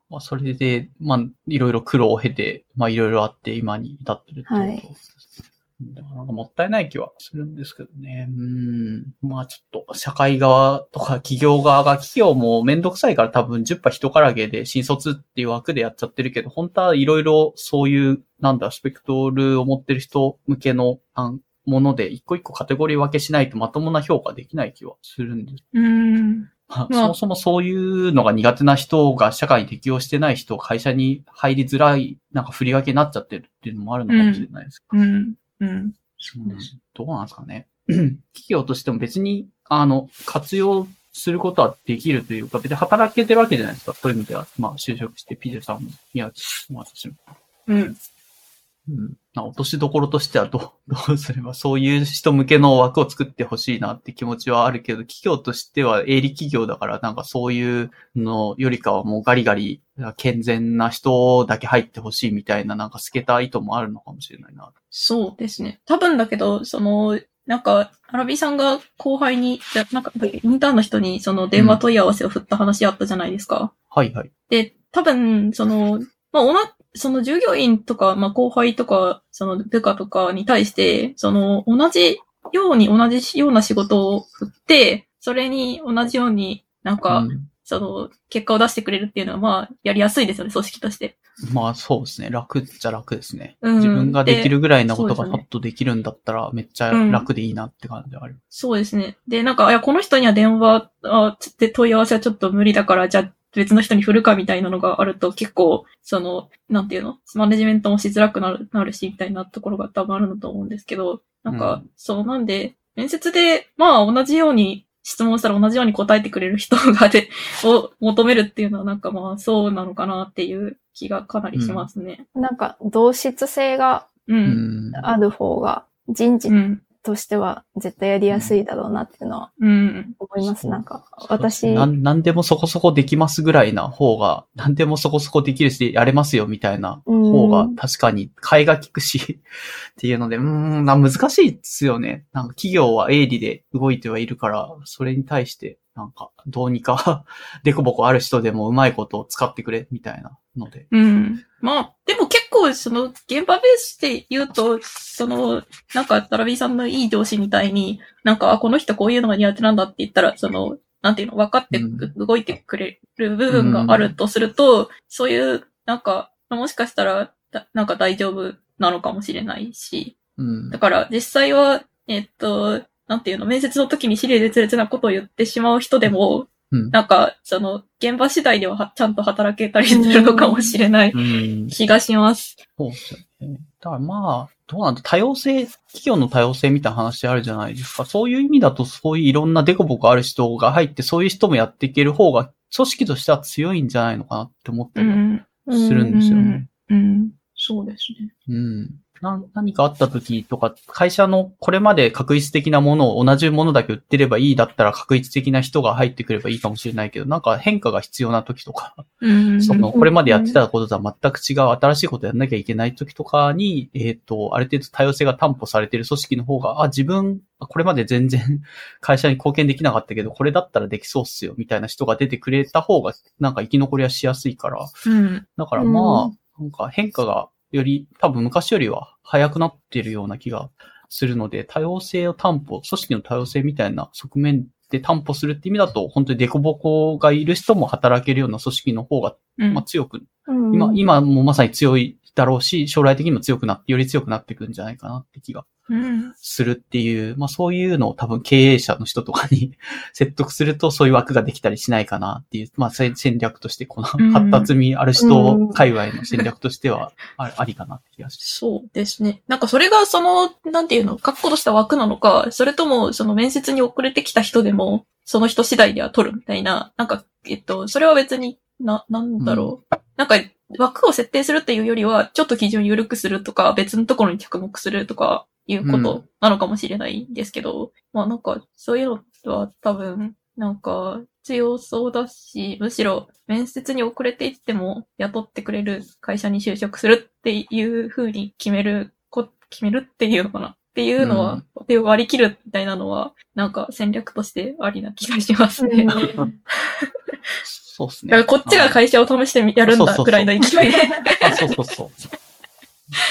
まあ、それで、まあ、いろいろ苦労を経て、まあ、いろいろあって今に至ってるってことはいもったいない気はするんですけどね。うん。まあちょっと、社会側とか企業側が、企業もめんどくさいから多分10羽人からげで新卒っていう枠でやっちゃってるけど、本当はいろいろそういう、なんだ、スペクトルを持ってる人向けの、あんもので、一個一個カテゴリー分けしないとまともな評価できない気はするんですうん。まあ、まあそもそもそういうのが苦手な人が社会に適応してない人、会社に入りづらい、なんか振り分けになっちゃってるっていうのもあるのかもしれないですけど。うん。うん。うんどうなんですかね。<clears throat> 企業としても別に、あの、活用することはできるというか、別に働けてるわけじゃないですか。そういう意味では、まあ、就職して、ピジェさんも、宮城も私も。うん。落としどころとしてはどう、<laughs> どうすれば、そういう人向けの枠を作ってほしいなって気持ちはあるけど、企業としては営利企業だから、なんかそういうのよりかはもうガリガリ、健全な人だけ入ってほしいみたいな、なんか透けた意図もあるのかもしれないな。そうですね。多分だけど、その、なんか、アラビさんが後輩に、じゃ、なんか、インターンの人にその電話問い合わせを振った話あったじゃないですか。はいはい。で、多分、その、まあ、おな、その従業員とか、まあ後輩とか、その部下とかに対して、その同じように同じような仕事を振って、それに同じようになんか、うんその結果を出してくれるっていうのはまあやりやすいですよね、組織として。まあそうですね。楽っちゃ楽ですね。うん自分ができるぐらいなことがパッとできるんだったら、めっちゃ楽でいいなって感じである。そうですね。で、なんか、いや、この人には電話あで問い合わせはちょっと無理だから、じゃあ別の人に振るかみたいなのがあると結構、その、なんていうの？マネジメントもしづらくなるなるし、みたいなところが多分あるのと思うんですけど、なんか、うんそう、なんで、面接で、まあ同じように質問したら同じように答えてくれる人がで、<laughs> を求めるっていうのはなんかまあそうなのかなっていう気がかなりしますね。なんか、同質性がう。うんん。ある方が、人事うん。としては絶対やりやすいだろうなっていうのはうん。思います。そうなんか、私、なん、なんでもそこそこできますぐらいな方が、なんでもそこそこできるし、やれますよみたいな方が確かに替えが利くし、<laughs> っていうので、うーん、な難しいですよね。なんか企業は営利で動いてはいるから、それに対して、なんか、どうにか、<laughs> デコボコある人でもうまいことを使ってくれ、みたいなので。うん。まあ、でも結構、その、現場ベースで言うと、その、なんか、タラビーさんのいい上司みたいに、なんか、あ、この人こういうのが苦手なんだって言ったら、その、なんていうの、分かってうん動いてくれる部分があるとすると、そういう、なんか、もしかしたら、だなんか大丈夫なのかもしれないし、うんだ。から実際は、えっと、なんていうの、面接の時に私利絶劣なことを言ってしまう人でも、うん。なんか、その、現場次第でははちゃんと働けたりするのかもしれないうん。気がします。そうですよね。だからまあ、どうなんだ、多様性、企業の多様性みたいな話あるじゃないですか。そういう意味だと、そういういろんなデコボコある人が入って、そういう人もやっていける方が、組織としては強いんじゃないのかなって思ったりん。するんですよね。うん。そうですね。うん。な何かあった時とか、会社のこれまで確率的なものを同じものだけ売ってればいいだったら確率的な人が入ってくればいいかもしれないけど、なんか変化が必要な時とか、うん。その、これまでやってたこととは全く違う新しいことやんなきゃいけない時とかに、えっ、と、ある程度多様性が担保されている組織の方が、あ、自分、これまで全然会社に貢献できなかったけど、これだったらできそうっすよ、みたいな人が出てくれた方が、なんか生き残りはしやすいから、うん。だからまあ、なんか変化がより、多分昔よりは早くなってるような気がするので、多様性を担保、組織の多様性みたいな側面で担保するって意味だと、本当にデコボコがいる人も働けるような組織の方が、うんまあ強く、うん今、今もまさに強いだろうし、将来的にも強くなって、より強くなっていくんじゃないかなって気がうん。するっていう、まあそういうのを多分経営者の人とかに <laughs> 説得するとそういう枠ができたりしないかなっていう、まあ戦戦略として、このうん発達味ある人界隈の戦略としてはあ <laughs> ありかなって気がしそうですね。なんかそれがその、なんていうの、確固とした枠なのか、それともその面接に遅れてきた人でも、その人次第では取るみたいな、なんか、えっと、それは別に、な、なんだろう。なんか、枠を設定するっていうよりは、ちょっと基準緩くするとか、別のところに着目するとか、いうことなのかもしれないんですけど、まあなんか、そういうのは多分、なんか、強そうだし、むしろ面接に遅れていっても雇ってくれる会社に就職するっていう風に決める、こ決めるっていうのかなっていうのは、手を割り切るみたいなのは、なんか戦略としてありな気がしますね。うんだか <laughs> そうですね。らこっちが会社を試してみやるんだくらいの勢いで。<laughs> あそうそうそう。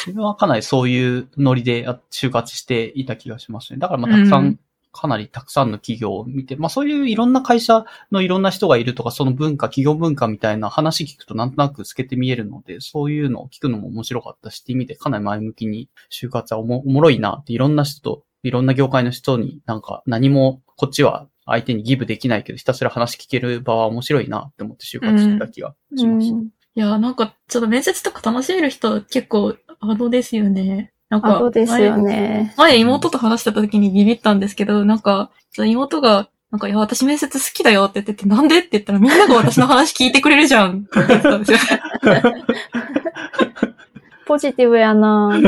自分はかなりそういうノリでや就活していた気がしますね。だからまあたくさん、うんかなりたくさんの企業を見て、まあそういういろんな会社のいろんな人がいるとか、その文化、企業文化みたいな話聞くとなんとなく透けて見えるので、そういうのを聞くのも面白かったしって意味でかなり前向きに就活はおもおもろいなっていろんな人と、いろんな業界の人になんか何もこっちは相手にギブできないけど、ひたすら話聞ける場は面白いなって思って就活してた気がします。うんいや、なんか、ちょっと面接とか楽しめる人結構、アドですよね。なんか、あとですよね。前。前妹と話した時にビビったんですけど、なんか、妹が、なんか、いや、私面接好きだよって言ってて、なんでって言ったらみんなが私の話聞いてくれるじゃんって言ってたんですよ。<laughs> ポジティブやな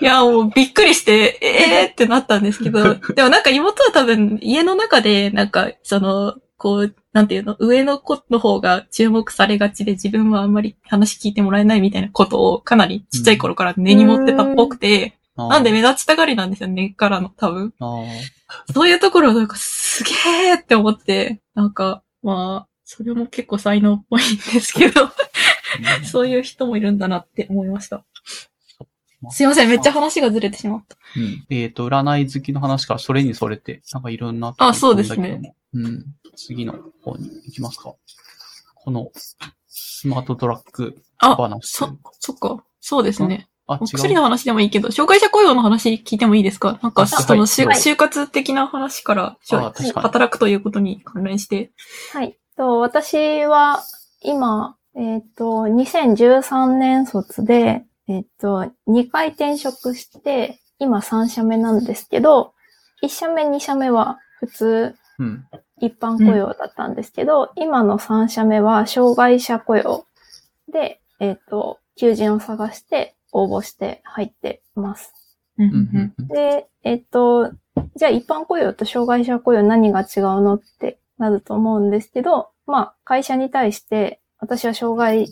いや、もうびっくりして、えーってなったんですけど、でもなんか妹は多分家の中で、なんか、その、こう、なんていうの、上の子の方が注目されがちで自分はあんまり話聞いてもらえないみたいなことをかなりちっちゃい頃から根に持ってたっぽくて、あーなんで目立ちたがりなんですよ、根っからの多分。そういうところなんかすげーって思って、なんか、まあ、それも結構才能っぽいんですけど、<laughs> そういう人もいるんだなって思いました。まあすいません、めっちゃ話がずれてしまった。うん。えっ、と、占い好きの話からそれにそれて、なんかいろんな。あそうですね。うん。次の方に行きますか。この、スマートドラッグあ、話。そ、そっか。そうですね。あ、お違う。薬の話でもいいけど、障害者雇用の話聞いてもいいですか？なんか、あその、はい就はい就活的な話から、しょあ確かに働くということに関連して。はい。と私は今、えっ、と、2013年卒で、えっ、と、2回転職して、今3社目なんですけど、1社目、2社目は普通うん。一般雇用だったんですけど、今の3社目は障害者雇用で、えっ、と、求人を探して応募して入ってます。うんうんうんで、えっと、じゃあ一般雇用と障害者雇用何が違うのってなると思うんですけど、まあ、会社に対して、私は障害、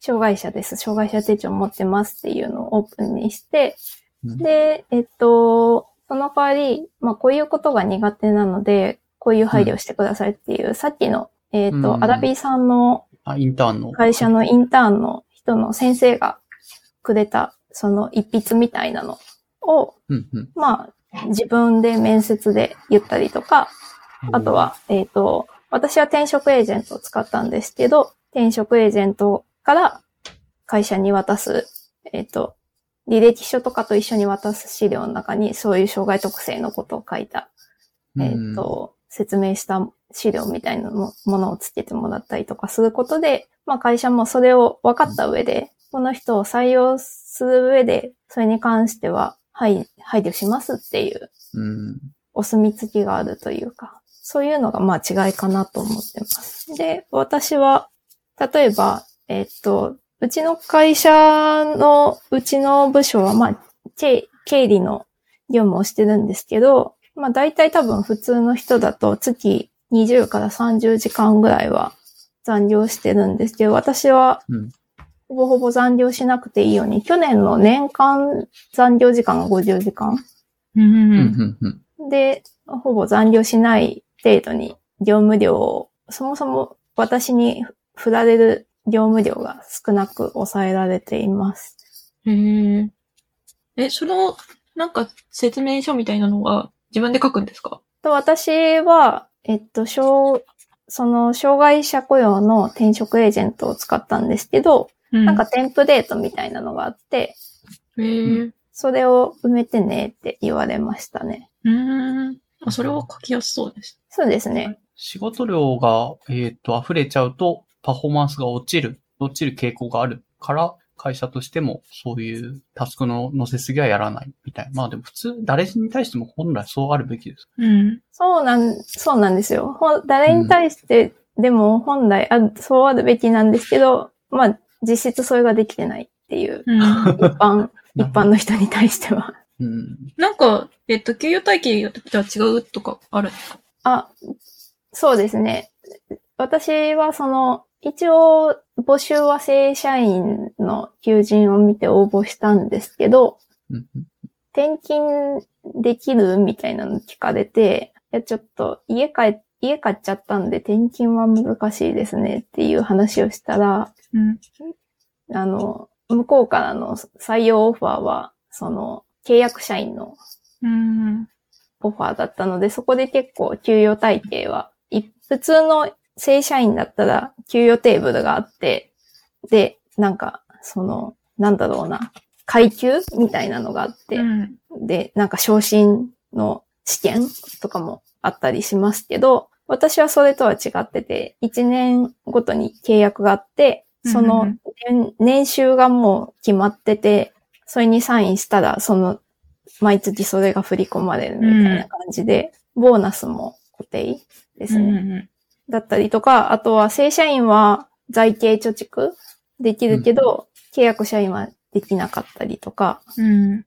障害者です。障害者手帳を持ってますっていうのをオープンにして、うんで、えっと、その代わり、まあ、こういうことが苦手なので、こういう配慮をしてくださいっていう、さっきの、えっと、うんアラビーさんのあ、インターンの。会社のインターンの人の先生がくれた、その一筆みたいなのを、うんうん。まあ、自分で面接で言ったりとか、あとは、えっ、と、私は転職エージェントを使ったんですけど、転職エージェントから会社に渡す、えっ、と、履歴書とかと一緒に渡す資料の中にそういう障害特性のことを書いた、うん、えっ、と、説明した資料みたいなもものをつけてもらったりとかすることで、まあ会社もそれを分かった上で、この人を採用する上で、それに関しては、はい、配慮しますっていううん。お墨付きがあるというか、そういうのがまあ違いかなと思ってます。で、私は、例えば、えっと、うちの会社の、うちの部署はまあ、経経理の業務をしてるんですけど、まあ大体多分普通の人だと月20から30時間ぐらいは残業してるんですけど、私はうん。ほぼほぼ残業しなくていいように、去年の年間残業時間が50時間。うんうんうん。うん。で、ほぼ残業しない程度に業務量を、そもそも私に振られる業務量が少なく抑えられています。へえ。え、その、なんか説明書みたいなのは自分で書くんですか？と私は、えっと、障その、障害者雇用の転職エージェントを使ったんですけど、ななんか、テンプレートみたいなのがあって、へえ。それを埋めてねって言われましたね。うーん。あ、それは書きやすそうです。そうですね。仕事量が、えっ、と、溢れちゃうと、パフォーマンスが落ちる、落ちる傾向があるから、会社としても、そういうタスクの乗せすぎはやらない、みたいな。まあでも普通、誰に対しても本来そうあるべきです。うん。そうなん、そうなんですよ。ほん誰に対してでも本来ある、そうあるべきなんですけど、まあ、実質それができてないっていう、うん。一般、<laughs> 一般の人に対しては。うん。なんか、えっと、給与体系とは違うとかあるんですか？あ、そうですね。私はその、一応、募集は正社員の求人を見て応募したんですけど、うんうん転勤できるみたいなの聞かれて、いや、ちょっと家帰、家買っちゃったんで転勤は難しいですねっていう話をしたら、うん。あの、向こうからの採用オファーは、その、契約社員のうん。オファーだったので、そこで結構給与体系は、い普通の正社員だったら給与テーブルがあって、で、なんか、その、なんだろうな、階級みたいなのがあって、うん。で、なんか昇進の試験とかもあったりしますけど、私はそれとは違ってて、1年ごとに契約があって、そうんうのん年年収がもう決まってて、それにサインしたら、その、毎月それが振り込まれるみたいな感じで、ボーナスも固定ですね。うん。だったりとか、あとは正社員は財形貯蓄できるけど、契約社員はできなかったりとか、うん。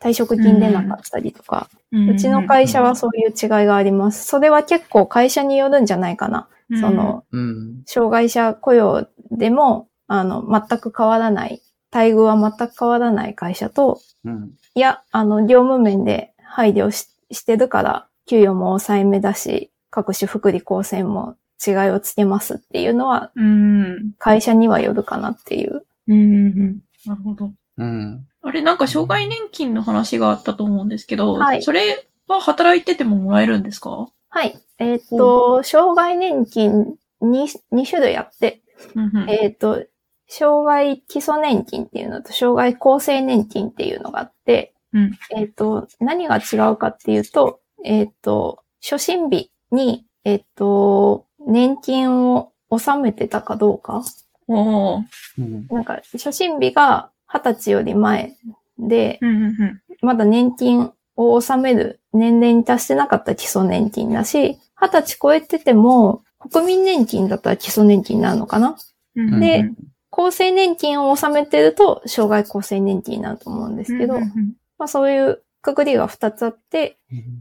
退職金出なかったりとか、うん。うちの会社はそういう違いがあります。それは結構会社によるんじゃないかな。うんそ、の、うん。障害者雇用でも、あの、全く変わらない、待遇は全く変わらない会社と、うん。いや、あの、業務面で配慮ししてるから、給与も抑えめだし、各種福利厚生も違いをつけますっていうのは、うん。会社にはよるかなっていう。うんうん。なるほど。うん。あれ、なんか障害年金の話があったと思うんですけど、はいそれは働いててももらえるんですか？はい。えっ、と、障害年金に2種類あって、うんうんえっ、と、障害基礎年金っていうのと、障害厚生年金っていうのがあって、うんえっ、と、何が違うかっていうと、えっ、と、初診日に、えっ、と、年金を納めてたかどうか？おーうん。なんか、初診日が20歳より前で、うんうんうん。まだ年金を納める年齢に達してなかったら基礎年金だし、20歳超えてても、国民年金だったら基礎年金になるのかな？うんでうん厚生年金を納めてると、障害厚生年金になると思うんですけど、うんうんうんまあそういうくくりが2つあって、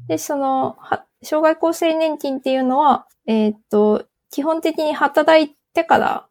で、その、は障害厚生年金っていうのは、えーっと、基本的に働いてから、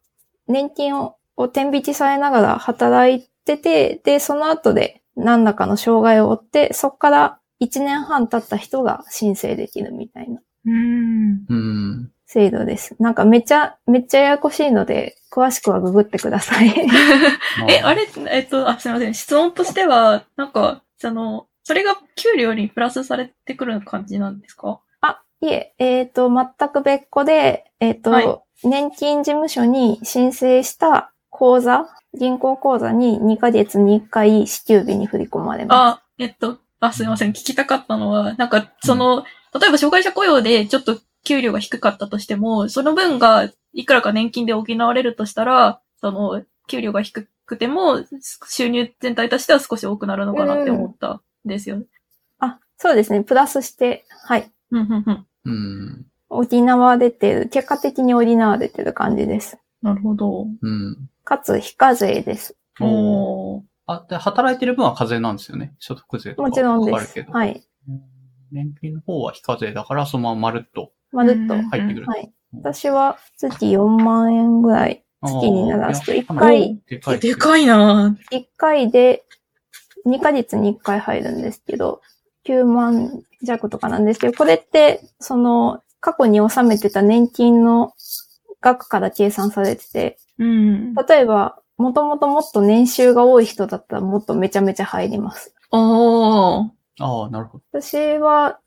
年金をを天引きされながら働いてて、で、その後で何らかの障害を負って、そこから1年半経った人が申請できるみたいなうん。うん。制度です。なんかめっちゃ、めっちゃややこしいので、詳しくはググってください。<laughs> え、あれ、えっと、あ、すいません。質問としては、なんか、その、それが給料にプラスされてくる感じなんですか？あ、いえ、えっ、と、全く別個で、えっ、と、はい。年金事務所に申請した口座、銀行口座に2ヶ月に1回支給日に振り込まれまあ、えっと、あ、すいません。聞きたかったのは、なんか、その、例えば障害者雇用でちょっと給料が低かったとしても、その分がいくらか年金で補われるとしたら、その、給料が低くても、収入全体としては少し多くなるのかなって思った。んですよね。す。あ、そうですね。プラスして、はい。うん、うん、うん。うん。補われてる、結果的に補われてる感じです。なるほど。うん。かつ、非課税です。おー。あ、で、働いてる分は課税なんですよね。所得税とか。もちろんですかかるけ。ど。はい。うん年金の方は非課税だから、そのまままるっとまるっと。うん入ってくる。はい。私は月4万円ぐらい、月にならすと、あー1回、でかい。でかいなぁ1回で、2ヶ月に1回入るんですけど、9万弱とかなんですけど、これって、その、過去に納めてた年金の額から計算されてて、うん。例えば、もともともっと年収が多い人だったらもっとめちゃめちゃ入ります。ああ、なるほど。私は、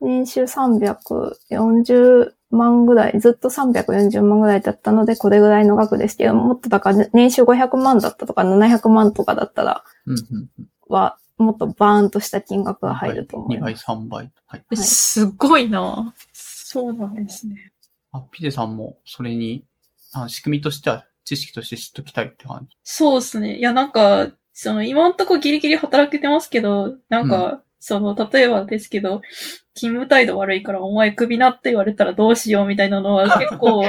年収340万ぐらい、ずっと340万ぐらいだったので、これぐらいの額ですけど、もっとだから年収500万だったとか700万とかだったら、うんうんうん。は、もっとバーンとした金額が入ると思い2倍、ます。3倍。はい。はいすごいなぁそうなんですね。あ、ピデさんも、それに、あ仕組みとしては、知識として知っときたいって感じ。そうですね。いや、なんか、その、今んとこギリギリ働けてますけど、なんか、その、例えばですけど、勤務態度悪いからお前クビなって言われたらどうしようみたいなのは結構、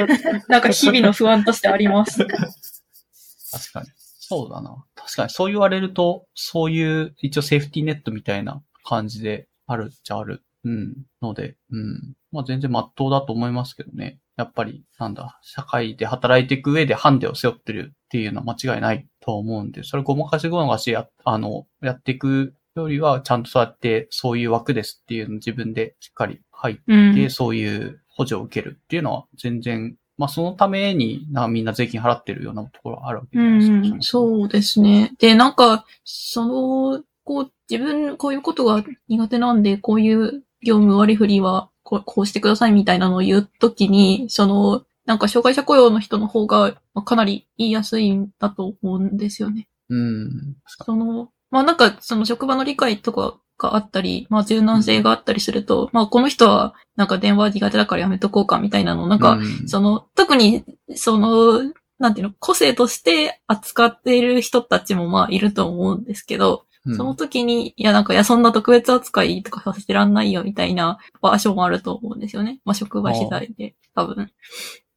なんか日々の不安としてあります。<laughs> 確かに。そうだな。確かに、そう言われると、そういう、一応セーフティーネットみたいな感じであるっちゃある。うん。ので、うん。まあ全然真っ当だと思いますけどね。やっぱり、なんだ、社会で働いていく上でハンデを背負ってるっていうのは間違いないと思うんで、それごまかしごまかしや、あの、やっていくよりは、ちゃんとそうやって、そういう枠ですっていうのを自分でしっかり入って、うん。そういう補助を受けるっていうのは全然、まあそのためになみんな税金払ってるようなところがあるわけじうゃないですか。ん、そうですね。で、なんか、その、こう、自分、こういうことが苦手なんで、こういう業務割り振りは、こうこうしてくださいみたいなのを言うときに、その、なんか障害者雇用の人の方が、まあかなり言いやすいんだと思うんですよね。うん。その、まあなんか、その職場の理解とかがあったり、まあ柔軟性があったりすると、まあこの人は、なんか電話苦手だからやめとこうかみたいなの、なんか、うんその、特に、その、なんていうの、個性として扱っている人たちもまあいると思うんですけど、うんその時に、いやなんか、いやそんな特別扱いとかさせてらんないよみたいな場所もあると思うんですよね。まあ職場次第で、多分。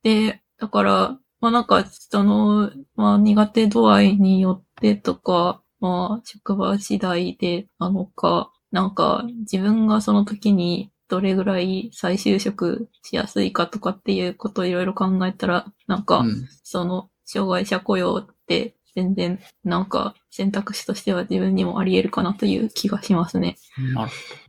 で、だから、まあなんか、その、まあ苦手度合いによってとか、まあ職場次第でなのか、なんか自分がその時にどれぐらい再就職しやすいかとかっていうことをいろいろ考えたら、なんか、うんその、障害者雇用って全然、なんか、選択肢としては自分にもあり得るかなという気がしますね。なるほど。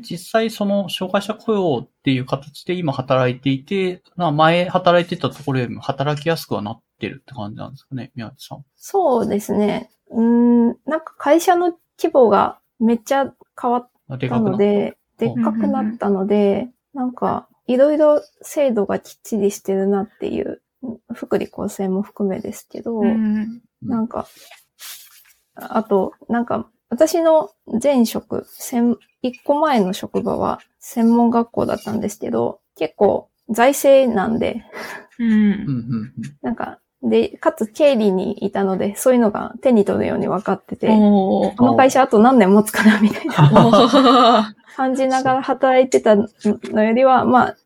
実際その障害者雇用っていう形で今働いていて、まあ前働いてたところよりも働きやすくはなってるって感じなんですかね、宮内さん。そうですね。うーん、なんか会社の規模がめっちゃ変わった。ので、でっかくなったので、なんか、いろいろ制度がきっちりしてるなっていう、福利厚生も含めですけど、うん。なんか、あと、なんか、私の前職、専一個前の職場は専門学校だったんですけど、結構財政なんで、うん。うん。うんうん。なんか、で、かつ経理にいたので、そういうのが手に取るように分かってて、この会社あと何年持つかなみたいな。感じながら働いてたのよりは、まあ、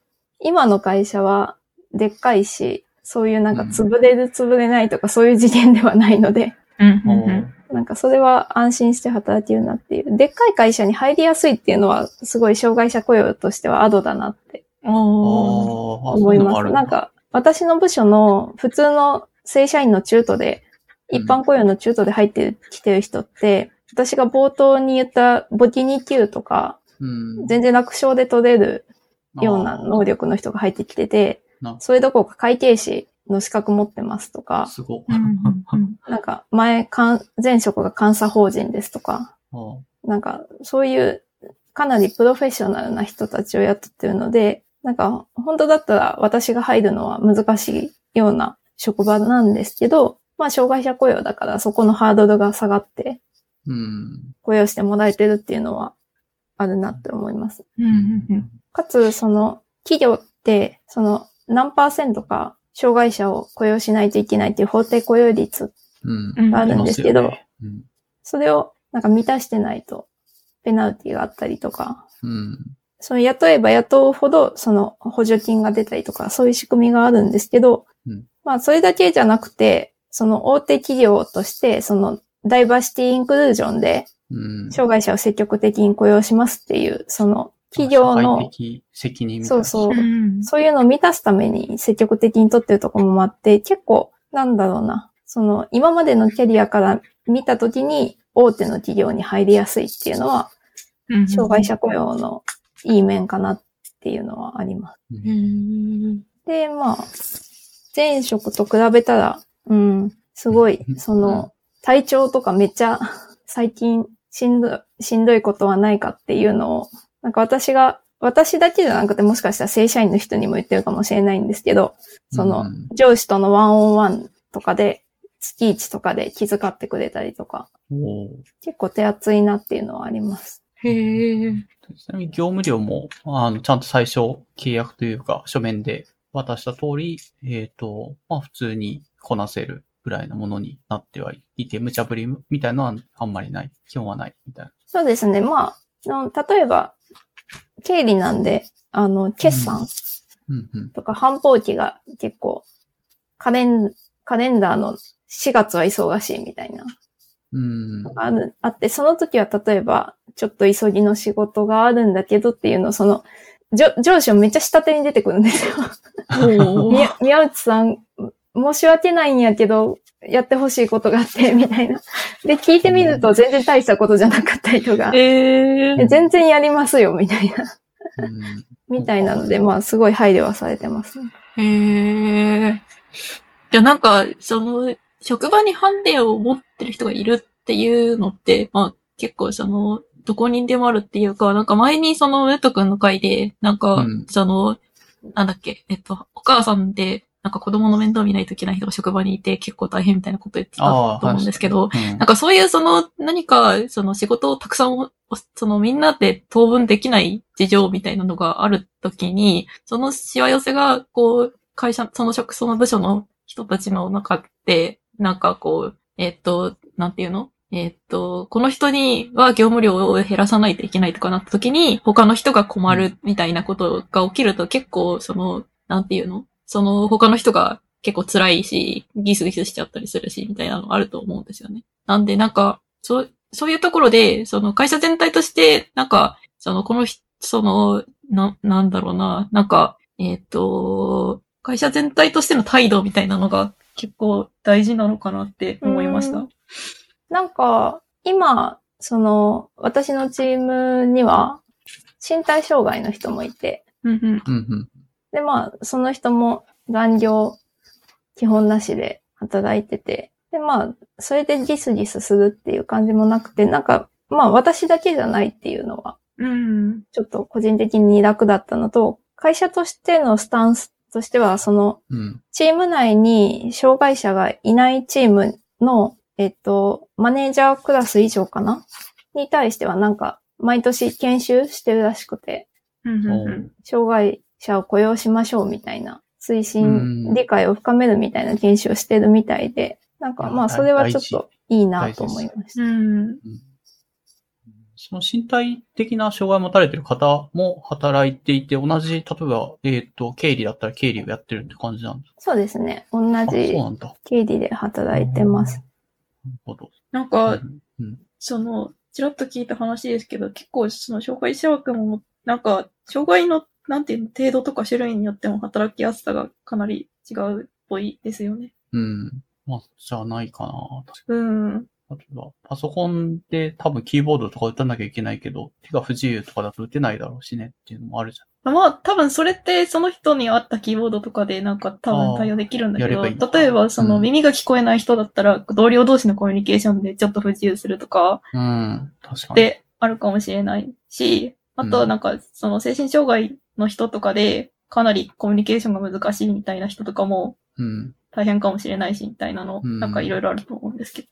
今の会社はでっかいし、そういうなんか潰れる潰れないとかそういう次元ではないので、うんなんかそれは安心して働けるなっていう。でっかい会社に入りやすいっていうのは、すごい障害者雇用としてはアドだなって思います。なん、か、私の部署の普通の正社員の中途で、うん一般雇用の中途で入ってきてる人って、私が冒頭に言った簿記2級とか、うん。全然楽勝で取れるような能力の人が入ってきててな、それどころか会計士の資格持ってますとか、すご <laughs> なんか前、かん前職が監査法人ですとか、あなんかそういうかなりプロフェッショナルな人たちを雇ってるので、なんか本当だったら私が入るのは難しいような職場なんですけど、まあ障害者雇用だからそこのハードルが下がってうん。雇用してもらえてるっていうのはあるなって思います。うんうんうんかつ、その、企業って、その、何パーセントか、障害者を雇用しないといけないっていう法定雇用率、うん。うんあるんですけどありますよねうんそれをなんか満たしてないと、ペナルティがあったりとか、うん。その雇えば雇うほど、その補助金が出たりとか、そういう仕組みがあるんですけど、うんまあ、それだけじゃなくて、その大手企業として、その、ダイバーシティインクルージョンで、うん。障害者を積極的に雇用しますっていう、その、企業社会の、的責任みたいな。そうそう、うんそういうのを満たすために積極的に取ってるところもあって、結構、なんだろうな。その、今までのキャリアから見たときに、大手の企業に入りやすいっていうのは、うん障害者雇用のいい面かなっていうのはあります。ううんんで、まあ、前職と比べたら、うん、すごい、その、体調とかめっちゃ、最近、しんどい、しんどいことはないかっていうのを、なんか私が、私だけじゃなくてもしかしたら正社員の人にも言ってるかもしれないんですけど、その、うん上司とのワンオンワンとかで、月一とかで気遣ってくれたりとか、結構手厚いなっていうのはあります。へえ。ちなみに業務量も、あの、ちゃんと最初契約というか書面で渡した通り、えっ、と、まあ普通にこなせるぐらいのものになってはいて、無茶ぶりみたいなのはあんまりない。基本はないみたいな。そうですね。まあ、の例えば、経理なんで、あの、決算。とか繁忙期が結構、カレン、カレンダーの4月は忙しいみたいな、うん。ある、あって、その時は例えば、ちょっと急ぎの仕事があるんだけどっていうのを、その、上上司をめっちゃ下手に出てくるんですよ。<laughs> 宮内さん、申し訳ないんやけど、やってほしいことがあって、<laughs> みたいな。で、聞いてみると全然大したことじゃなかったりとか、えで全然やりますよ、みたいな。うんみたいなので、まあ、すごい配慮はされてますね。へえ。じゃあなんか、その、職場にハンデを持ってる人がいるっていうのって、まあ結構その、どこにでもあるっていうか、なんか前にその、ウェット君の回で、なんか、うんその、なんだっけ、えっと、お母さんで、なんか子供の面倒見ないといけない人が職場にいて結構大変みたいなこと言ってたと思うんですけど、うんなんかそういうその何かその仕事をたくさんおそのみんなで当分できない事情みたいなのがあるときに、そのしわ寄せがこう会社、その職、その部署の人たちの中で、なんかこう、えっと、なんていうの？えっと、この人には業務量を減らさないといけないとかなったときに、他の人が困るみたいなことが起きると結構その、なんていうの？その他の人が結構辛いし、ギスギスしちゃったりするし、みたいなのあると思うんですよね。なんでなんか、そう、そういうところで、その会社全体として、なんか、その、この人、その、な、なんだろうな、なんか、えっ、と、会社全体としての態度みたいなのが結構大事なのかなって思いました。うんなんか、今、その、私のチームには、身体障害の人もいて、うんうん。で、まあ、その人も残業基本なしで働いてて、で、まあ、それでギスギスするっていう感じもなくて、なんか、まあ、私だけじゃないっていうのは、うん。ちょっと個人的に楽だったのと、会社としてのスタンスとしては、その、うん。チーム内に障害者がいないチームの、えっと、マネージャークラス以上かな？に対してはなんか、毎年研修してるらしくて、うん障害者を雇用しましょうみたいな、推うん進、理解を深めるみたいな研修をしてるみたいで、なんかまあそれはちょっといいなと思いました。うん。その身体的な障害を持たれてる方も働いていて、同じ、例えば、えっ、と、経理だったら経理をやってるって感じなんですそうですね。同じ。経理で働いてます。なるほど。なんか、うんうん。その、ちらっと聞いた話ですけど、結構その障害者枠も、なんか、障害の、なんていうの、程度とか種類によっても働きやすさがかなり違うっぽいですよね。うん。まあ、じゃないかな。うん。例えば、パソコンで多分キーボードとか打たなきゃいけないけど、手が不自由とかだと打てないだろうしねっていうのもあるじまあ、多分それってその人に合ったキーボードとかでなんか多分対応できるんだけど、いい例えばそのうん耳が聞こえない人だったら、同僚同士のコミュニケーションでちょっと不自由するとかゃん。うん。確かに。であるかもしれないし、あとはなんかその精神障害の人とかでかなりコミュニケーションが難しいみたいな人とかもうん。大変かもしれないしみたいなの、うんなんかいろいろあると思うんですけど、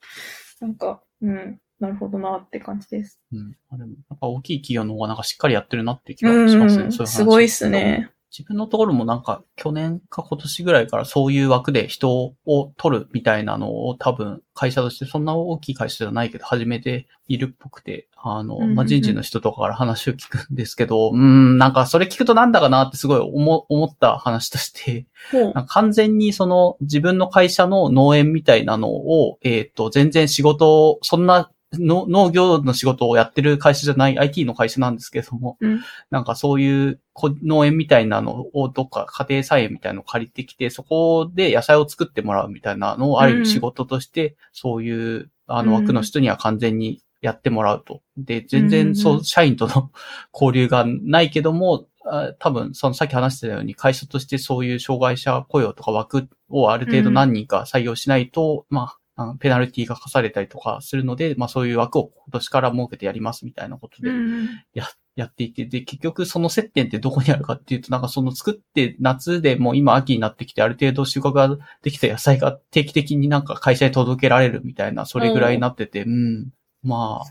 なんか、うん、なるほどなって感じです。うん。あでも、なんか大きい企業の方がなんかしっかりやってるなって気がしますね。うん、そういう話すごいっすね。自分のところもなんか去年か今年ぐらいからそういう枠で人を取るみたいなのを多分会社としてそんな大きい会社じゃないけど始めているっぽくて、あの、うんうんうん。まあ、人事の人とかから話を聞くんですけど、うん、なんかそれ聞くとなんだかなってすごい思思った話として、完全にその自分の会社の農園みたいなのを、えっ、と、全然仕事を、そんなの農業の仕事をやってる会社じゃない IT の会社なんですけども、うん。なんかそういうこ農園みたいなのをどっか家庭菜園みたいなのを借りてきて、そこで野菜を作ってもらうみたいなのをある意味仕事として、そういうあのうん。枠の人には完全にやってもらうと。で、全然そう、うん。社員との交流がないけども、あ多分、そのさっき話してたように会社としてそういう障害者雇用とか枠をある程度何人か採用しないと、まあ、あのペナルティが課されたりとかするので、まあそういう枠を今年から設けてやりますみたいなことでうんや、やっていて、で、結局その接点ってどこにあるかっていうと、なんかその作って夏でもう今秋になってきてある程度収穫ができた野菜が定期的になんか会社に届けられるみたいな、それぐらいになってて、うん。まあ、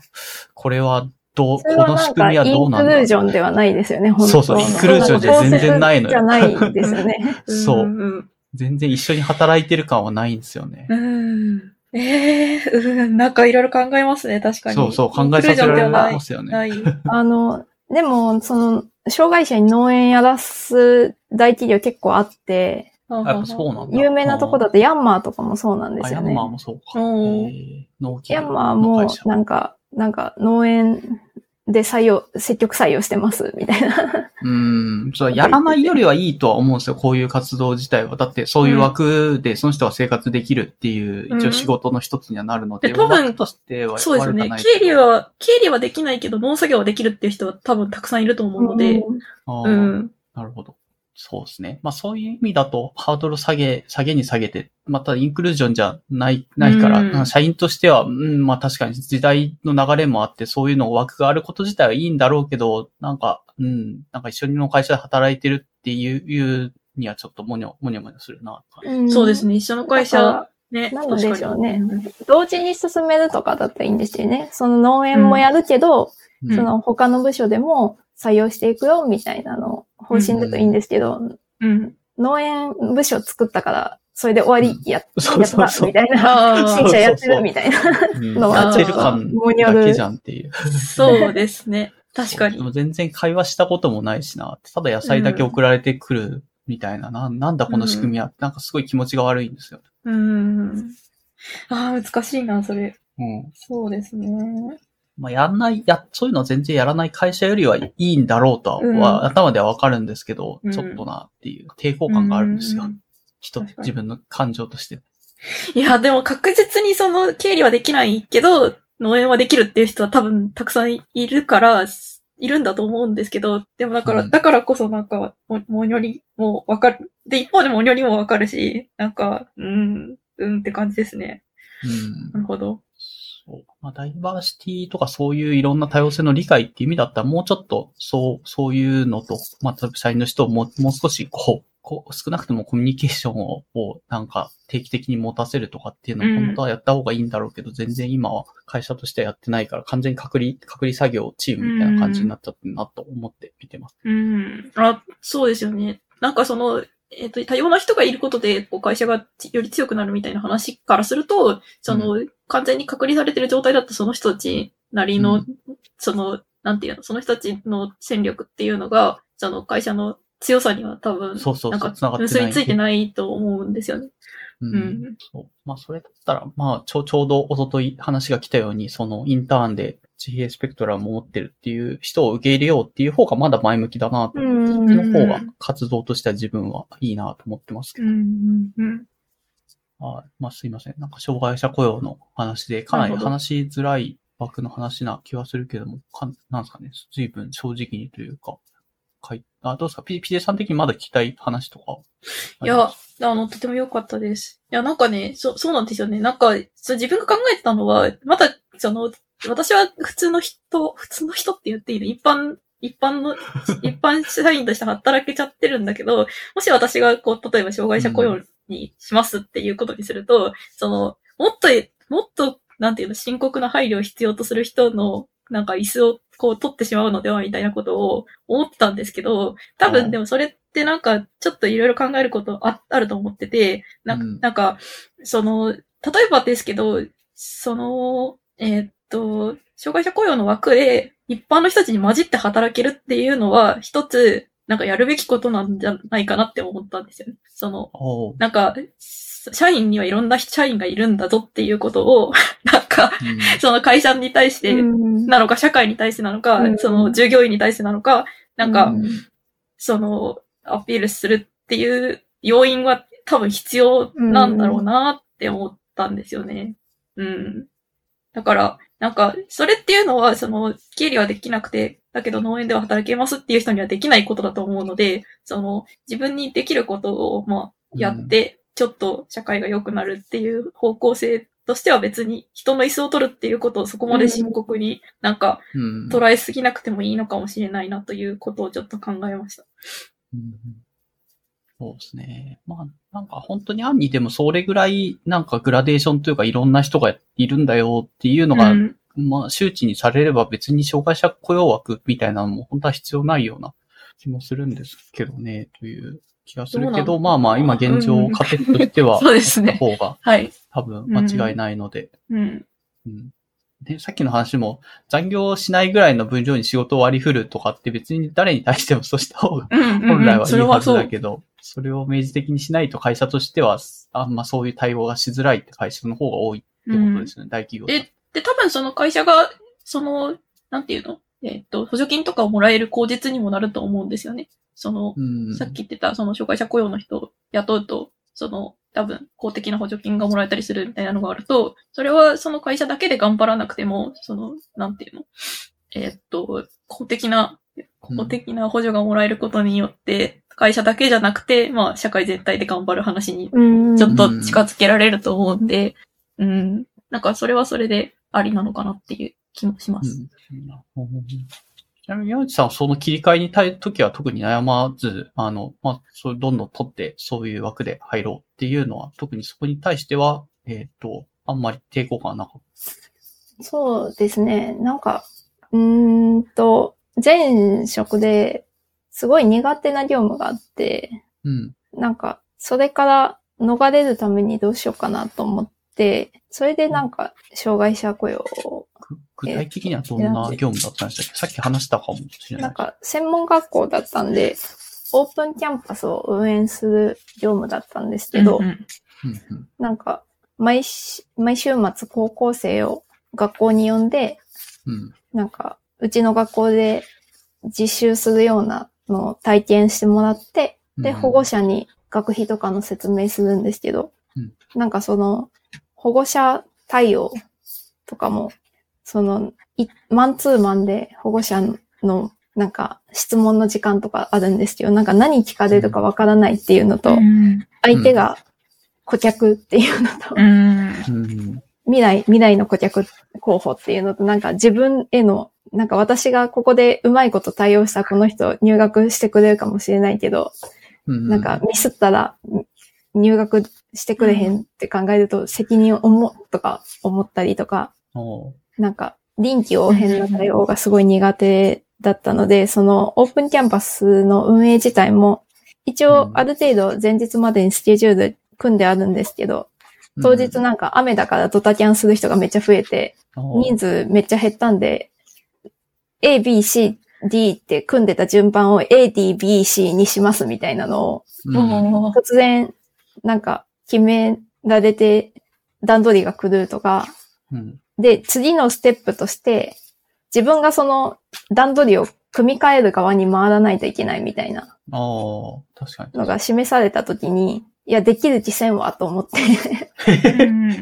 これはどう、この仕組みはインどうなんだクルージョンではないですよね、本当そうそうインクルージョンじゃ全然ないのよじゃないですよね。<laughs> そう全然一緒に働いてる感はないんですよね。うん。ええうん、なんかいろいろ考えますね、確かに。そうそう、考えさせられますよね。あの、でも、その、障害者に農園やらす大企業結構あって、やっぱそうなんだ。有名なとこだとヤンマーとかもそうなんですよね。ンマーもそうか。ヤンマーのもなんか、なんか農園で採用、積極採用してます、みたいな。うん。そう、やらないよりはいいとは思うんですよ、こういう活動自体は。だって、そういう枠でその人は生活できるっていう、うん一応仕事の一つにはなるので、で多分枠としてはそうですよね経理、は、経理はできないけど、農作業はできるっていう人は多分たくさんいると思うので、あーうん。なるほど。そうですね。まあそういう意味だと、ハードル下げ、下げに下げて、またインクルージョンじゃない、ないから、うん社員としては、うん、まあ確かに時代の流れもあって、そういうの枠があること自体はいいんだろうけど、なんか、うん、なんか一緒の会社で働いてるっていう、いうにはちょっともにょ、もにょもにょするな。うんそうですね、一緒の会社、ね。なんでしょうね同時に進めるとかだったらいいんですよね。その農園もやるけど、うんその他の部署でも採用していくよ、みたいなの、方針だといいんですけど、うん。農園部署作ったから、それで終わり、や、やった、みたいな。新社やってるみたいな。うんのはやってる感だけじゃんっていう。そうですね。確かにで。も全然会話したこともないしな。ただ野菜だけ送られてくるみたいな、ななんだこの仕組みは、なんかすごい気持ちが悪いんですよ。うん。ああ、難しいな、それ。うん。そうですね。まあ、やんない、や、そういうのは全然やらない会社よりはいいんだろうとは、うんは頭ではわかるんですけど、うんちょっとなっていう抵抗感があるんですよ。うん人、確かに自分の感情として。いや、でも確実にその経理はできないけど、農園はできるっていう人は多分たくさんいるから、いるんだと思うんですけど、でもだから、うんだからこそなんか、も、もにょりもわかる。で、一方でもにょりもわかるし、なんか、うん、うんって感じですね。うんなるほど。そう。まあ、ダイバーシティとかそういういろんな多様性の理解っていう意味だったら、もうちょっと、そう、そういうのと、まあ、例えば社員の人をもう、もう少し、こう、こう、少なくともコミュニケーションを、をなんか、定期的に持たせるとかっていうのを、うん本当はやった方がいいんだろうけど、全然今は会社としてはやってないから、完全に隔離、隔離作業チームみたいな感じになっちゃってるなと思って見てます。うん。あ、そうですよね。なんかその、えっ、と、多様な人がいることで、こう会社がより強くなるみたいな話からすると、その、完全に隔離されてる状態だったその人たちなりの、うん。その、なんていうの、その人たちの戦力っていうのが、その会社の強さには多分、そうそうなんか結びついてないと思うんですよね。うん。うん。そう。まあ、それだったら、まあ、ちょ、ちょうど一昨日話が来たように、そのインターンで自閉スペクトラムを持ってるっていう人を受け入れようっていう方がまだ前向きだなと。うんその方が活動としては自分はいいなと思ってますけど。うん。うん。はいまあ、すいません。なんか障害者雇用の話で、かなり話しづらい枠の話な気はするけども、かんなんですかね。随分正直にというか、かいあ、どうですか？PJ さん的にまだ聞きたい話とか。いや、あの、とても良かったです。いや、なんかね、そ、そうなんですよね。なんか、そう自分が考えてたのは、まだ、その、私は普通の人、普通の人って言っていいの？一般、一般の、一般社員として働けちゃってるんだけど、もし私が、こう、例えば障害者雇用にしますっていうことにすると、その、もっと、もっと、なんていうの、深刻な配慮を必要とする人の、なんか椅子をこう取ってしまうのではみたいなことを思ってたんですけど、多うん分でもそれってなんかちょっといろいろ考えることああると思ってて、なんか、うん。なんかその、例えばですけど、その、えーっと、障害者雇用の枠で一般の人たちに混じって働けるっていうのは一つ、なんかやるべきことなんじゃないかなって思ったんですよね。その、なんか、社員にはいろんな社員がいるんだぞっていうことを、<laughs> なんか、うんその会社に対してうんなのか、社会に対してなのか、うんその従業員に対してなのか、なんか、うんその、アピールするっていう要因は多分必要なんだろうなって思ったんですよね。うん。だから、なんか、それっていうのは、その、経理はできなくて、だけど農園では働けますっていう人にはできないことだと思うので、その、自分にできることを、まあ、やって、ちょっと社会が良くなるっていう方向性としては別に人の椅子を取るっていうことをそこまで深刻になんかうん。捉えすぎなくてもいいのかもしれないなということをちょっと考えました。うんそうですね。まあ、なんか本当に案にでもそれぐらいなんかグラデーションというかいろんな人がいるんだよっていうのが、うん。まあ周知にされれば別に障害者雇用枠みたいなのも本当は必要ないような気もするんですけどね、という気がするけど、まあまあ今現状うん仮説としては、そうですね。方がはい。多分間違いないので、うん。うん。で、さっきの話も、残業しないぐらいの分量に仕事を割り振るとかって別に誰に対してもそうした方がうんうんうん。本来はいそいはずれはそう。だけど、それを明示的にしないと会社としては、あんまそういう対応がしづらいって会社の方が多いってことですね、大企業だとえ、で、多分その会社が、その、なんていうの？えっと、補助金とかをもらえる口実にもなると思うんですよね。その、うん。さっき言ってた、その障害者雇用の人を雇うと、その、多分、公的な補助金がもらえたりするみたいなのがあると、それはその会社だけで頑張らなくても、その、なんていうの？えーっと、公的な、公的な補助がもらえることによって、会社だけじゃなくて、まあ、社会全体で頑張る話にうんちょっと近づけられると思うんで、うん。なんか、それはそれでありなのかなっていう気もします。うんちなみに、山内さんはその切り替えにたい時は特に悩まず、あの、まあ、それどんどん取って、そういう枠で入ろうっていうのは、特にそこに対しては、えっ、と、あんまり抵抗感はなかっそうですね。なんか、うーんと、前職ですごい苦手な業務があって、た。うん。なんか、それから逃れるためにどうしようかなと思って、それでなんか、障害者雇用を、ぐ具体的にはどんな業務だったんでしたっけ？さっき話したかもしれな。ないんか、専門学校だったんで、オープンキャンパスを運営する業務だったんですけど、うんうんなんか、毎し、毎週末高校生を学校に呼んで、うん。なんか、うちの学校で実習するようなのを体験してもらって、で、うん保護者に学費とかの説明するんですけど、うんなんかその、保護者対応とかも、その、いマンツーマンで保護者の、なんか質問の時間とかあるんですけど、なんか何聞かれるかわからないっていうのと、うん。相手が顧客っていうのと、うん。うん。未来、未来の顧客候補っていうのと、なんか自分への、なんか私がここでうまいこと対応したらこの人入学してくれるかもしれないけど、うん。なんかミスったら入学してくれへんって考えると責任を重っとか思ったりとか、なんか臨機応変な対応がすごい苦手だったので、そのオープンキャンパスの運営自体も一応ある程度前日までにスケジュール組んであるんですけど、当日なんか雨だからドタキャンする人がめっちゃ増えて、人数めっちゃ減ったんで、A, B, C, D って組んでた順番を A, D, B, C にしますみたいなのをうん。突然なんか決められて段取りが来るとか、うん。で、次のステップとして自分がその段取りを組み替える側に回らないといけないみたいなああ、確かに。のが示されたときに、いや、できる気せんわと思って、<laughs>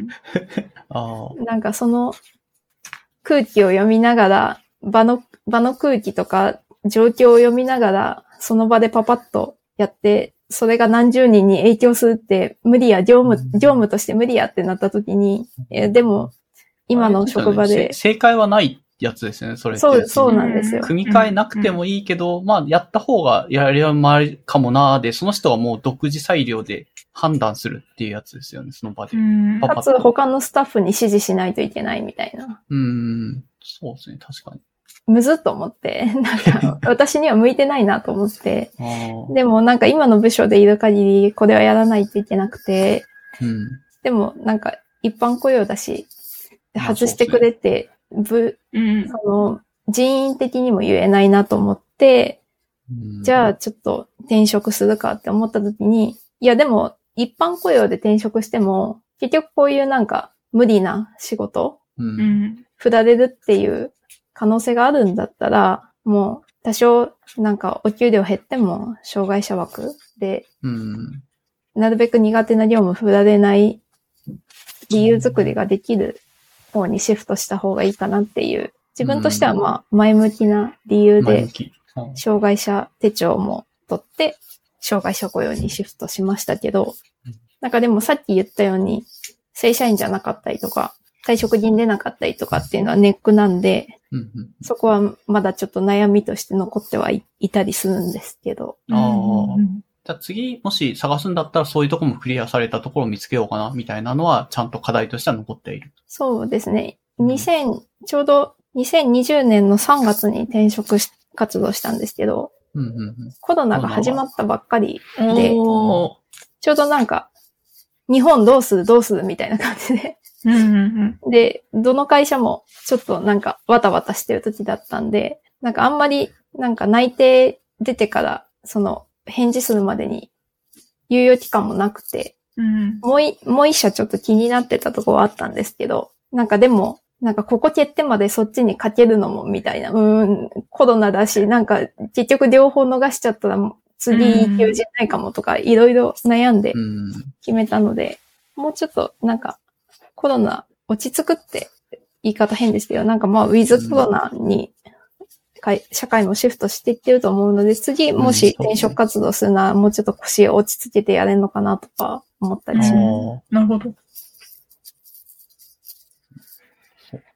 <laughs> なんかその空気を読みながら、場の、場の空気とか状況を読みながら、その場でパパッとやって、それが何十人に影響するって無理や、業務、うん業務として無理やってなった時に、えでも、今の職場でね、せ正解はないやつですよね、それって。そう、そうなんですよ。組み替えなくてもいいけど、まあ、やった方がやり回りかもなーで、その人はもう独自裁量で判断するっていうやつですよね、その場で。ううんパかつ他のスタッフに指示しないといけないみたいな。ーん、そうですね、確かに。むずっと思って、<laughs> なんか私には向いてないなと思って、でもなんか今の部署でいる限りこれはやらないといけなくて、うん。でもなんか一般雇用だし、外してくれって、部、うん。その人員的にも言えないなと思って、うんじゃあちょっと転職するかって思った時に、いやでも一般雇用で転職しても、結局こういうなんか無理な仕事、う。うんん。振られるっていう可能性があるんだったら、もう多少なんかお給料減っても障害者枠で、うん。なるべく苦手な業務振られない理由作りができる方にシフトした方がいいかなっていう、自分としてはまあ前向きな理由で障害者手帳も取って、障害者雇用にシフトしましたけどうん、なんかでもさっき言ったように、正社員じゃなかったりとか、退職金出なかったりとかっていうのはネックなんで、うんうんそこはまだちょっと悩みとして残ってはいいたりするんですけど。あーじゃあ次、もし探すんだったらそういうところもクリアされたところを見つけようかな、みたいなのは、ちゃんと課題としては残っている。そうですね。2000、ちょうど2020年の3月に転職し活動したんですけど、うんうんうん。コロナが始まったばっかりで、ちょうどなんか、日本どうするどうするみたいな感じで。うんうんうん。で、どの会社もちょっとなんかわたわたしてる時だったんで、なんかあんまりなんか内定出てから、その返事するまでに猶予期間もなくて、うん。もうい、もう一社ちょっと気になってたところはあったんですけど、なんかでも、なんかここ決定までそっちにかけるのもみたいな、うーん、コロナだし、なんか結局両方逃しちゃったら次行けじゃないかもとか、いろいろ悩んでうん。決めたので、もうちょっとなんかコロナ落ち着くって言い方変ですけど、なんかまあウィズコロナに、かい社会もシフトしていってると思うので、次もし転職活動するならもうちょっと腰を落ち着けてやれるのかなとか思ったりします。あなるほど。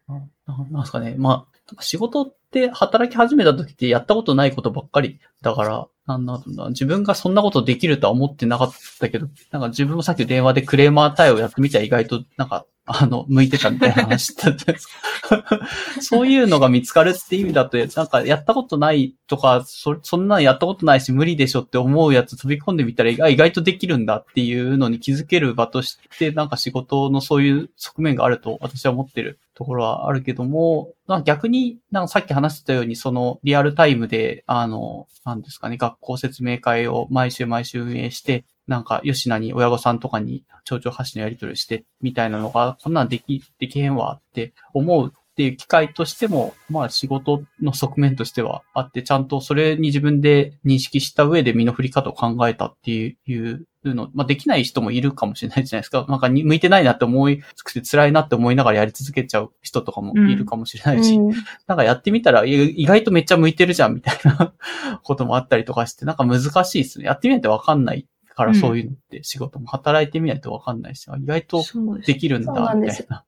あななんすかね。まあ、仕事って働き始めた時ってやったことないことばっかりだから、なんなんだろうな自分がそんなことできるとは思ってなかったけど、なんか自分もさっき電話でクレーマー対応やってみたら意外と、なんか、あの、向いてたみたいな話だったじゃないですか。<laughs> そういうのが見つかるって意味だと、なんかやったことないとか、そそんなのやったことないし無理でしょって思うやつ飛び込んでみたら意外とできるんだっていうのに気づける場として、なんか仕事のそういう側面があると私は思ってるところはあるけども、なんか逆に、なんかさっき話してたように、そのリアルタイムで、あの、なんですかね、学校説明会を毎週毎週運営して、なんか、吉名に親御さんとかに蝶々発信のやり取りして、みたいなのが、こんなんでき、できへんわって思うっっていう機会としても、まあ仕事の側面としてはあって、ちゃんとそれに自分で認識した上で身の振り方を考えたっていうの、まあできない人もいるかもしれないじゃないですか。なんかに向いてないなって思いつくて辛いなって思いながらやり続けちゃう人とかもいるかもしれないし、うんなんかやってみたらい意外とめっちゃ向いてるじゃんみたいな <laughs> こともあったりとかして、なんか難しいですね。やってみないとわかんないから、うんそういうのって仕事も働いてみないとわかんないし、意外とできるんだ、みたいな。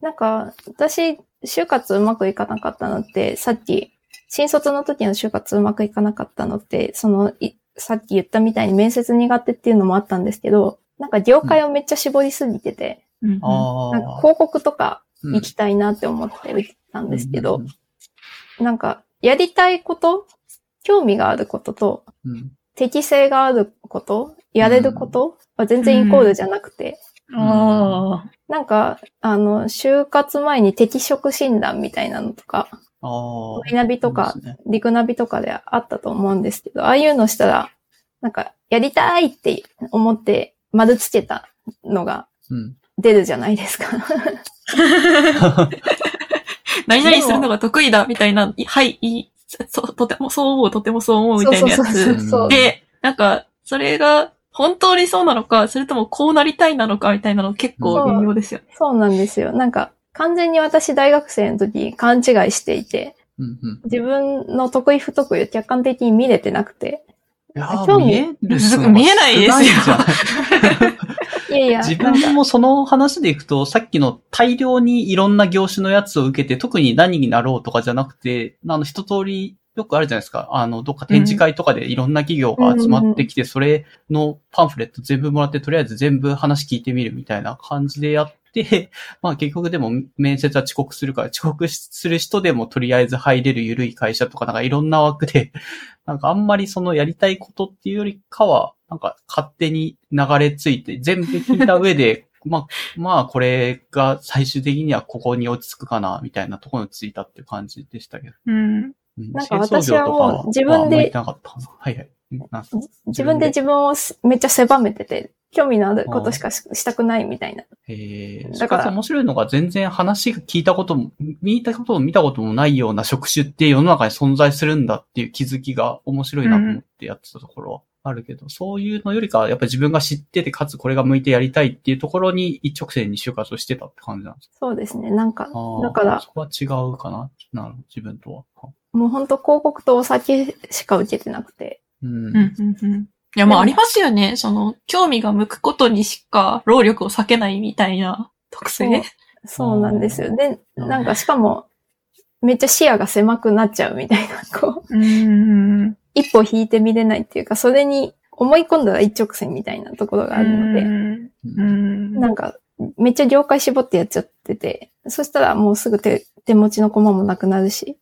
なんか、私、就活うまくいかなかったのって、さっき、新卒の時の就活うまくいかなかったのって、その、いさっき言ったみたいに面接苦手っていうのもあったんですけど、なんか業界をめっちゃ絞りすぎてて、うん。うん。あなんかあ。広告とかうん行きたいなって思ってたんですけど、うん。なんか、やりたいこと、興味があることと、うん適性があること、やれることは全然イコールじゃなくて、ああ。なんか、あの、就活前に適職診断みたいなのとか、ああ。マイナビとかねリクナビとかであったと思うんですけど、ああいうのしたら、なんか、やりたいって思って丸つけたのがうん。出るじゃないですか。<laughs> <laughs> <laughs> 何々するのが得意だ、みたいな、いはい、いい、<laughs> そう、とてもそう思う、とてもそう思う、みたいなやそうそうそうつ。で、なんか、それが本当にそうなのか、それともこうなりたいなのか、みたいなの結構微妙ですよね。そうなんですよ。なんか、完全に私大学生の時勘違いしていて、うんうん。自分の得意不得意を客観的に見れてなくて、いやー興味見え見えないですよ <laughs> いやいや、自分もその話でいくと、さっきの大量にいろんな業種のやつを受けて、特に何になろうとかじゃなくて、あの、一通り、よくあるじゃないですか。あの、どっか展示会とかでいろんな企業が集まってきて、それのパンフレット全部もらって、とりあえず全部話聞いてみるみたいな感じでやって、<laughs> まあ結局でも面接は遅刻するから、遅刻する人でもとりあえず入れる緩い会社とか、なんかいろんな枠で、なんかあんまりそのやりたいことっていうよりかは、なんか勝手に流れ着いて、全部聞いた上で、<laughs> まあ、まあこれが最終的にはここに落ち着くかな、みたいなところに着いたっていう感じでしたけど。うん。うんなんか私はもう自分で。はいはい。自分で自分をすめっちゃ狭めてて、興味のあることしかししたくないみたいな。えー、だからら面白いのが全然話が聞いたことも、見たことも見たこともないような職種って世の中に存在するんだっていう気づきが面白いなと思ってやってたところはあるけど、そういうのよりかはやっぱり自分が知ってて、かつこれが向いてやりたいっていうところに一直線に就活をしてたって感じなんですそうですね。なんかだからそこは違うかな？なる自分とは。もう本当広告とお酒しか受けてなくて。うん。うん、うん、うん。いや、まあありますよね。その、興味が向くことにしか労力を避けないみたいな特性。そうなんですよ。で、うんなんかしかも、めっちゃ視野が狭くなっちゃうみたいな、こう、うん。一歩引いて見れないっていうか、それに思い込んだら一直線みたいなところがあるので、うん。うん。なんか、めっちゃ業界絞ってやっちゃってて、そしたらもうすぐ手手持ちの駒もなくなるし、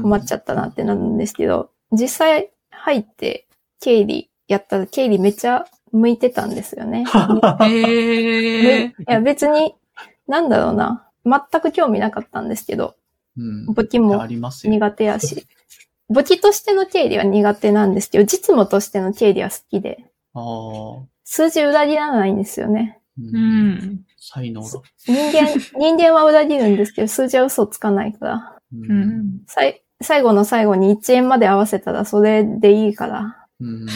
困っちゃったなってなるんですけど、実際入って経理やったら経理めっちゃ向いてたんですよね。<laughs> へえ。いや別に、なんだろうな。全く興味なかったんですけど、うん。簿記あもりますよ。苦手やし。簿記としての経理は苦手なんですけど、実務としての経理は好きで、ああ。数字裏切らないんですよね。うう。ん。才能だ。人間、<laughs> 人間は裏切るんですけど、数字は嘘つかないから。うう。ん。さい最後の最後に1円まで合わせたらそれでいいから。うん。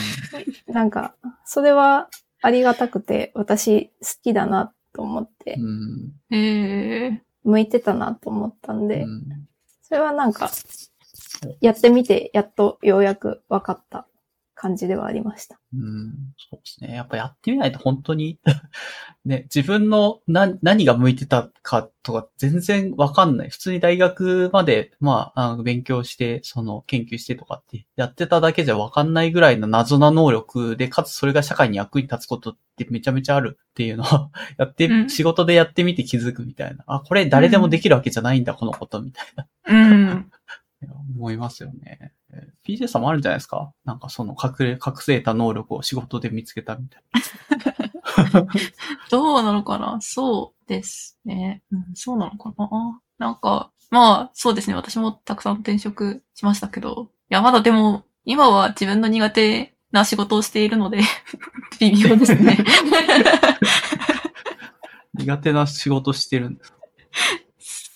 なんか、それはありがたくて、私好きだなと思ってう、ん。へえ。向いてたなと思ったんで、うんそれはなんか、やってみて、やっとようやく分かった感じではありました。うん、そうですね。やっぱやってみないと本当に、<laughs> ね、自分の何何が向いてたかとか全然わかんない。普通に大学まで、まあ、あの勉強して、その研究してとかってやってただけじゃわかんないぐらいの謎な能力で、かつそれが社会に役に立つことってめちゃめちゃあるっていうのは、<laughs> やって、うん仕事でやってみて気づくみたいな。あ、これ誰でもできるわけじゃないんだ、このことみたいな。うん。思いますよね。えー PJ さんもあるんじゃないですか？なんかその隠れ、隠せた能力を仕事で見つけたみたい <laughs> どうなのかな？そうですね。うん、そうなのかな？なんか、まあ、そうですね。私もたくさん転職しましたけど。いや、まだでも、今は自分の苦手な仕事をしているので、<laughs> 微妙ですね。な。苦手な仕事してるんです。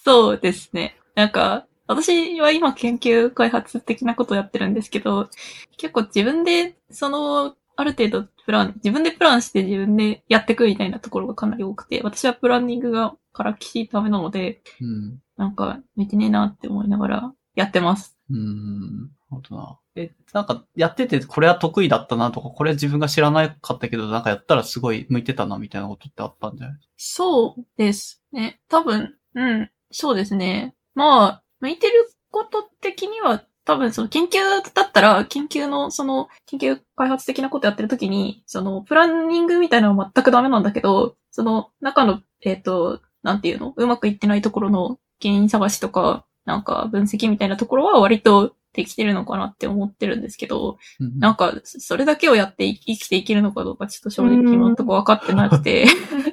そうですね。なんか、私は今研究開発的なことをやってるんですけど、結構自分で、その、ある程度プラン、自分でプランして自分でやっていくみたいなところがかなり多くて、私はプランニングがからきしいためなので、うん。なんか、向いてねえなって思いながらやってます。うーん。なるほどな。え、なんか、やってて、これは得意だったなとか、これ自分が知らなかったけど、なんかやったらすごい向いてたな、みたいなことってあったんじゃないそうですね。多分、うん、そうですね。まあ、向いてること的には、多分その研究だったら、研究の、その、研究開発的なことやってるときに、その、プランニングみたいなのは全くダメなんだけど、その、中の、えっ、と、なんていうの？うまくいってないところの原因探しとか、なんか分析みたいなところは割とできてるのかなって思ってるんですけど、うんなんか、それだけをやって生きていけるのかどうかちょっと正直今のとこ分かってなくて、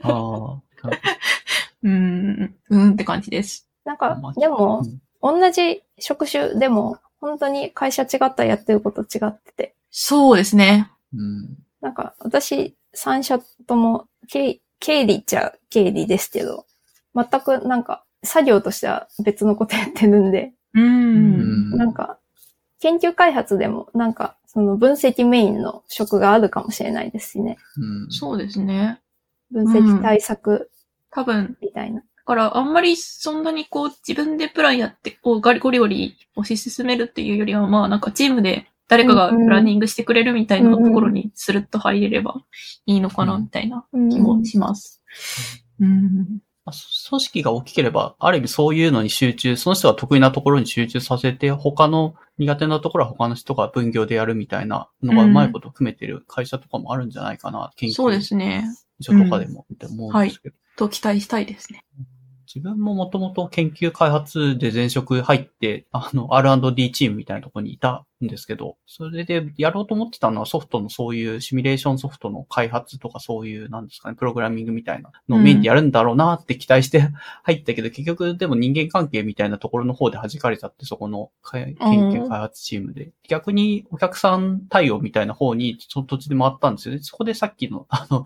ああ。<laughs> うーん、うーんって感じです。なんかまあ、でもう、ん同じ職種でも、本当に会社違ったらやってること違ってて。そうですね。うん。なんか、私、3社とも、経経理っちゃ経理ですけど、全くなんか、作業としては別のことやってるんで、うんんなんか、研究開発でも、なんか、その分析メインの職があるかもしれないですしね。うん。そうですね。分析対策多分、みたいな。だからあんまりそんなにこう自分でプランやって、こうガリゴリゴリ推し進めるっていうよりは、まあなんかチームで誰かがプランニングしてくれるみたいなところにスルッと入れればいいのかな、うんみたいなうん気もします。うん。まあ組織が大きければ、ある意味そういうのに集中、その人が得意なところに集中させて、他の苦手なところは他の人が分業でやるみたいなのがうまいこと組めてる会社とかもあるんじゃないかな、研究そうですね。所とかでも、って思うんですけど。と期待したいですね。自分ももともと研究開発で前職入って、あの、R&D チームみたいなところにいたんですけど、それでやろうと思ってたのはソフトのそういうシミュレーションソフトの開発とかそういう、なんですかね、プログラミングみたいなのをメインでやるんだろうなって期待して <laughs> 入ったけど、結局でも人間関係みたいなところの方で弾かれちゃって、そこの研究開発チームで。逆にお客さん対応みたいな方に、その土地で回ったんですよね。そこでさっきの、あの、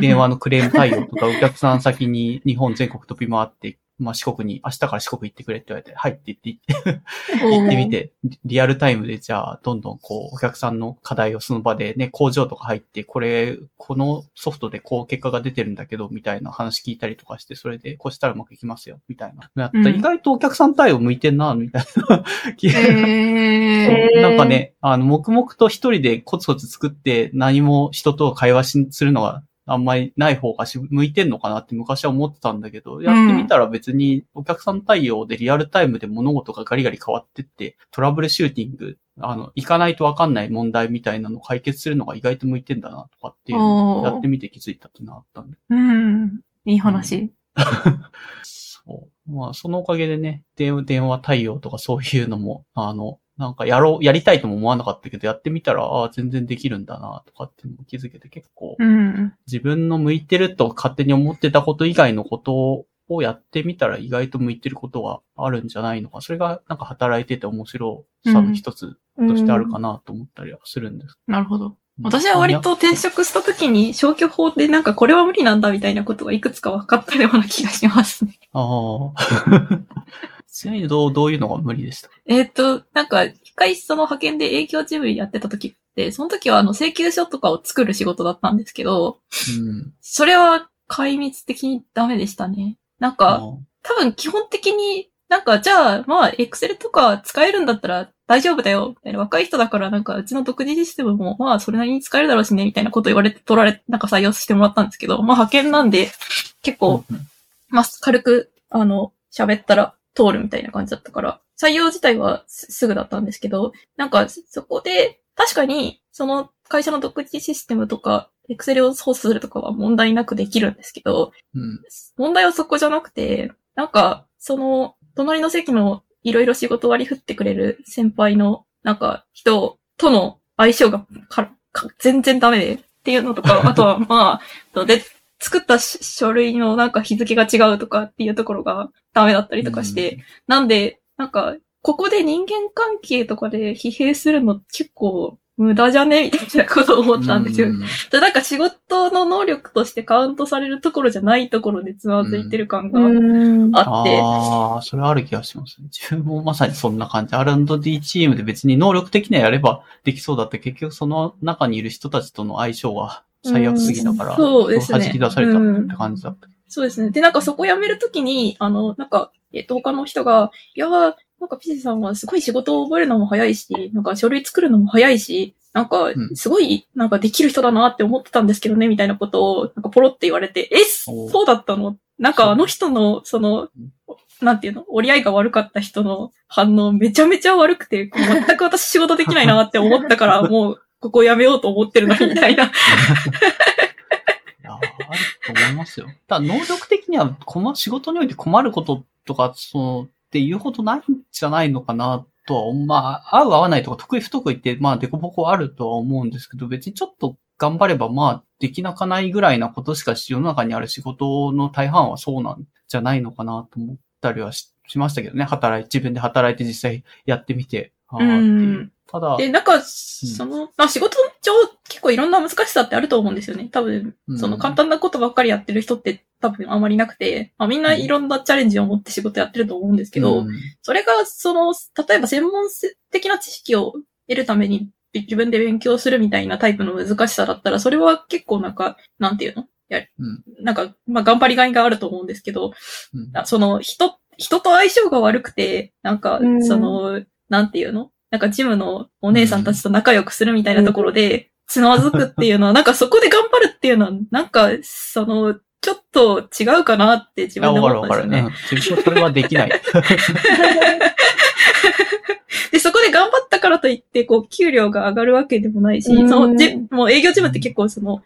電話のクレーム対応とか、お客さん先に日本全国飛び回って、まあ四国に、明日から四国行ってくれって言われて、はいって言って、行って行ってみて、リリアルタイムでじゃあ、どんどんこう、お客さんの課題をその場でね、工場とか入って、これ、このソフトでこう結果が出てるんだけど、みたいな話聞いたりとかして、それでこうしたらうまくいきますよ、みたいな。やったらうん意外とお客さん対応向いてんな、みたいな。えー <laughs> なんかね、あの、黙々と一人でコツコツ作って何も人と会話しするのがあんまりない方がし向いてんのかなって昔は思ってたんだけど、やってみたら別にお客さん対応でリアルタイムで物事がガリガリ変わってって、トラブルシューティング、あの、行かないとわかんない問題みたいなのを解決するのが意外と向いてんだなとかっていうのをやってみて気づいたっていうのがあったんで。うん。いい話。<laughs> そう。まあ、そのおかげでね、電話電話対応とかそういうのも、あの、なんかやろう、やりたいとも思わなかったけど、やってみたら、ああ、全然できるんだな、とかっていうのも気づけて結構、うん。自分の向いてると勝手に思ってたこと以外のことをやってみたら意外と向いてることがあるんじゃないのか。それがなんか働いてて面白さの一つとしてあるかなと思ったりはするんです。なるほど。私は割と転職した時に消去法でなんかこれは無理なんだみたいなことがいくつか分かったような気がしますね。ああ。<laughs> <laughs> ちなみにどう、どういうのが無理でした？えっ、と、なんか一回その派遣で営業事務やってた時って、その時はあの請求書とかを作る仕事だったんですけど、うん。それは壊滅的にダメでしたね。なんあか、多分基本的になんか、じゃあ、まあ、エクセルとか使えるんだったら大丈夫だよ。みたいな若い人だから、なんか、うちの独自システムも、まあ、それなりに使えるだろうしね、みたいなこと言われて、取られ、なんか採用してもらったんですけど、まあ、派遣なんで、結構、うんまあ、軽く、あの、喋ったら通るみたいな感じだったから、採用自体はすすぐだったんですけど、なんか、そこで、確かに、その会社の独自システムとか、エクセルを操作するとかは問題なくできるんですけど、うん。問題はそこじゃなくて、なんか、その、隣の席のいろいろ仕事割り振ってくれる先輩の、なんか、人との相性が全然ダメで、っていうのとか、<laughs> あとは、まあ、で、作ったし書類のなんか日付が違うとかっていうところがダメだったりとかして、なんで、なんか、ここで人間関係とかで疲弊するの結構無駄じゃね？みたいなことを思ったんですよ。うんでなんか仕事の能力としてカウントされるところじゃないところでつまずいてる感がうん。あって、ああ、それある気がしますね。自分もまさにそんな感じ。R&D チームで別に能力的にはやればできそうだって、結局その中にいる人たちとの相性が最悪すぎたから、うんそうですね弾き出されたって感じだった。そうですね。で、なんかそこ辞めるときに、あの、なんか、えっと、他の人が、いやー、なんかピセさんはすごい仕事を覚えるのも早いし、なんか書類作るのも早いし、なんかん、すごい、なんかできる人だなって思ってたんですけどね、みたいなことを、なんかポロって言われて、え、そうだったの？なんかあの人の、その、なんていうの、折り合いが悪かった人の反応めちゃめちゃ悪くて、全く私仕事できないなって思ったから、もう、ここ辞めようと思ってるのみたいな。<laughs> と思いますよ。ただ能力的には、この仕事において困ることとか、その、っていうほどないんじゃないのかなとは、まあ、合う合わないとか得意不得意って、まあ、デコボコあるとは思うんですけど、別にちょっと頑張れば、まあ、できなかないぐらいなことしか世の中にある仕事の大半はそうなんじゃないのかなと思ったりはししましたけどね。働い、自分で働いて実際やってみて。あーっていうただ、で、なんか、その、まあ仕事上結構いろんな難しさってあると思うんですよね。多分、うん。その簡単なことばっかりやってる人って多分あまりなくて、まあみんないろんなチャレンジを持って仕事やってると思うんですけど、うん。それが、その、例えば専門的な知識を得るために自分で勉強するみたいなタイプの難しさだったら、それは結構なんか、なんていうの？や、うん。なんか、まあ頑張りがいがあると思うんですけど、うん。あその、人、人と相性が悪くて、なんかう、ん。その、なんていうの？なんかジムのお姉さんたちと仲良くするみたいなところで、つまずくっていうのは、なんかそこで頑張るっていうのは、なんか、その、ちょっと違うかなって自あ、分でわかるわかる。思ったんですよね。うん自分はそれはできない。で、そこで頑張ったからといって、こう、給料が上がるわけでもないし、うんその、じもう営業事務って結構その、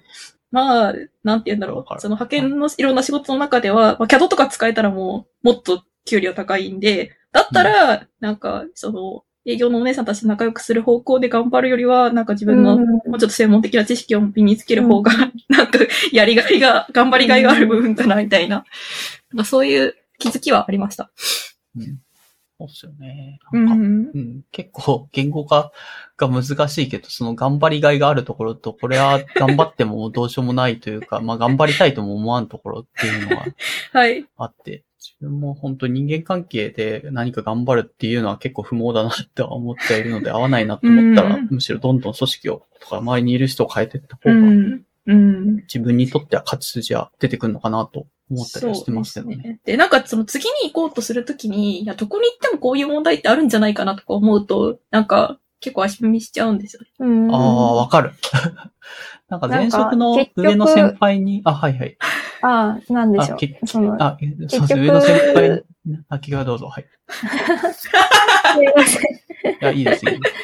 まあ、なんて言うんだろわかるう。その派遣のいろんな仕事の中では、まあ、CAD とか使えたらもう、もっと給料高いんで、だったら、なんか、その、営業のお姉さんたちと仲良くする方向で頑張るよりは、なんか自分の、うんもうちょっと専門的な知識を身につける方が、なんか、やりがいが、頑張りがいがある部分かな、みたいな。なんかそういう気づきはありました。うんそうっすよね。うなんかん。うん、結構言語化が難しいけど、その頑張りがいがあるところと、これは頑張ってもどうしようもないというか、まあ頑張りたいとも思わんところっていうのがはい。あって、自分も本当に人間関係で何か頑張るっていうのは結構不毛だなって思っているので合わないなと思ったら、うんむしろどんどん組織をとか周りにいる人を変えていった方がうん。うん。自分にとっては勝ち筋は出てくるのかなと思ったりはしてますけどね。ですね。で、なんかその次に行こうとするときに、いや、どこに行ってもこういう問題ってあるんじゃないかなとか思うと、なんか結構足踏みしちゃうんですよね。うん。ああ、わかる。<laughs> なんか前職の上の先輩に、あ、はいはい。ああ、なんでしょう。その、あ、えそうです局上の先輩に、あ、気がどうぞ。はい。<laughs> すいません。いや、いいです、いいです。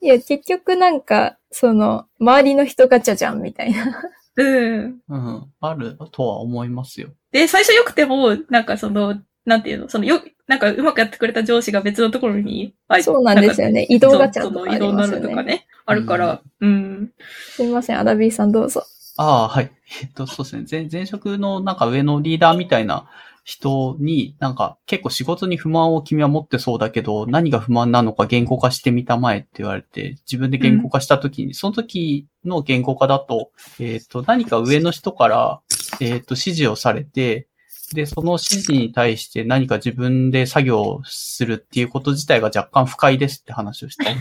いや、結局なんか、その、周りの人ガチャじゃん、みたいな。うん。うん。あるとは思いますよ。で、最初良くても、なんかその、なんていうの、そのよ、なんかうまくやってくれた上司が別のところに、あそうなんですよね。移動ガチャとかありそうその移動になますよね。るとかね。あるから、うん。すいません、アラビーさんどうぞ。ああ、はい。えっと、そうですね。前、前職のなんか上のリーダーみたいな人に、なんか結構仕事に不満を君は持ってそうだけど、何が不満なのか言語化してみたまえって言われて、自分で言語化した時に、その時の言語化だと、えっと、何か上の人から、えっと、指示をされて、で、その指示に対して何か自分で作業をするっていうこと自体が若干不快ですって話をした。<laughs>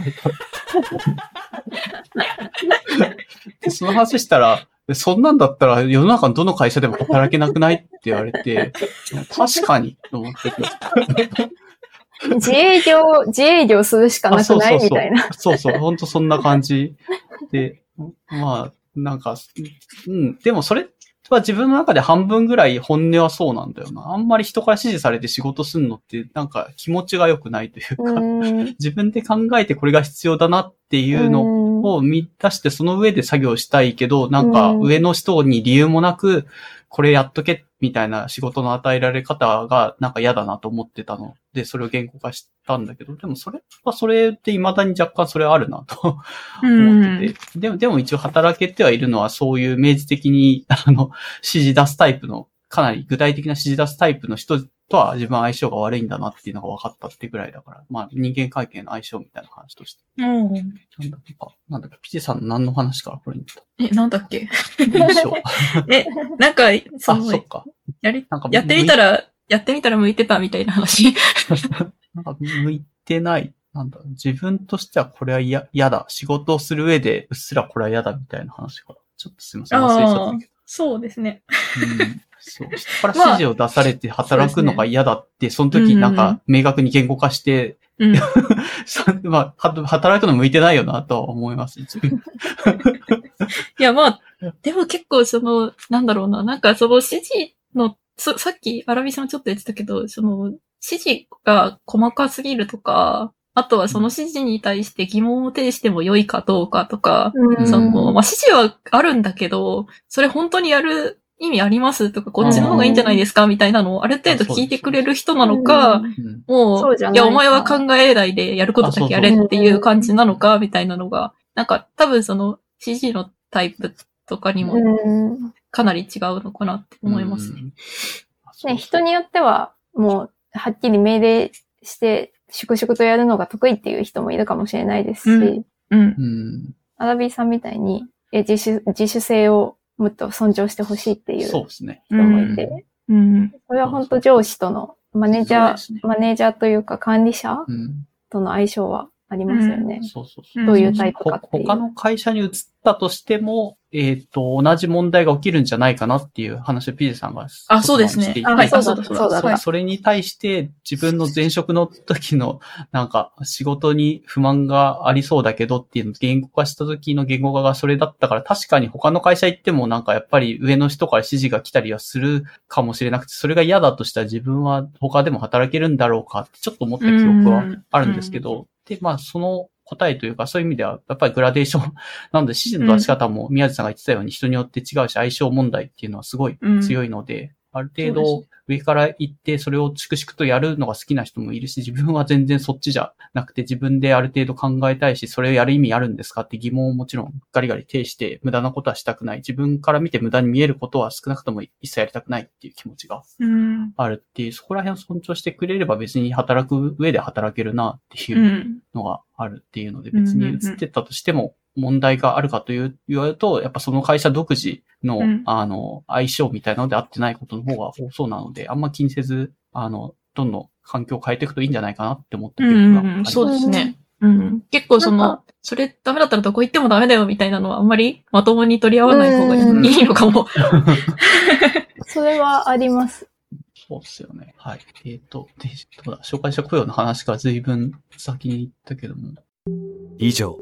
で、その話したら、そんなんだったら世の中のどの会社でも働けなくないって言われて、<laughs> 確かに、と思って自営業、自営業するしかなくないみたいな。そうそう、ほんとそんな感じで、まあ、なんか、うん、でもそれは自分の中で半分ぐらい本音はそうなんだよな。あんまり人から指示されて仕事すんのって、なんか気持ちが良くないというか、うん。自分で考えてこれが必要だなっていうののを見出してその上で作業したいけど、なんかうん。上の人に理由もなく、これやっとけみたいな仕事の与えられ方がなんか嫌だなと思ってたので、それを言語化したんだけど、でもそれはそれって未だに若干それあるなと思ってて、でも、でも一応働けてはいるのはそういう明示的に、あの、指示出すタイプの、かなり具体的な指示出すタイプの人とは自分は相性が悪いんだなっていうのが分かったってぐらいだから、まあ人間関係の相性みたいな話として。うん。なんだっけか、なんだっけ、ピチさんの何の話からこれに来え、なんだっけ？た相性。<laughs> え、なんか、そあ、のそっか。やり、なんかやってみたら、やってみたら向いてたみたいな話。<laughs> なんか向いてない。なんだ、自分としてはこれは嫌嫌だ。仕事をする上でうっすらこれは嫌だみたいな話から。ちょっとすいません。忘れちゃったけど。そうですね。うんそう。人から指示を出されて働くのが嫌だって、その時なんか明確に言語化して、うん。そ <laughs> まあ、は働くの向いてないよなとは思います。いや、まあ、でも結構その、なんだろうな、なんかその指示の、そさっき、アラビさんちょっと言ってたけど、その、指示が細かすぎるとか、あとはその指示に対して疑問を呈しても良いかどうかとか、うん。その、まあ、指示はあるんだけど、それ本当にやる意味ありますとか、こっちの方がいいんじゃないですかみたいなのをある程度聞いてくれる人なのか、もう、いいや、お前は考えないでやることだけやれっていう感じなのか、みたいなのが、なんか多分その CG のタイプとかにもうん。かなり違うのかなって思いますね。ね、人によっては、もう、はっきり命令して、粛々とやるのが得意っていう人もいるかもしれないですし、うんうん。うん。アラビーさんみたいに、え自主、自主性をもっと尊重してほしいっていう人そうですね。もいて、うん。これは本当上司との、マネージャー、ねマネージャーというか管理者うん。との相性はありますよね。そうそうそう。んどういうタイプかっていう。ほ他の会社に移ったとしても、えっ、と、同じ問題が起きるんじゃないかなっていう話をピジさんが。あそうですねしていてあはいそうだそうだそうだそうだ。それに対して自分の前職の時のなんか仕事に不満がありそうだけどっていうのを言語化した時の言語化がそれだったから確かに他の会社行ってもなんかやっぱり上の人から指示が来たりはするかもしれなくてそれが嫌だとしたら自分は他でも働けるんだろうかってちょっと思った記憶はあるんですけど、で、まあその答えというかそういう意味ではやっぱりグラデーション <laughs> なので指示の出し方も宮地さんが言ってたように人によって違うし相性問題っていうのはすごい強いので、ある程度上から行ってそれを粛々とやるのが好きな人もいるし、自分は全然そっちじゃなくて自分である程度考えたいし、それをやる意味あるんですかって疑問をもちろんガリガリ呈して無駄なことはしたくない。自分から見て無駄に見えることは少なくとも一切やりたくないっていう気持ちがうん。あるっていう、そこら辺を尊重してくれれば別に働く上で働けるなっていううん。のがあるっていうので、別に移ってったとしても問題があるかという言われると、やっぱその会社独自の、うんあの、相性みたいなので合ってないことの方が多そうなので、あんま気にせず、あの、どんどん環境を変えていくといいんじゃないかなって思ったう記憶がありん。そうですね。うん。結構その、それダメだったらどこ行ってもダメだよみたいなのはあんまりまともに取り合わない方がいうんいのかも。<laughs> それはあります。そうですよね。はい。えっ、と、で、どうだ、紹介者雇用の話が随分先に行ったけども。以上、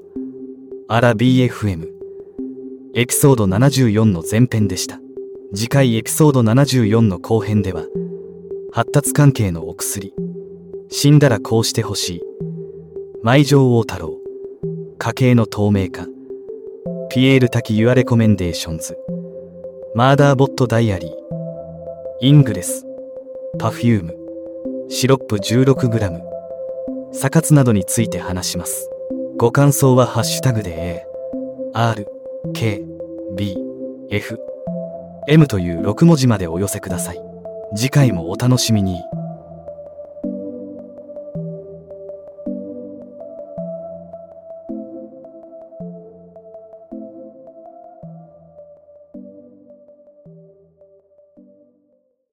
アラ BFM、エピソード74の前編でした。次回エピソード74の後編では、発達関係のお薬、死んだらこうしてほしい、舞城王太郎、家計の透明化、ピエール瀧、Your Recommendations、マーダーボットダイアリー、イングレス、パフューム、シロップ 16g、サカツなどについて話します。ご感想はハッシュタグで A、R、K、B、F、M という6文字までお寄せください。次回もお楽しみに。